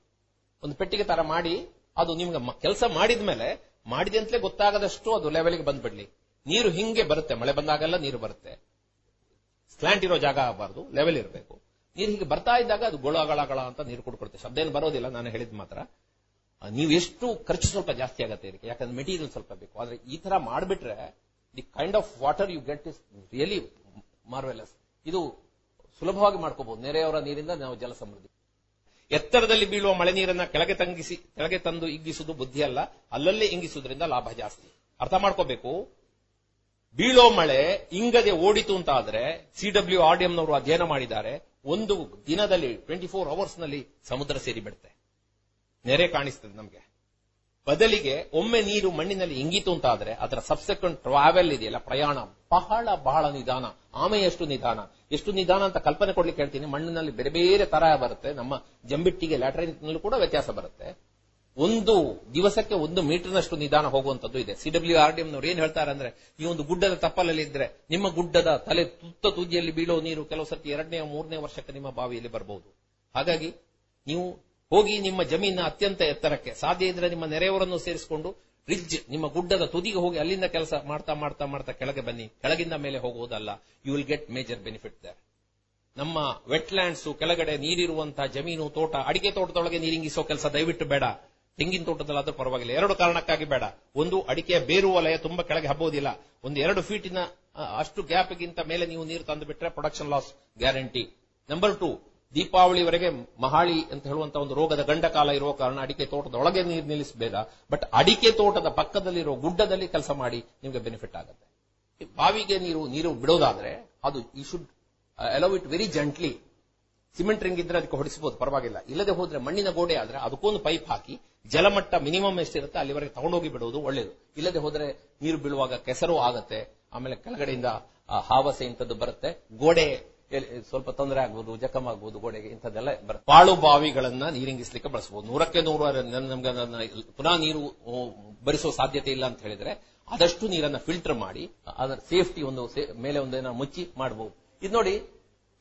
ಒಂದು ಪೆಟ್ಟಿಗೆ ತರ ಮಾಡಿ, ಅದು ನಿಮ್ಗೆ ಕೆಲಸ ಮಾಡಿದ್ಮೇಲೆ ಮಾಡಿದಂತಲೇ ಗೊತ್ತಾಗದಷ್ಟು ಅದು ಲೆವೆಲ್ಗೆ ಬಂದ್ಬಿಡ್ಲಿ. ನೀರು ಹಿಂಗೆ ಬರುತ್ತೆ, ಮಳೆ ಬಂದಾಗೆಲ್ಲ ನೀರು ಬರುತ್ತೆ. ಸ್ಲ್ಯಾಂಟ್ ಇರೋ ಜಾಗ ಆಗಬಾರ್ದು ಲೆವೆಲ್ ಇರಬೇಕು. ನೀರು ಹೀಗೆ ಬರ್ತಾ ಇದ್ದಾಗ ಅದು ಗೊಳಗಳಗಳ ಅಂತ ನೀರು ಕುಡ್ಕೊಡುತ್ತೆ. ಶಬ್ದ ಏನು ಬರೋದಿಲ್ಲ, ನಾನು ಹೇಳಿದ್ ಮಾತ್ರ. ನೀವು ಎಷ್ಟು ಖರ್ಚು ಸ್ವಲ್ಪ ಜಾಸ್ತಿ ಆಗುತ್ತೆ ಇದಕ್ಕೆ. ಯಾಕಂದ್ರೆ ಮೆಟೀರಿಯಲ್ ಸ್ವಲ್ಪ ಬೇಕು. ಆದ್ರೆ ಈ ತರ ಮಾಡಿಬಿಟ್ರೆ the kind of water you get is really marvellous ಇದು ಸುಲಭವಾಗಿ ಮಾಡ್ಕೋಬಹುದು. ನೆರೆಯವರ ನೀರಿಂದ ನಾವು ಜಲ ಸಮೃದ್ಧಿ. ಎತ್ತರದಲ್ಲಿ ಬೀಳುವ ಮಳೆ ನೀರನ್ನ ಕೆಳಗೆ ತಂಗಿಸಿ, ಕೆಳಗೆ ತಂದು ಇಗ್ಗಿಸುವುದು ಬುದ್ಧಿ ಅಲ್ಲ. ಅಲ್ಲಲ್ಲೇ ಇಂಗಿಸುವುದರಿಂದ ಲಾಭ ಜಾಸ್ತಿ. ಅರ್ಥ ಮಾಡ್ಕೋಬೇಕು? ಬೀಳೋ ಮಳೆ ಇಂಗದೆ ಓಡಿತು ಅಂತ ಆದ್ರೆ ಸಿಡಬ್ಲ್ಯೂ ಆರ್ಡಿಎಂನವರು ಅಧ್ಯಯನ ಮಾಡಿದ್ದಾರೆ, ಒಂದು ದಿನದಲ್ಲಿ ಟ್ವೆಂಟಿ ಫೋರ್ ಅವರ್ಸ್ನಲ್ಲಿ ಸಮುದ್ರ ಸೇರಿ ಬಿಡುತ್ತೆ. ನೆರೆ ಕಾಣಿಸ್ತದೆ ನಮಗೆ. ಬದಲಿಗೆ ಒಮ್ಮೆ ನೀರು ಮಣ್ಣಿನಲ್ಲಿ ಇಂಗಿತು ಅಂತ ಆದ್ರೆ ಅದರ ಸಬ್ಸೆಕ್ವೆಂಟ್ ಟ್ರಾವೆಲ್ ಇದೆಯಲ್ಲ ಪ್ರಯಾಣ. ಬಹಳ ಬಹಳ ನಿಧಾನ. ಆಮೆಯಷ್ಟು ನಿಧಾನ. ಎಷ್ಟು ನಿಧಾನ ಅಂತ ಕಲ್ಪನೆ ಕೊಡ್ಲಿಕ್ಕೆ ಹೇಳ್ತೀನಿ. ಮಣ್ಣಿನಲ್ಲಿ ಬೇರೆ ಬೇರೆ ತರ ಬರುತ್ತೆ. ನಮ್ಮ ಜಂಬಿಟ್ಟಿಗೆ ಲ್ಯಾಟ್ರೈನ್ ಕೂಡ ವ್ಯತ್ಯಾಸ ಬರುತ್ತೆ. ಒಂದು ದಿವಸಕ್ಕೆ ಒಂದು ಮೀಟರ್ನಷ್ಟು ನಿಧಾನ ಹೋಗುವಂತದ್ದು ಇದೆ. ಸಿಡಬ್ಲ್ಯೂ ಆರ್ ಡಿ ಏನ್ ಹೇಳ್ತಾರೆ ಅಂದ್ರೆ, ಈ ಒಂದು ಗುಡ್ಡದ ತಪ್ಪಲಲ್ಲಿ ಇದ್ರೆ ನಿಮ್ಮ ಗುಡ್ಡದ ತಲೆ ತುತ್ತ ತುದಿಯಲ್ಲಿ ಬೀಳೋ ನೀರು ಕೆಲವು ಸರ್ತಿ ಎರಡನೇ, ಮೂರನೇ ವರ್ಷಕ್ಕೆ ನಿಮ್ಮ ಬಾವಿಯಲ್ಲಿ ಬರಬಹುದು ಹಾಗಾಗಿ ನೀವು ಹೋಗಿ ನಿಮ್ಮ ಜಮೀನ ಅತ್ಯಂತ ಎತ್ತರಕ್ಕೆ, ಸಾಧ್ಯ ಇದ್ರೆ ನಿಮ್ಮ ನೆರೆಯವರನ್ನು ಸೇರಿಸಿಕೊಂಡು ರಿಡ್ಜ್ ನಿಮ್ಮ ಗುಡ್ಡದ ತುದಿಗೆ ಹೋಗಿ ಅಲ್ಲಿಂದ ಕೆಲಸ ಮಾಡ್ತಾ ಮಾಡ್ತಾ ಮಾಡ್ತಾ ಕೆಳಗೆ ಬನ್ನಿ. ಕೆಳಗಿಂದ ಮೇಲೆ ಹೋಗುವುದಲ್ಲ. You will get major benefit there ನಮ್ಮ ವೆಟ್ಲ್ಯಾಂಡ್ಸ್ ಕೆಳಗಡೆ ನೀರಿರುವಂತಹ ಜಮೀನು, ತೋಟ, ಅಡಿಕೆ ತೋಟದೊಳಗೆ ನೀರಿಂಗಿಸೋ ಕೆಲಸ ದಯವಿಟ್ಟು ಬೇಡ. ತೆಂಗಿನ ತೋಟದಲ್ಲಾದ್ರೂ ಪರವಾಗಿಲ್ಲ. ಎರಡು ಕಾರಣಕ್ಕಾಗಿ ಬೇಡ. ಒಂದು ಅಡಿಕೆಯ ಬೇರು ವಲಯ ತುಂಬಾ ಕೆಳಗೆ ಹಬ್ಬೋದಿಲ್ಲ ಒಂದು, ಎರಡು ಫೀಟಿನ ಅಷ್ಟು ಗ್ಯಾಪ್ಗಿಂತ ಮೇಲೆ ನೀವು ನೀರು ತಂದು ಬಿಟ್ರೆ production loss guarantee number two ದೀಪಾವಳಿವರೆಗೆ ಮಹಾಳಿ ಅಂತ ಹೇಳುವಂತ ಒಂದು ರೋಗದ ಗಂಡಕಾಲ ಇರುವ ಕಾರಣ ಅಡಿಕೆ ತೋಟದ ಒಳಗೆ ನೀರು ನಿಲ್ಲಿಸಬೇಡ. ಬಟ್ ಅಡಿಕೆ ತೋಟದ ಪಕ್ಕದಲ್ಲಿರೋ ಗುಡ್ಡದಲ್ಲಿ ಕೆಲಸ ಮಾಡಿ ನಿಮಗೆ ಬೆನಿಫಿಟ್ ಆಗುತ್ತೆ. ಬಾವಿಗೆ ನೀರು ನೀರು ಬಿಡೋದಾದ್ರೆ ಅದು you should allow it very gently cement ring ಇದ್ರೆ ಅದಕ್ಕೆ ಹೊಡಿಸಬಹುದು ಪರವಾಗಿಲ್ಲ. ಇಲ್ಲದೆ ಹೋದ್ರೆ ಮಣ್ಣಿನ ಗೋಡೆ ಆದ್ರೆ ಅದಕ್ಕೊಂದು ಪೈಪ್ ಹಾಕಿ ಜಲಮಟ್ಟ ಮಿನಿಮಮ್ ಎಷ್ಟಿರುತ್ತೆ ಅಲ್ಲಿವರೆಗೆ ತಗೊಂಡೋಗಿ ಬಿಡುವುದು ಒಳ್ಳೆಯದು ಇಲ್ಲದೆ ಹೋದ್ರೆ ನೀರು ಬೀಳುವಾಗ ಕೆಸರು ಆಗತ್ತೆ. ಆಮೇಲೆ ಕೆಳಗಡೆಯಿಂದ ಹಾವಸೆ ಇಂಥದ್ದು ಬರುತ್ತೆ. ಗೋಡೆ ಸ್ವಲ್ಪ ತೊಂದರೆ ಆಗ್ಬಹುದು ಜಖಮ್ ಆಗ್ಬಹುದು ಗೋಡೆಗೆ ಇಂಥದ್ದೆಲ್ಲ ಪಾಳು ಬಾವಿಗಳನ್ನ ನೀರಿಂಗಿಸ್ಲಿಕ್ಕೆ ಬಳಸಬಹುದು ನೂರಕ್ಕೆ ನೂರು ನಮ್ಗೆ ಪುನಃ ನೀರು ಬರಿಸೋ ಸಾಧ್ಯತೆ ಇಲ್ಲ ಅಂತ ಹೇಳಿದ್ರೆ ಆದಷ್ಟು ನೀರನ್ನ ಫಿಲ್ಟರ್ ಮಾಡಿ, ಅದರ ಸೇಫ್ಟಿ ಒಂದು ಮೇಲೆ ಒಂದೇನ ಮುಚ್ಚಿ ಮಾಡಬಹುದು ಇದು ನೋಡಿ,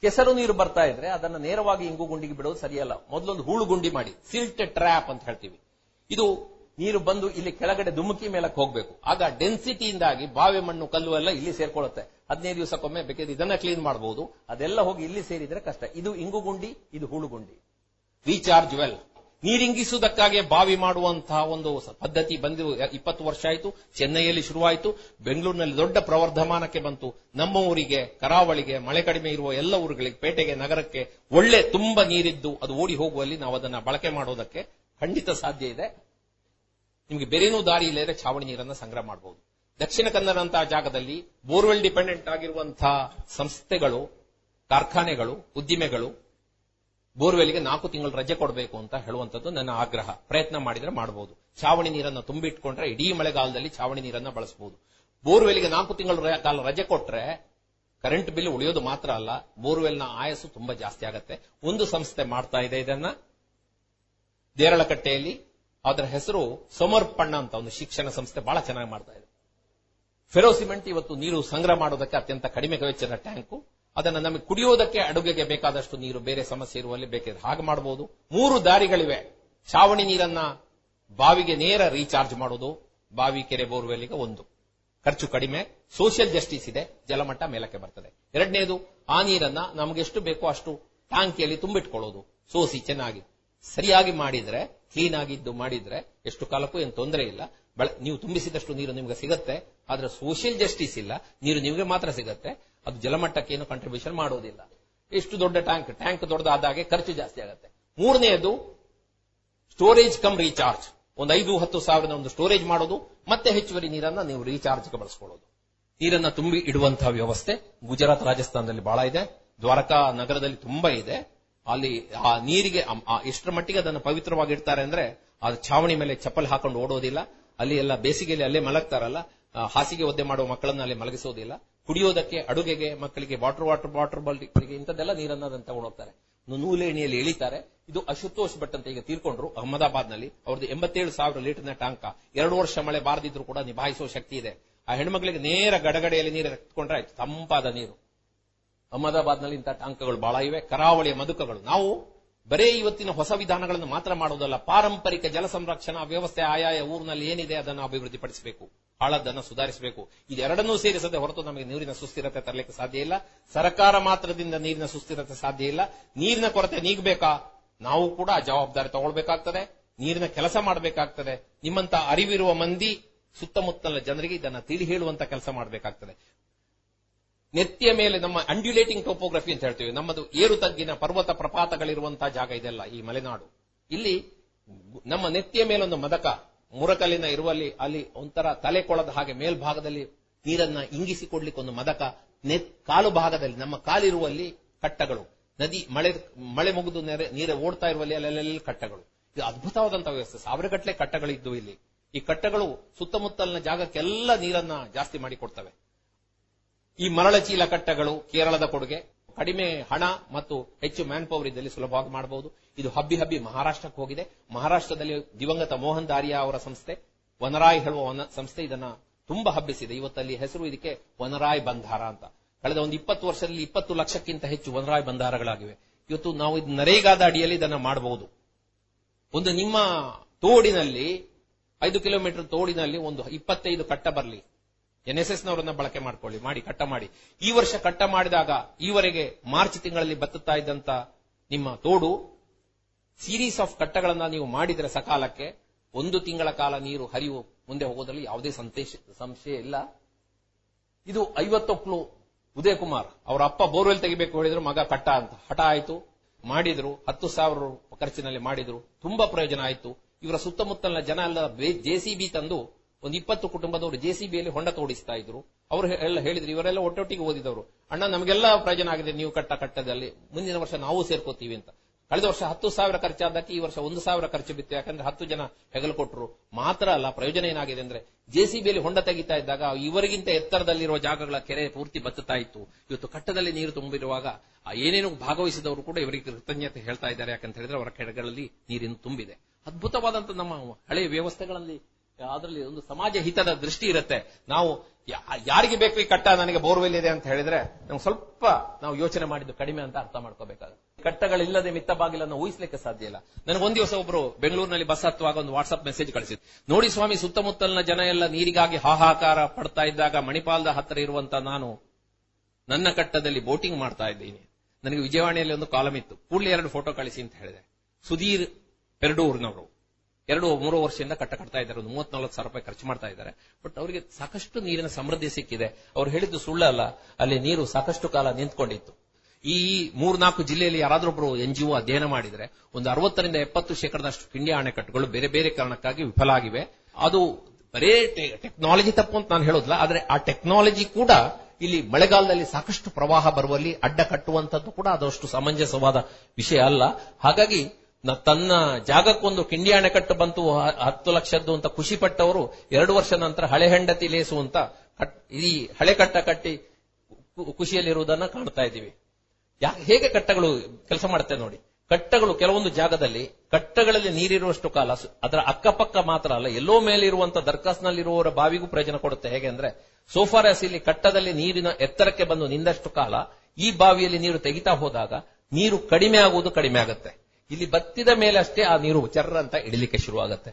ಕೆಸರು ನೀರು ಬರ್ತಾ ಇದ್ರೆ ಅದನ್ನ ನೇರವಾಗಿ ಇಂಗು ಗುಂಡಿಗೆ ಬಿಡೋದು ಸರಿಯಲ್ಲ. ಮೊದಲೊಂದು ಹೂಳು ಗುಂಡಿ ಮಾಡಿ, ಸಿಲ್ಟ್ ಟ್ರ್ಯಾಪ್ ಅಂತ ಹೇಳ್ತೀವಿ. ಇದು ನೀರು ಬಂದು ಇಲ್ಲಿ ಕೆಳಗಡೆ ದುಮುಕಿ ಮೇಲಕ್ಕೆ ಹೋಗಬೇಕು. ಆಗ ಡೆನ್ಸಿಟಿಯಿಂದಾಗಿ ಬಾವಿ ಮಣ್ಣು ಕಲ್ಲು ಎಲ್ಲ ಇಲ್ಲಿ ಸೇರ್ಕೊಳ್ಳುತ್ತೆ. ಹದಿನೈದು ದಿವಸಕ್ಕೊಮ್ಮೆ ಬೇಕಾದ್ರೆ ಇದನ್ನ ಕ್ಲೀನ್ ಮಾಡಬಹುದು ಅದೆಲ್ಲ ಹೋಗಿ ಇಲ್ಲಿ ಸೇರಿದ್ರೆ ಕಷ್ಟ. ಇದು ಇಂಗುಗುಂಡಿ, ಇದು ಹೂಳುಗುಂಡಿ. ರೀಚಾರ್ಜ್ ವೆಲ್ ನೀರಿಂಗಿಸುವುದಕ್ಕಾಗಿ ಬಾವಿ ಮಾಡುವಂತಹ ಒಂದು ಪದ್ಧತಿ ಬಂದು ಇಪ್ಪತ್ತು ವರ್ಷ ಆಯಿತು. ಚೆನ್ನೈಯಲ್ಲಿ ಶುರುವಾಯಿತು. ಬೆಂಗಳೂರಿನಲ್ಲಿ ದೊಡ್ಡ ಪ್ರವರ್ಧಮಾನಕ್ಕೆ ಬಂತು. ನಮ್ಮ ಊರಿಗೆ, ಕರಾವಳಿಗೆ, ಮಳೆ ಕಡಿಮೆ ಇರುವ ಎಲ್ಲ ಊರುಗಳಿಗೆ, ಪೇಟೆಗೆ, ನಗರಕ್ಕೆ ಒಳ್ಳೆ ತುಂಬಾ ನೀರಿದ್ದು ಅದು ಓಡಿ ಹೋಗುವಲ್ಲಿ ನಾವು ಅದನ್ನ ಬಳಕೆ ಮಾಡೋದಕ್ಕೆ ಖಂಡಿತ ಸಾಧ್ಯ ಇದೆ. ನಿಮಗೆ ಬೇರೆನೂ ದಾರಿ ಇಲ್ಲದೆ ಛಾವಣಿ ನೀರನ್ನ ಸಂಗ್ರಹ ಮಾಡಬಹುದು ದಕ್ಷಿಣ ಕನ್ನಡಂತಹ ಜಾಗದಲ್ಲಿ ಬೋರ್ವೆಲ್ ಡಿಪೆಂಡೆಂಟ್ ಆಗಿರುವಂತಹ ಸಂಸ್ಥೆಗಳು, ಕಾರ್ಖಾನೆಗಳು, ಉದ್ದಿಮೆಗಳು ಬೋರ್ವೆಲ್ಗೆ ನಾಲ್ಕು ತಿಂಗಳು ರಜೆ ಕೊಡಬೇಕು ಅಂತ ಹೇಳುವಂತದ್ದು ನನ್ನ ಆಗ್ರಹ. ಪ್ರಯತ್ನ ಮಾಡಿದ್ರೆ ಮಾಡಬಹುದು ಛಾವಣಿ ನೀರನ್ನ ತುಂಬಿಟ್ಕೊಂಡ್ರೆ ಇಡೀ ಮಳೆಗಾಲದಲ್ಲಿ ಛಾವಣಿ ನೀರನ್ನ ಬಳಸಬಹುದು ಬೋರ್ವೆಲ್ಗೆ ನಾಲ್ಕು ತಿಂಗಳು ಕಾಲ ರಜೆ ಕೊಟ್ರೆ ಕರೆಂಟ್ ಬಿಲ್ ಉಳಿಯೋದು ಮಾತ್ರ ಅಲ್ಲ, ಬೋರ್ವೆಲ್ನ ಆಯಸ್ಸು ತುಂಬಾ ಜಾಸ್ತಿ ಆಗುತ್ತೆ. ಒಂದು ಸಂಸ್ಥೆ ಮಾಡ್ತಾ ಇದೆ ಇದನ್ನ. ದೇರಳಕಟ್ಟೆಯಲ್ಲಿ ಅದರ ಹೆಸರು ಸಮರ್ಪಣ್ಣ ಅಂತ ಒಂದು ಶಿಕ್ಷಣ ಸಂಸ್ಥೆ ಬಹಳ ಚೆನ್ನಾಗಿ ಮಾಡ್ತಾ ಇದೆ. ಫೆರೋ ಸಿಮೆಂಟ್ ಇವತ್ತು ನೀರು ಸಂಗ್ರಹ ಮಾಡೋದಕ್ಕೆ ಅತ್ಯಂತ ಕಡಿಮೆ ವೆಚ್ಚದ ಟ್ಯಾಂಕು. ಅದನ್ನ ನಮಗೆ ಕುಡಿಯೋದಕ್ಕೆ ಅಡುಗೆಗೆ ಬೇಕಾದಷ್ಟು ನೀರು, ಬೇರೆ ಸಮಸ್ಯೆ ಇರುವಲ್ಲಿ ಬೇಕಿದ್ರೆ ಹಾಗೆ ಮಾಡಬಹುದು ಮೂರು ದಾರಿಗಳಿವೆ. ಛಾವಣಿ ನೀರನ್ನ ಬಾವಿಗೆ ನೇರ ರೀಚಾರ್ಜ್ ಮಾಡೋದು, ಬಾವಿ, ಕೆರೆ ಬೋರ್ವೆಲ್ಗೆ ಒಂದು. ಖರ್ಚು ಕಡಿಮೆ. ಸೋಷಿಯಲ್ ಜಸ್ಟಿಸ್ ಇದೆ. ಜಲಮಟ್ಟ ಮೇಲಕ್ಕೆ ಬರ್ತದೆ. ಎರಡನೇದು, ಆ ನೀರನ್ನ ನಮಗೆಷ್ಟು ಬೇಕೋ ಅಷ್ಟು ಟ್ಯಾಂಕಿಯಲ್ಲಿ ತುಂಬಿಟ್ಕೊಳ್ಳೋದು. ಸೋಸಿ ಚೆನ್ನಾಗಿ. ಸರಿಯಾಗಿ ಮಾಡಿದ್ರೆ ಕ್ಲೀನ್ ಆಗಿದ್ದು ಮಾಡಿದ್ರೆ ಎಷ್ಟು ಕಾಲಕ್ಕೂ ಏನು ತೊಂದರೆ ಇಲ್ಲ. ನೀವು ತುಂಬಿಸಿದಷ್ಟು ನೀರು ನಿಮಗೆ ಸಿಗುತ್ತೆ, ಆದ್ರೆ ಸೋಷಿಯಲ್ ಜಸ್ಟಿಸ್ ಇಲ್ಲ. ನೀರು ನಿಮಗೆ ಮಾತ್ರ ಸಿಗುತ್ತೆ. ಅದು ಜಲಮಟ್ಟಕ್ಕೆ ಏನು ಕಾಂಟ್ರಿಬ್ಯೂಷನ್ ಮಾಡೋದಿಲ್ಲ. ಎಷ್ಟು ದೊಡ್ಡ ಟ್ಯಾಂಕ್ ಟ್ಯಾಂಕ್ ದೊಡ್ಡದಾದಾಗೆ ಖರ್ಚು ಜಾಸ್ತಿ ಆಗುತ್ತೆ. ಮೂರನೆಯದು ಸ್ಟೋರೇಜ್ ಕಮ್ ರೀಚಾರ್ಜ್ ಒಂದು ಐದು, ಹತ್ತು ಸಾವಿರದ ಒಂದು ಸ್ಟೋರೇಜ್ ಮಾಡೋದು, ಮತ್ತೆ ಹೆಚ್ಚುವರಿ ನೀರನ್ನ ನೀವು ರೀಚಾರ್ಜ್ಗೆ ಬಳಸ್ಕೊಳ್ಳೋದು. ನೀರನ್ನ ತುಂಬಿ ಇಡುವಂತಹ ವ್ಯವಸ್ಥೆ ಗುಜರಾತ್, ರಾಜಸ್ಥಾನದಲ್ಲಿ ಬಹಳ ಇದೆ. ದ್ವಾರಕಾ ನಗರದಲ್ಲಿ ತುಂಬಾ ಇದೆ. ಅಲ್ಲಿ ಆ ನೀರಿಗೆ ಎಷ್ಟರ ಮಟ್ಟಿಗೆ ಅದನ್ನು ಪವಿತ್ರವಾಗಿ ಇಡ್ತಾರೆ ಅಂದ್ರೆ ಅದು ಛಾವಣಿ ಮೇಲೆ ಚಪ್ಪಲ್ ಹಾಕೊಂಡು ಓಡೋದಿಲ್ಲ. ಅಲ್ಲಿ ಎಲ್ಲ ಬೇಸಿಗೆಯಲ್ಲಿ ಅಲ್ಲೇ ಮಲಗ್ತಾರಲ್ಲ ಆ, ಹಾಸಿಗೆ ಒದ್ದೆ ಮಾಡುವ ಮಕ್ಕಳನ್ನ ಅಲ್ಲಿ ಮಲಗಿಸೋದಿಲ್ಲ. ಕುಡಿಯೋದಕ್ಕೆ ಅಡುಗೆಗೆ ಮಕ್ಕಳಿಗೆ ವಾಟರ್ ವಾಟರ್ ವಾಟರ್ ಬಾಲ್ಟಿಗೆ ಇಂಥದ್ದೆಲ್ಲ ನೀರನ್ನ ಅದನ್ನು ತಗೊಂಡು ಹೋಗ್ತಾರೆ ನೂಲೇಣಿಯಲ್ಲಿ ಎಳಿತಾರೆ. ಇದು ಅಶುತೋಷ್ ಭಟ್ ಅಂತ ಈಗ ತೀರ್ಕೊಂಡ್ರು ಅಹಮದಾಬಾದ್ನಲ್ಲಿ ಅವ್ರದ್ದು ಎಂಬತ್ತೇಳು ಸಾವಿರ ಲೀಟರ್ನ ಟಾಂಕ ಎರಡು ವರ್ಷ ಮಳೆ ಬಾರದಿದ್ರು ಕೂಡ ನಿಭಾಯಿಸುವ ಶಕ್ತಿ ಇದೆ. ಆ ಹೆಣ್ಮಕ್ಳಿಗೆ ನೇರ ಗಡಗಡೆಯಲ್ಲಿ ನೀರು ಎತ್ಕೊಂಡ್ರೆ ತಂಪಾದ ನೀರು. ಅಹಮದಾಬಾದ್ನಲ್ಲಿ ಇಂತಹ ಅಂಕಗಳು ಬಹಳ ಇವೆ. ಕರಾವಳಿಯ ಮದುಕಗಳು ನಾವು ಬರೇ ಇವತ್ತಿನ ಹೊಸ ವಿಧಾನಗಳನ್ನು ಮಾತ್ರ ಮಾಡೋದಲ್ಲ. ಪಾರಂಪರಿಕ ಜಲ ಸಂರಕ್ಷಣಾ ವ್ಯವಸ್ಥೆ ಆಯಾಯ ಊರಿನಲ್ಲಿ ಏನಿದೆ ಅದನ್ನು ಅಭಿವೃದ್ಧಿಪಡಿಸಬೇಕು. ಹಾಳದ್ದನ್ನು ಸುಧಾರಿಸಬೇಕು. ಇದೆರಡನ್ನೂ ಸೇರಿಸದೆ ಹೊರತು ನಮಗೆ ನೀರಿನ ಸುಸ್ಥಿರತೆ ತರಲಿಕ್ಕೆ ಸಾಧ್ಯ ಇಲ್ಲ. ಸರ್ಕಾರ ಮಾತ್ರದಿಂದ ನೀರಿನ ಸುಸ್ಥಿರತೆ ಸಾಧ್ಯ ಇಲ್ಲ. ನೀರಿನ ಕೊರತೆ ನೀಗಬೇಕಾ? ನಾವು ಕೂಡ ಜವಾಬ್ದಾರಿ ತಗೊಳ್ಬೇಕಾಗ್ತದೆ. ನೀರಿನ ಕೆಲಸ ಮಾಡಬೇಕಾಗ್ತದೆ. ನಿಮ್ಮಂತ ಅರಿವಿರುವ ಮಂದಿ ಸುತ್ತಮುತ್ತಲ ಜನರಿಗೆ ಇದನ್ನ ತಿಳಿ ಹೇಳುವಂತ ಕೆಲಸ ಮಾಡಬೇಕಾಗ್ತದೆ. ನೆತ್ತಿಯ ಮೇಲೆ ನಮ್ಮ ಅಂಡ್ಯುಲೇಟಿಂಗ್ ಟೋಪೋಗ್ರಫಿ ಅಂತ ಹೇಳ್ತೀವಿ. ನಮ್ಮದು ಏರು ತಗ್ಗಿನ ಪರ್ವತ ಪ್ರಪಾತಗಳಿರುವಂತಹ ಜಾಗ ಇದೆಲ್ಲ ಈ ಮಲೆನಾಡು. ಇಲ್ಲಿ ನಮ್ಮ ನೆತ್ತಿಯ ಮೇಲೊಂದು ಮದಕ ಮುರಕಲ್ಲಿನ ಇರುವಲ್ಲಿ ಅಲ್ಲಿ ಒಂಥರ ತಲೆ ಕೊಳದ ಹಾಗೆ ಮೇಲ್ಭಾಗದಲ್ಲಿ ನೀರನ್ನ ಇಂಗಿಸಿಕೊಡ್ಲಿಕ್ಕೆ ಒಂದು ಮದಕ ನೆತ್ ಕಾಲು ಭಾಗದಲ್ಲಿ ನಮ್ಮ ಕಾಲಿರುವಲ್ಲಿ ಕಟ್ಟಗಳು. ನದಿ ಮಳೆ ಮಳೆ ಮುಗಿದು ನೆರೆ ಓಡ್ತಾ ಇರುವಲ್ಲಿ ಅಲ್ಲೆಲ್ಲ ಕಟ್ಟಗಳು. ಇದು ಅದ್ಭುತವಾದಂತಹ ವ್ಯವಸ್ಥೆ. ಸಾವಿರಗಟ್ಟಲೆ ಕಟ್ಟಗಳಿದ್ದು ಇಲ್ಲಿ. ಈ ಕಟ್ಟಗಳು ಸುತ್ತಮುತ್ತಲಿನ ಜಾಗಕ್ಕೆಲ್ಲ ನೀರನ್ನ ಜಾಸ್ತಿ ಮಾಡಿ ಕೊಡ್ತವೆ ಈ ಮರಳ ಚೀಲ ಕಟ್ಟಗಳು ಕೇರಳದ ಕೊಡುಗೆ, ಕಡಿಮೆ ಹಣ ಮತ್ತು ಹೆಚ್ಚು ಮ್ಯಾನ್ ಪವರ್ ಇದ್ದಲ್ಲಿ ಸುಲಭವಾಗಿ ಮಾಡಬಹುದು. ಇದು ಹಬ್ಬಿ ಹಬ್ಬಿ ಮಹಾರಾಷ್ಟ್ರಕ್ಕೆ ಹೋಗಿದೆ. ಮಹಾರಾಷ್ಟ್ರದಲ್ಲಿ ದಿವಂಗತ ಮೋಹನ್ ದಾರಿಯಾ ಅವರ ಸಂಸ್ಥೆ, ವನರಾಯ್ ಹೇಳುವ ಸಂಸ್ಥೆ ಇದನ್ನ ತುಂಬಾ ಹಬ್ಬಿಸಿದೆ. ಇವತ್ತಲ್ಲಿ ಹೆಸರು ಇದಕ್ಕೆ ವನರಾಯ್ ಬಂಧಾರ ಅಂತ. ಕಳೆದ ಒಂದು ಇಪ್ಪತ್ತು ವರ್ಷದಲ್ಲಿ ಇಪ್ಪತ್ತು ಲಕ್ಷಕ್ಕಿಂತ ಹೆಚ್ಚು ವನರಾಯ್ ಬಂಧಾರಗಳಾಗಿವೆ. ಇವತ್ತು ನಾವು ಇದು ನರೇಗಾದ ಅಡಿಯಲ್ಲಿ ಇದನ್ನ ಮಾಡಬಹುದು. ಒಂದು ನಿಮ್ಮ ತೋಡಿನಲ್ಲಿ, ಐದು ಕಿಲೋಮೀಟರ್ ತೋಡಿನಲ್ಲಿ ಒಂದು ಇಪ್ಪತ್ತೈದು ಕಟ್ಟ ಬರಲಿ. ಎನ್ಎಸ್ಎಸ್ ನವರನ್ನ ಬಳಕೆ ಮಾಡ್ಕೊಳ್ಳಿ, ಮಾಡಿ, ಕಟ್ಟ ಮಾಡಿ. ಈ ವರ್ಷ ಕಟ್ಟ ಮಾಡಿದಾಗ ಈವರೆಗೆ ಮಾರ್ಚ್ ತಿಂಗಳಲ್ಲಿ ಬತ್ತುತ್ತಾ ಇದ್ದಂತ ನಿಮ್ಮ ತೋಡು ಸೀರೀಸ್ ಆಫ್ ಕಟ್ಟಗಳನ್ನ ನೀವು ಮಾಡಿದ್ರೆ ಸಕಾಲಕ್ಕೆ ಒಂದು ತಿಂಗಳ ಕಾಲ ನೀರು ಹರಿವು ಮುಂದೆ ಹೋಗೋದ್ರಲ್ಲಿ ಯಾವುದೇ ಸಂಶಯ ಇಲ್ಲ. ಇದು ಐವತ್ತೊಕ್ಲು ಉದಯ ಕುಮಾರ್ ಅವರ ಅಪ್ಪ ಬೋರ್ವೆಲ್ ತೆಗಿಬೇಕು ಹೇಳಿದ್ರು, ಮಗ ಕಟ್ಟ ಅಂತ. ಹಠ ಆಯ್ತು, ಮಾಡಿದ್ರು, ಹತ್ತು ಸಾವಿರ ಖರ್ಚಿನಲ್ಲಿ ಮಾಡಿದ್ರು, ತುಂಬಾ ಪ್ರಯೋಜನ ಆಯ್ತು. ಇವರ ಸುತ್ತಮುತ್ತಲಿನ ಜನ ಎಲ್ಲ ಜೆಸಿಬಿ ತಂದು ಒಂದು ಇಪ್ಪತ್ತು ಕುಟುಂಬದವರು ಜೆಸಿಬಿಯಲ್ಲಿ ಹೊಂಡ ತೋಡಿಸ್ತಾ ಇದ್ರು. ಅವರು ಎಲ್ಲ ಹೇಳಿದ್ರು, ಇವರೆಲ್ಲ ಒಟ್ಟೊಟ್ಟಿಗೆ ಓದಿದವರು. ಅಣ್ಣ, ನಮಗೆಲ್ಲ ಪ್ರಯೋಜನ ಆಗಿದೆ, ನೀವು ಕಟ್ಟ ಕಟ್ಟದಲ್ಲಿ. ಮುಂದಿನ ವರ್ಷ ನಾವು ಸೇರ್ಕೋತೀವಿ ಅಂತ. ಕಳೆದ ವರ್ಷ ಹತ್ತು ಸಾವಿರ ಖರ್ಚಾದಕ್ಕೆ ಈ ವರ್ಷ ಒಂದು ಸಾವಿರ ಖರ್ಚು ಬಿತ್ತು. ಯಾಕಂದ್ರೆ ಹತ್ತು ಜನ ಹೆಗಲು ಕೊಟ್ಟರು ಮಾತ್ರ ಅಲ್ಲ, ಪ್ರಯೋಜನ ಏನಾಗಿದೆ ಅಂದ್ರೆ ಜೆಸಿಬಿಯಲ್ಲಿ ಹೊಂಡ ತೆಗಿತಾ ಇದ್ದಾಗ ಇವರಿಗಿಂತ ಎತ್ತರದಲ್ಲಿರುವ ಜಾಗಗಳ ಕೆರೆ ಪೂರ್ತಿ ಬತ್ತುತ್ತಾ ಇತ್ತು. ಇವತ್ತು ಕಟ್ಟದಲ್ಲಿ ನೀರು ತುಂಬಿರುವಾಗ ಏನೇನು ಭಾಗವಹಿಸಿದವರು ಕೂಡ ಇವರಿಗೆ ಕೃತಜ್ಞತೆ ಹೇಳ್ತಾ ಇದ್ದಾರೆ. ಯಾಕಂತ ಹೇಳಿದ್ರೆ ಅವರ ಕೆರೆಗಳಲ್ಲಿ ನೀರಿನ ತುಂಬಿದೆ. ಅದ್ಭುತವಾದಂತಹ ನಮ್ಮ ಹಳೆಯ ವ್ಯವಸ್ಥೆಗಳಲ್ಲಿ ಅದರಲ್ಲಿ ಒಂದು ಸಮಾಜ ಹಿತದ ದೃಷ್ಟಿ ಇರುತ್ತೆ. ನಾವು ಯಾರಿಗೆ ಬೇಕು ಈ ಕಟ್ಟ ನನಗೆ ಬೋರ್ವೆಲ್ ಇದೆ ಅಂತ ಹೇಳಿದ್ರೆ ನಮ್ಗೆ ಸ್ವಲ್ಪ ನಾವು ಯೋಚನೆ ಮಾಡಿದ್ದು ಕಡಿಮೆ ಅಂತ ಅರ್ಥ ಮಾಡ್ಕೋಬೇಕಾಗುತ್ತೆ. ಕಟ್ಟಗಳಿಲ್ಲದೆ ಮಿತ್ತ ಬಾಗಿಲನ್ನು ಊಹಿಸ್ಲಿಕ್ಕೆ ಸಾಧ್ಯ ಇಲ್ಲ. ನನಗೆ ಒಂದ್ ದಿವಸ ಒಬ್ರು ಬೆಂಗಳೂರಿನಲ್ಲಿ ಬಸ್ ಹತ್ತುವಾಗ ಒಂದು ವಾಟ್ಸ್ಆಪ್ ಮೆಸೇಜ್ ಕಳಿಸಿದ್ರು. ನೋಡಿ ಸ್ವಾಮಿ, ಸುತ್ತಮುತ್ತಲಿನ ಜನ ಎಲ್ಲ ನೀರಿಗಾಗಿ ಹಾಹಾಕಾರ ಪಡ್ತಾ ಇದ್ದಾಗ ಮಣಿಪಾಲದ ಹತ್ತಿರ ಇರುವಂತ ನಾನು ನನ್ನ ಕಟ್ಟದಲ್ಲಿ ಬೋಟಿಂಗ್ ಮಾಡ್ತಾ ಇದ್ದೀನಿ. ನನಗೆ ವಿಜಯವಾಣಿಯಲ್ಲಿ ಒಂದು ಕಾಲಮ್ ಇತ್ತು. ಕೂಡಲೇ ಎರಡು ಫೋಟೋ ಕಳಿಸಿ ಅಂತ ಹೇಳಿದೆ. ಸುಧೀರ್, ಪೆರಡೂರ್ನವರು. ಎರಡು, ಮೂರು ವರ್ಷದಿಂದ ಕಟ್ಟ ಕಟ್ತಾ ಇದ್ದಾರೆ, ಒಂದು ಮೂವತ್ನಾಲ್ಕು ಸಾವಿರ ರೂಪಾಯಿ ಖರ್ಚು ಮಾಡ್ತಾ ಇದ್ದಾರೆ. ಬಟ್ ಅವರಿಗೆ ಸಾಕಷ್ಟು ನೀರಿನ ಸಮೃದ್ಧಿ ಸಿಕ್ಕಿದೆ. ಅವ್ರು ಹೇಳಿದ್ದು ಸುಳ್ಳಲ್ಲ ಅಲ್ಲಿ ನೀರು ಸಾಕಷ್ಟು ಕಾಲ ನಿಂತ್ಕೊಂಡಿತ್ತು. ಈ ಮೂರ್ನಾಲ್ಕು ಜಿಲ್ಲೆಯಲ್ಲಿ ಯಾರಾದ್ರೊಬ್ರು ಎನ್ ಜಿ ಅಧ್ಯಯನ ಮಾಡಿದ್ರೆ, ಒಂದು ಅರವತ್ತರಿಂದ ಎಪ್ಪತ್ತು ಶೇಕಡದಷ್ಟು ಕಿಂಡಿ ಅಣೆಕಟ್ಟುಗಳು ಬೇರೆ ಬೇರೆ ಕಾರಣಕ್ಕಾಗಿ ವಿಫಲ ಆಗಿವೆ. ಅದು ಬರೇ ಟೆಕ್ನಾಲಜಿ ತಪ್ಪು ಅಂತ ನಾನು ಹೇಳೋದಿಲ್ಲ, ಆದ್ರೆ ಆ ಟೆಕ್ನಾಲಜಿ ಕೂಡ ಇಲ್ಲಿ ಮಳೆಗಾಲದಲ್ಲಿ ಸಾಕಷ್ಟು ಪ್ರವಾಹ ಬರುವಲ್ಲಿ ಅಡ್ಡ ಕಟ್ಟುವಂತದ್ದು ಕೂಡ ಅದಷ್ಟು ಸಮಂಜಸವಾದ ವಿಷಯ ಅಲ್ಲ. ಹಾಗಾಗಿ ತನ್ನ ಜಾಗಕ್ಕೊಂದು ಕಿಂಡಿ ಅಣೆಕಟ್ಟು ಬಂತು ಹತ್ತು ಲಕ್ಷದ್ದು ಅಂತ ಖುಷಿ ಪಟ್ಟವರು ಎರಡು ವರ್ಷ ನಂತರ ಹಳೆ ಹೆಂಡತಿ ಲೇಸು ಅಂತ ಈ ಹಳೆ ಕಟ್ಟ ಕಟ್ಟಿ ಖುಷಿಯಲ್ಲಿರುವುದನ್ನ ಕಾಣ್ತಾ ಇದ್ದೀವಿ. ಯಾ- ಹೇಗೆ ಕಟ್ಟಗಳು ಕೆಲಸ ಮಾಡುತ್ತೆ ನೋಡಿ. ಕಟ್ಟಗಳು ಕೆಲವೊಂದು ಜಾಗದಲ್ಲಿ, ಕಟ್ಟಗಳಲ್ಲಿ ನೀರಿರುವಷ್ಟು ಕಾಲ ಅದರ ಅಕ್ಕಪಕ್ಕ ಮಾತ್ರ ಅಲ್ಲ, ಎಲ್ಲೋ ಮೇಲೆ ಇರುವಂತ ದರ್ಖಾಸ್ನಲ್ಲಿರುವವರ ಬಾವಿಗೂ ಪ್ರಯೋಜನ ಕೊಡುತ್ತೆ. ಹೇಗೆ ಅಂದ್ರೆ ಸೋಫಾರಸ್ ಇಲ್ಲಿ ಕಟ್ಟದಲ್ಲಿ ನೀರಿನ ಎತ್ತರಕ್ಕೆ ಬಂದು ನಿಂದಷ್ಟು ಕಾಲ ಈ ಬಾವಿಯಲ್ಲಿ ನೀರು ತೆಗಿತಾ ಹೋದಾಗ, ನೀರು ಕಡಿಮೆ ಆಗುವುದು ಕಡಿಮೆ ಆಗುತ್ತೆ. ಇಲ್ಲಿ ಬತ್ತಿದ ಮೇಲೆ ಅಷ್ಟೇ ಆ ನೀರು ಚರ್ರ ಅಂತ ಇಳಿಲಿಕ್ಕೆ ಶುರುವಾಗುತ್ತೆ.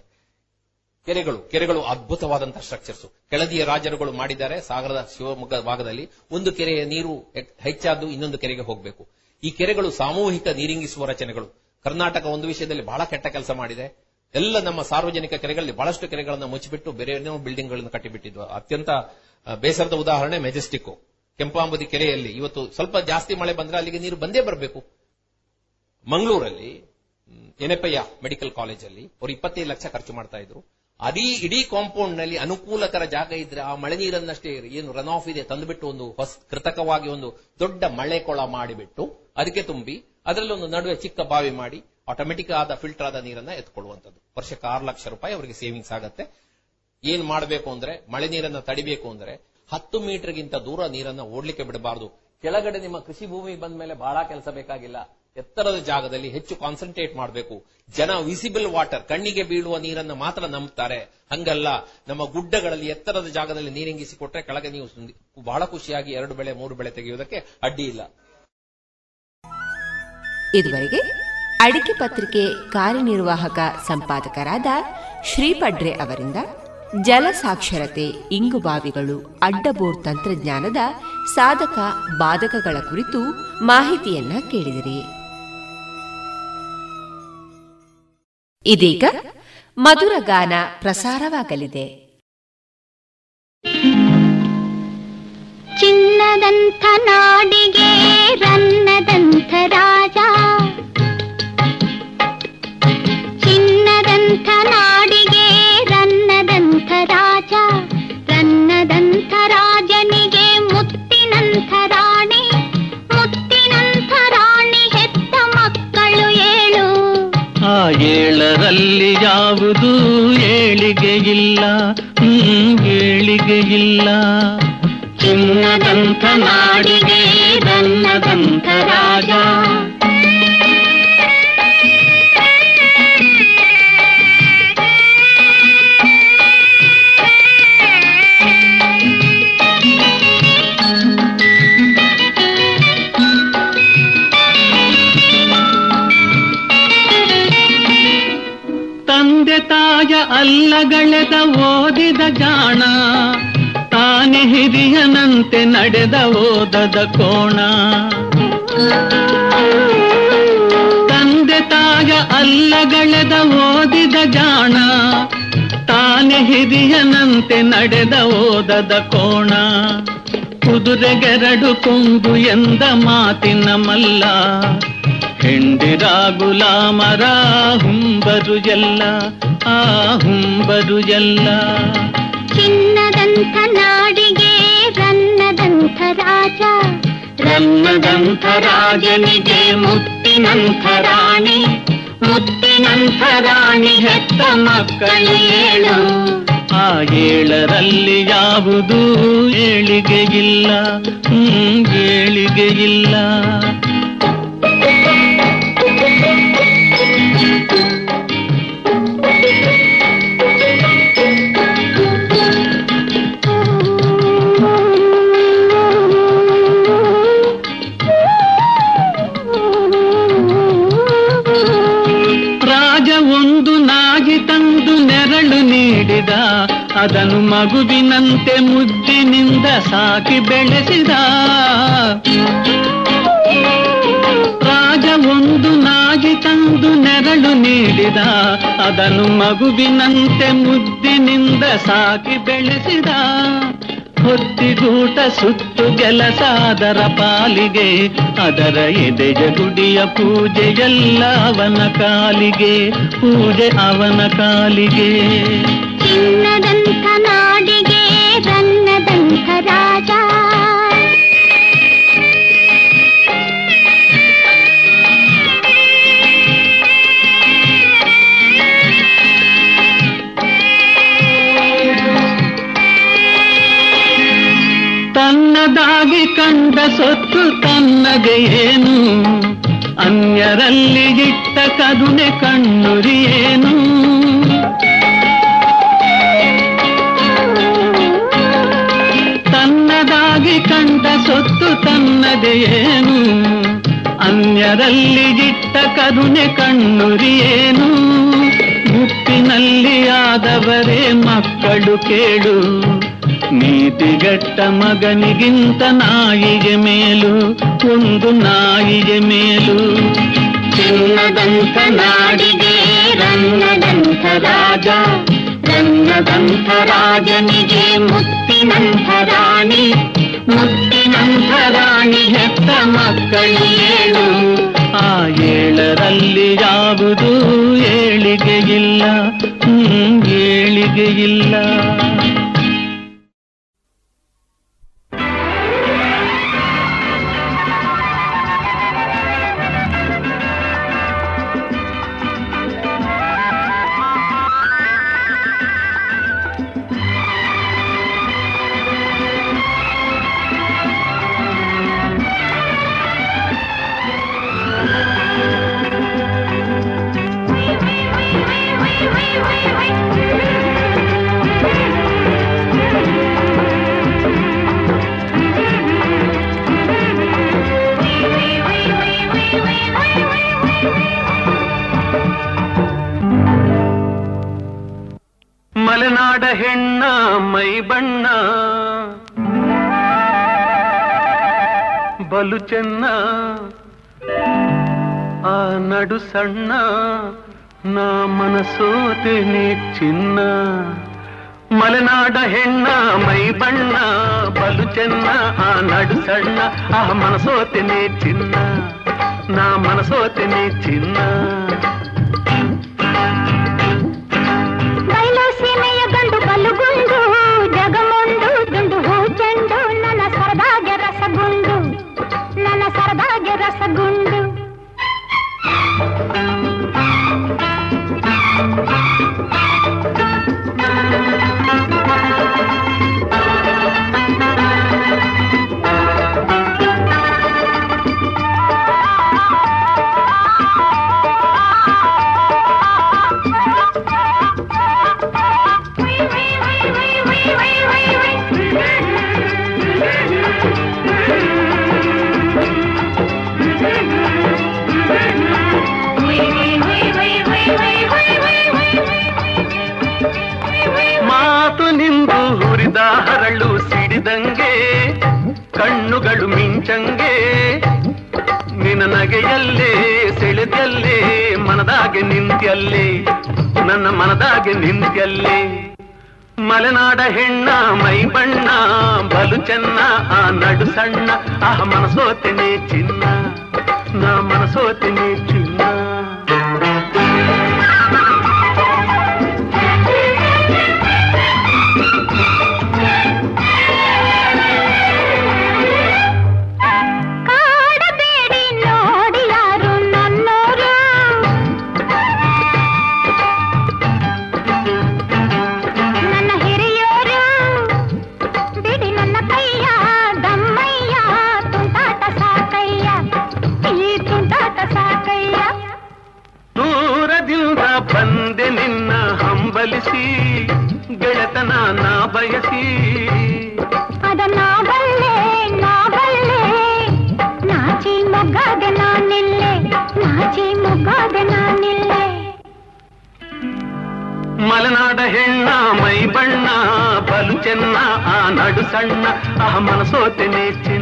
ಕೆರೆಗಳು ಕೆರೆಗಳು ಅದ್ಭುತವಾದಂತಹ ಸ್ಟ್ರಕ್ಚರ್ಸ್ ಕೆಳದಿಯ ರಾಜರುಗಳು ಮಾಡಿದ್ದಾರೆ, ಸಾಗರದ ಶಿವಮೊಗ್ಗ ಭಾಗದಲ್ಲಿ. ಒಂದು ಕೆರೆಯ ನೀರು ಹೆಚ್ಚಾದ್ದು ಇನ್ನೊಂದು ಕೆರೆಗೆ ಹೋಗಬೇಕು. ಈ ಕೆರೆಗಳು ಸಾಮೂಹಿಕ ನೀರಿಂಗಿಸುವ ರಚನೆಗಳು. ಕರ್ನಾಟಕ ಒಂದು ವಿಷಯದಲ್ಲಿ ಬಹಳ ಕೆಟ್ಟ ಕೆಲಸ ಮಾಡಿದೆ. ಎಲ್ಲ ನಮ್ಮ ಸಾರ್ವಜನಿಕ ಕೆರೆಗಳಲ್ಲಿ ಬಹಳಷ್ಟು ಕೆರೆಗಳನ್ನು ಮುಚ್ಚಿಬಿಟ್ಟು ಬೇರೆ ಬಿಲ್ಡಿಂಗ್ಗಳನ್ನು ಕಟ್ಟಿಬಿಟ್ಟಿದ್ವು ಅತ್ಯಂತ ಬೇಸರದ ಉದಾಹರಣೆ ಮೆಜೆಸ್ಟಿಕ್ ಕೆಂಪಾಂಬುದಿ ಕೆರೆಯಲ್ಲಿ ಇವತ್ತು ಸ್ವಲ್ಪ ಜಾಸ್ತಿ ಮಳೆ ಬಂದ್ರೆ ಅಲ್ಲಿಗೆ ನೀರು ಬಂದೇ ಬರಬೇಕು. ಮಂಗಳೂರಲ್ಲಿ ಎನೆಪಯ್ಯ ಮೆಡಿಕಲ್ ಕಾಲೇಜಲ್ಲಿ. ಅವರು ಇಪ್ಪತ್ತೈದು ಲಕ್ಷ ಖರ್ಚು ಮಾಡ್ತಾ ಇದ್ರು. ಅದೇ ಇಡೀ ಕಾಂಪೌಂಡ್ನಲ್ಲಿ ಅನುಕೂಲಕರ ಜಾಗ ಇದ್ರೆ ಆ ಮಳೆ ನೀರನ್ನಷ್ಟೇ ಏನು ರನ್ ಆಫ್ ಇದೆ, ತಂದುಬಿಟ್ಟು ಒಂದು ಹೊಸ, ಕೃತಕವಾಗಿ ಒಂದು ದೊಡ್ಡ ಮಳೆ ಕೊಳ ಮಾಡಿಬಿಟ್ಟು ಅದಕ್ಕೆ ತುಂಬಿ, ಅದರಲ್ಲಿ ಒಂದು ನಡುವೆ ಚಿಕ್ಕ ಬಾವಿ ಮಾಡಿ ಆಟೋಮೆಟಿಕ್ ಆದ ಫಿಲ್ಟರ್ ಆದ ನೀರನ್ನ ಎತ್ಕೊಳ್ಳುವಂಥದ್ದು. ವರ್ಷಕ್ಕೆ ಆರು ಲಕ್ಷ ರೂಪಾಯಿ ಅವರಿಗೆ ಸೇವಿಂಗ್ಸ್ ಆಗುತ್ತೆ. ಏನ್ ಮಾಡಬೇಕು ಅಂದ್ರೆ, ಮಳೆ ನೀರನ್ನ ತಡಿಬೇಕು ಅಂದ್ರೆ, ಹತ್ತು ಮೀಟರ್ಗಿಂತ ದೂರ ನೀರನ್ನ ಓಡ್ಲಿಕ್ಕೆ ಬಿಡಬಾರದು. ಕೆಳಗಡೆ ನಿಮ್ಮ ಕೃಷಿ ಭೂಮಿ ಬಂದ ಮೇಲೆ ಬಹಳ ಕೆಲಸ ಬೇಕಾಗಿಲ್ಲ. ಎತ್ತರದ ಜಾಗದಲ್ಲಿ ಹೆಚ್ಚು ಕಾನ್ಸಂಟ್ರೇಟ್ ಮಾಡಬೇಕು. ಜನ ವಿಸಿಬಲ್ ವಾಟರ್ ಕಣ್ಣಿಗೆ ಬೀಳುವ ನೀರನ್ನ ಮಾತ್ರ ನಂಬುತ್ತಾರೆ ಹಂಗಲ್ಲ, ನಮ್ಮ ಗುಡ್ಡಗಳಲ್ಲಿ ಎತ್ತರದ ಜಾಗದಲ್ಲಿ ನೀರಿಂಗಿಸಿ ಕೊಟ್ರೆ ಕೆಳಗೆ ನೀವು ಬಹಳ ಖುಷಿಯಾಗಿ ಎರಡು ಬೆಳೆ, ಮೂರು ಬೆಳೆ ತೆಗೆಯುವುದಕ್ಕೆ ಅಡ್ಡಿ ಇಲ್ಲ. ಇದುವರೆಗೆ ಅಡಿಕೆ ಪತ್ರಿಕೆ ಕಾರ್ಯನಿರ್ವಾಹಕ ಸಂಪಾದಕರಾದ ಶ್ರೀಪಡ್ರೆ ಅವರಿಂದ ಜಲ ಸಾಕ್ಷರತೆ ಇಂಗುಬಾವಿಗಳು ಅಡ್ಡಬೋರ್ ತಂತ್ರಜ್ಞಾನದ ಸಾಧಕ, ಬಾಧಕಗಳ ಕುರಿತು ಮಾಹಿತಿಯನ್ನ ಕೇಳಿದಿರಿ. ಇದೀಗ ಮಧುರ ಗಾನ ಪ್ರಸಾರವಾಗಲಿದೆ. ಚಿನ್ನದಂಥ ನಾಡಿಗೆ ರನ್ನದಂಥ ರಾಜ ಏಳರಲ್ಲಿ ಯಾವುದು ಏಳಿಗೆಯಿಲ್ಲ ಏಳಿಗೆ ಇಲ್ಲ? ಹ್ಮ್, ಏಳಿಗೆ ಇಲ್ಲ. ಚಿನ್ನದಂಥ ನಾಡಿಗೆ ನನ್ನದಂಥ ರಾಜ. ತಾಯ ಅಲ್ಲಗಳೆದ ಓದಿದ ಜಾಣ ತಾನೆ ಹಿರಿಯನಂತೆ ನಡೆದ ಓದದ ಕೋಣ. ತಂದೆ ತಾಯ ಅಲ್ಲಗಳೆದ ಓದಿದ ಜಾಣ ತಾನೆ ಹಿರಿಯನಂತೆ ನಡೆದ ಓದದ ಕೋಣ. ಕುದುರೆಗೆರಡು ಕೊಂಬು ಎಂದ ಮಾತಿನ ಮಲ್ಲ ಹೆಂಡಿರ ಗುಲಾಮರ ಹುಂಬರು ಎಲ್ಲ ಆ ಹುಂಬರು ಎಲ್ಲ. ಚಿನ್ನದಂಥ ನಾಡಿಗೆ ರನ್ನದಂಥ ರಾಜ ರನ್ನದಂಥ ರಾಜನಿಗೆ ಮುತ್ತಿನಂಥ ರಾಣಿ ಮುತ್ತಿನಂಥ ರಾಣಿ ಹೆತ್ತ ಮಕ್ಕಳು ಏಳು. ಆ ಏಳರಲ್ಲಿ ಯಾವುದು ಏಳಿಗೆಯಿಲ್ಲ ಇಲ್ಲ. ಅದನ್ನು ಮಗುವಿನಂತೆ ಮುದ್ದಿನಿಂದ ಸಾಕಿ ಬೆಳೆಸಿದ. ರಾಜ ಒಂದು ನಾಗಿ ತಂದು ನೆರಳು ನೀಡಿದ. ಅದನ್ನು ಮಗುವಿನಂತೆ ಮುದ್ದಿನಿಂದ ಸಾಕಿ ಬೆಳೆಸಿದ. ಹೊತ್ತಿಗೂಟ ಸುತ್ತು ಕೆಲಸ ಅದರ ಪಾಲಿಗೆ. ಅದರ ಎದೆಯ ಗುಡಿಯ ಪೂಜೆಯಲ್ಲ ಅವನ ಕಾಲಿಗೆ. ಪೂಜೆ ಅವನ ಕಾಲಿಗೆ. ಚಿನ್ನದಂಥ ನಾಡಿಗೆ ರನ್ನದಂಥ ರಾಜ. ತನ್ನದಾಗಿ ಕಂಡ ಸೊತ್ತು ತನ್ನಗೆ ಏನು? ಅನ್ಯರಲ್ಲಿ ಇಟ್ಟ ಕದುನೆ ಕಣ್ಣುರಿಯೇನು? ಸೊತ್ತು ತನ್ನದೇ ಏನು ಅನ್ಯರಲ್ಲಿ ಜಿಟ್ಟ ಕರುಣೆ ಕಣ್ಣುರಿಯೇನು? ಮುಪ್ಪಿನಲ್ಲಿ ಆದವರೇ ಮಕ್ಕಳು ಕೇಳು. ನೀತಿಗಟ್ಟ ಮಗನಿಗಿಂತ ನಾಯಿಗೆ ಮೇಲು, ಒಂದು ನಾಯಿಗೆ ಮೇಲು. ಚಿನ್ನದಂಥ ನಾಡಿಗೆ, ರನ್ನದಂಥ ರಾಜ. ರನ್ನದಂಥ ರಾಜನಿಗೆ ಮುತ್ತಿನಂಥ ರಾಣಿ. ಮುತ್ತಿನಂಥ ರಾಣಿ ಹೆತ್ತ ಮಕ್ಕಳು ಏಳು. ಆ ಏಳರಲ್ಲಿ ಯಾವುದು ಏಳಿಗೆ ಇಲ್ಲ ಮಲೆನಾಡ ಹೆಣ್ಣ ಮೈ ಬಣ್ಣ ಬಲು ಚೆನ್ನ ಆ ನಡು ಸಣ್ಣ ಆಹ ಮನಸೋತೆ ಸಣ್ಣ ಆಹ ಮನಸೋತೆನೆ ಚಿನ್ನ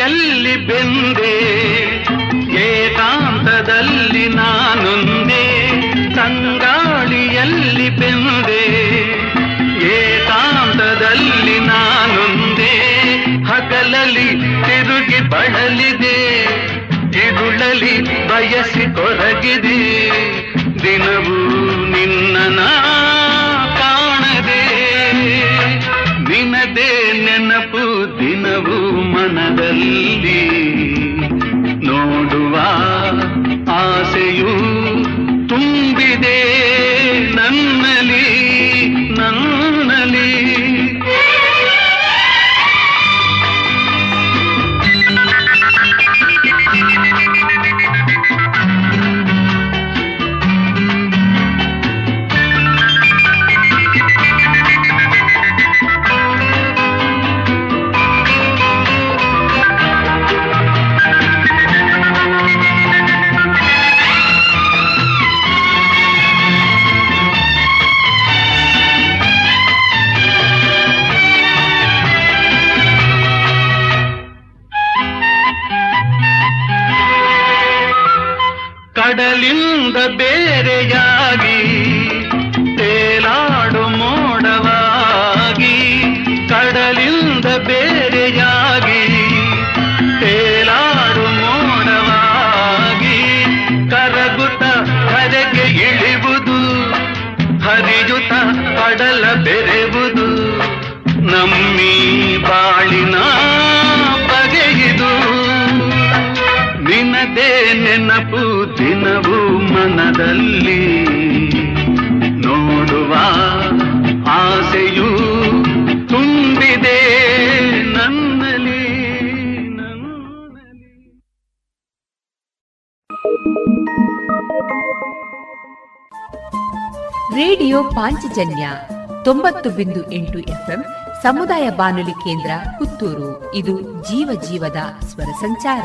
ತಂಗಾಳಿಯಲ್ಲಿ ಬೆಂದೆ? ಏಕಾಂತದಲ್ಲಿ ನಾನೊಂದೇ. ತಂಗಾಳಿಯಲ್ಲಿ ಬೆಂದೆ. ಏಕಾಂತದಲ್ಲಿ ನಾನೊಂದೇ. ಹಗಲಲ್ಲಿ ತಿರುಗಿ ಬಳಲಿದೆ ಇರುಳಲಿ ಬಯಸಿ ಕೊರಗಿದೆ. ದಿನವೂ நீதே ಮನದಲ್ಲಿ ನೋಡುವ ಆಸೆಯು ತುಂಬಿದೆ ನನ್ನಲ್ಲಿ ರೇಡಿಯೋ ಪಾಂಚಜನ್ಯ ತೊಂಬತ್ತು ಬಿಂದು ಎಂಟು ಎಫ್ಎಂ ಸಮುದಾಯ ಬಾನುಲಿ ಕೇಂದ್ರ ಪುತ್ತೂರು. ಇದು ಜೀವ ಜೀವದ ಸ್ವರ ಸಂಚಾರ.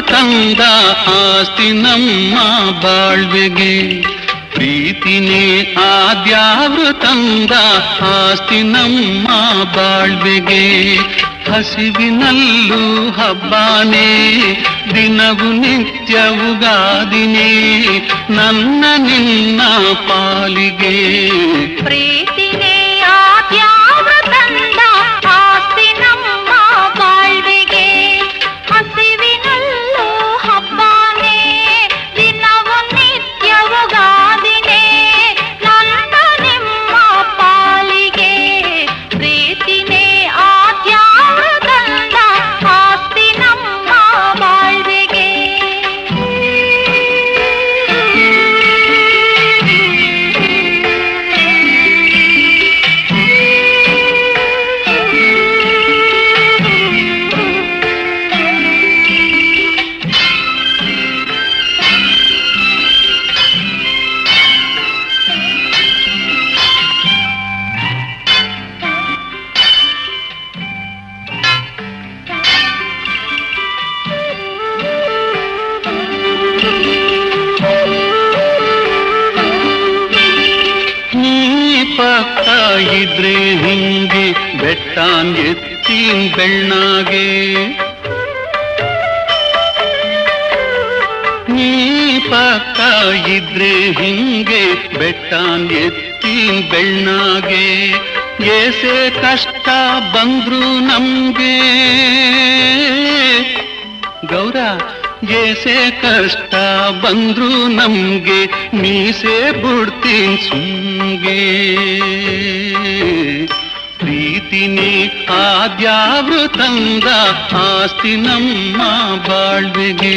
ತಂದ ಆಸ್ತಿ ನಮ್ಮ ಬಾಳ್ವೆಗೆ. ಪ್ರೀತಿನೇ ಆದ್ಯಾವೃತಂದ ಆಸ್ತಿ ನಮ್ಮ ಬಾಳ್ವೆಗೆ. ಹಸಿವಿನಲ್ಲೂ ಹಬ್ಬಾನೇ, ದಿನವು ನಿತ್ಯವುಗಾದಿನೇ ನನ್ನ ನಿನ್ನ ಪಾಲಿಗೆ. ಪ್ರೀತಿನೇ ಬೆಣ್ಣಾಗೆ ನೀ ಪಕ್ಕ ಇದ್ರೆ ಹಿಂಗೆ ಬೆಟ್ಟಾನ್ ಎತ್ತೀನ್ ಬೆಣ್ಣಾಗೆ. ಏಸೆ ಕಷ್ಟ ಬಂದ್ರು ನಮ್ಗೆ. ಗೌರ, ಏಸೆ ಕಷ್ಟ ಬಂದ್ರು ನಮ್ಗೆ. ಮೀಸೆ ಬಿಡ್ತೀನ್ ಸುಮ್ಗೆ ಆದ್ಯಾವೃತಂದ ಆಸ್ತಿ ನಮ್ಮ ಬಾಳ್ವೆಗೆ.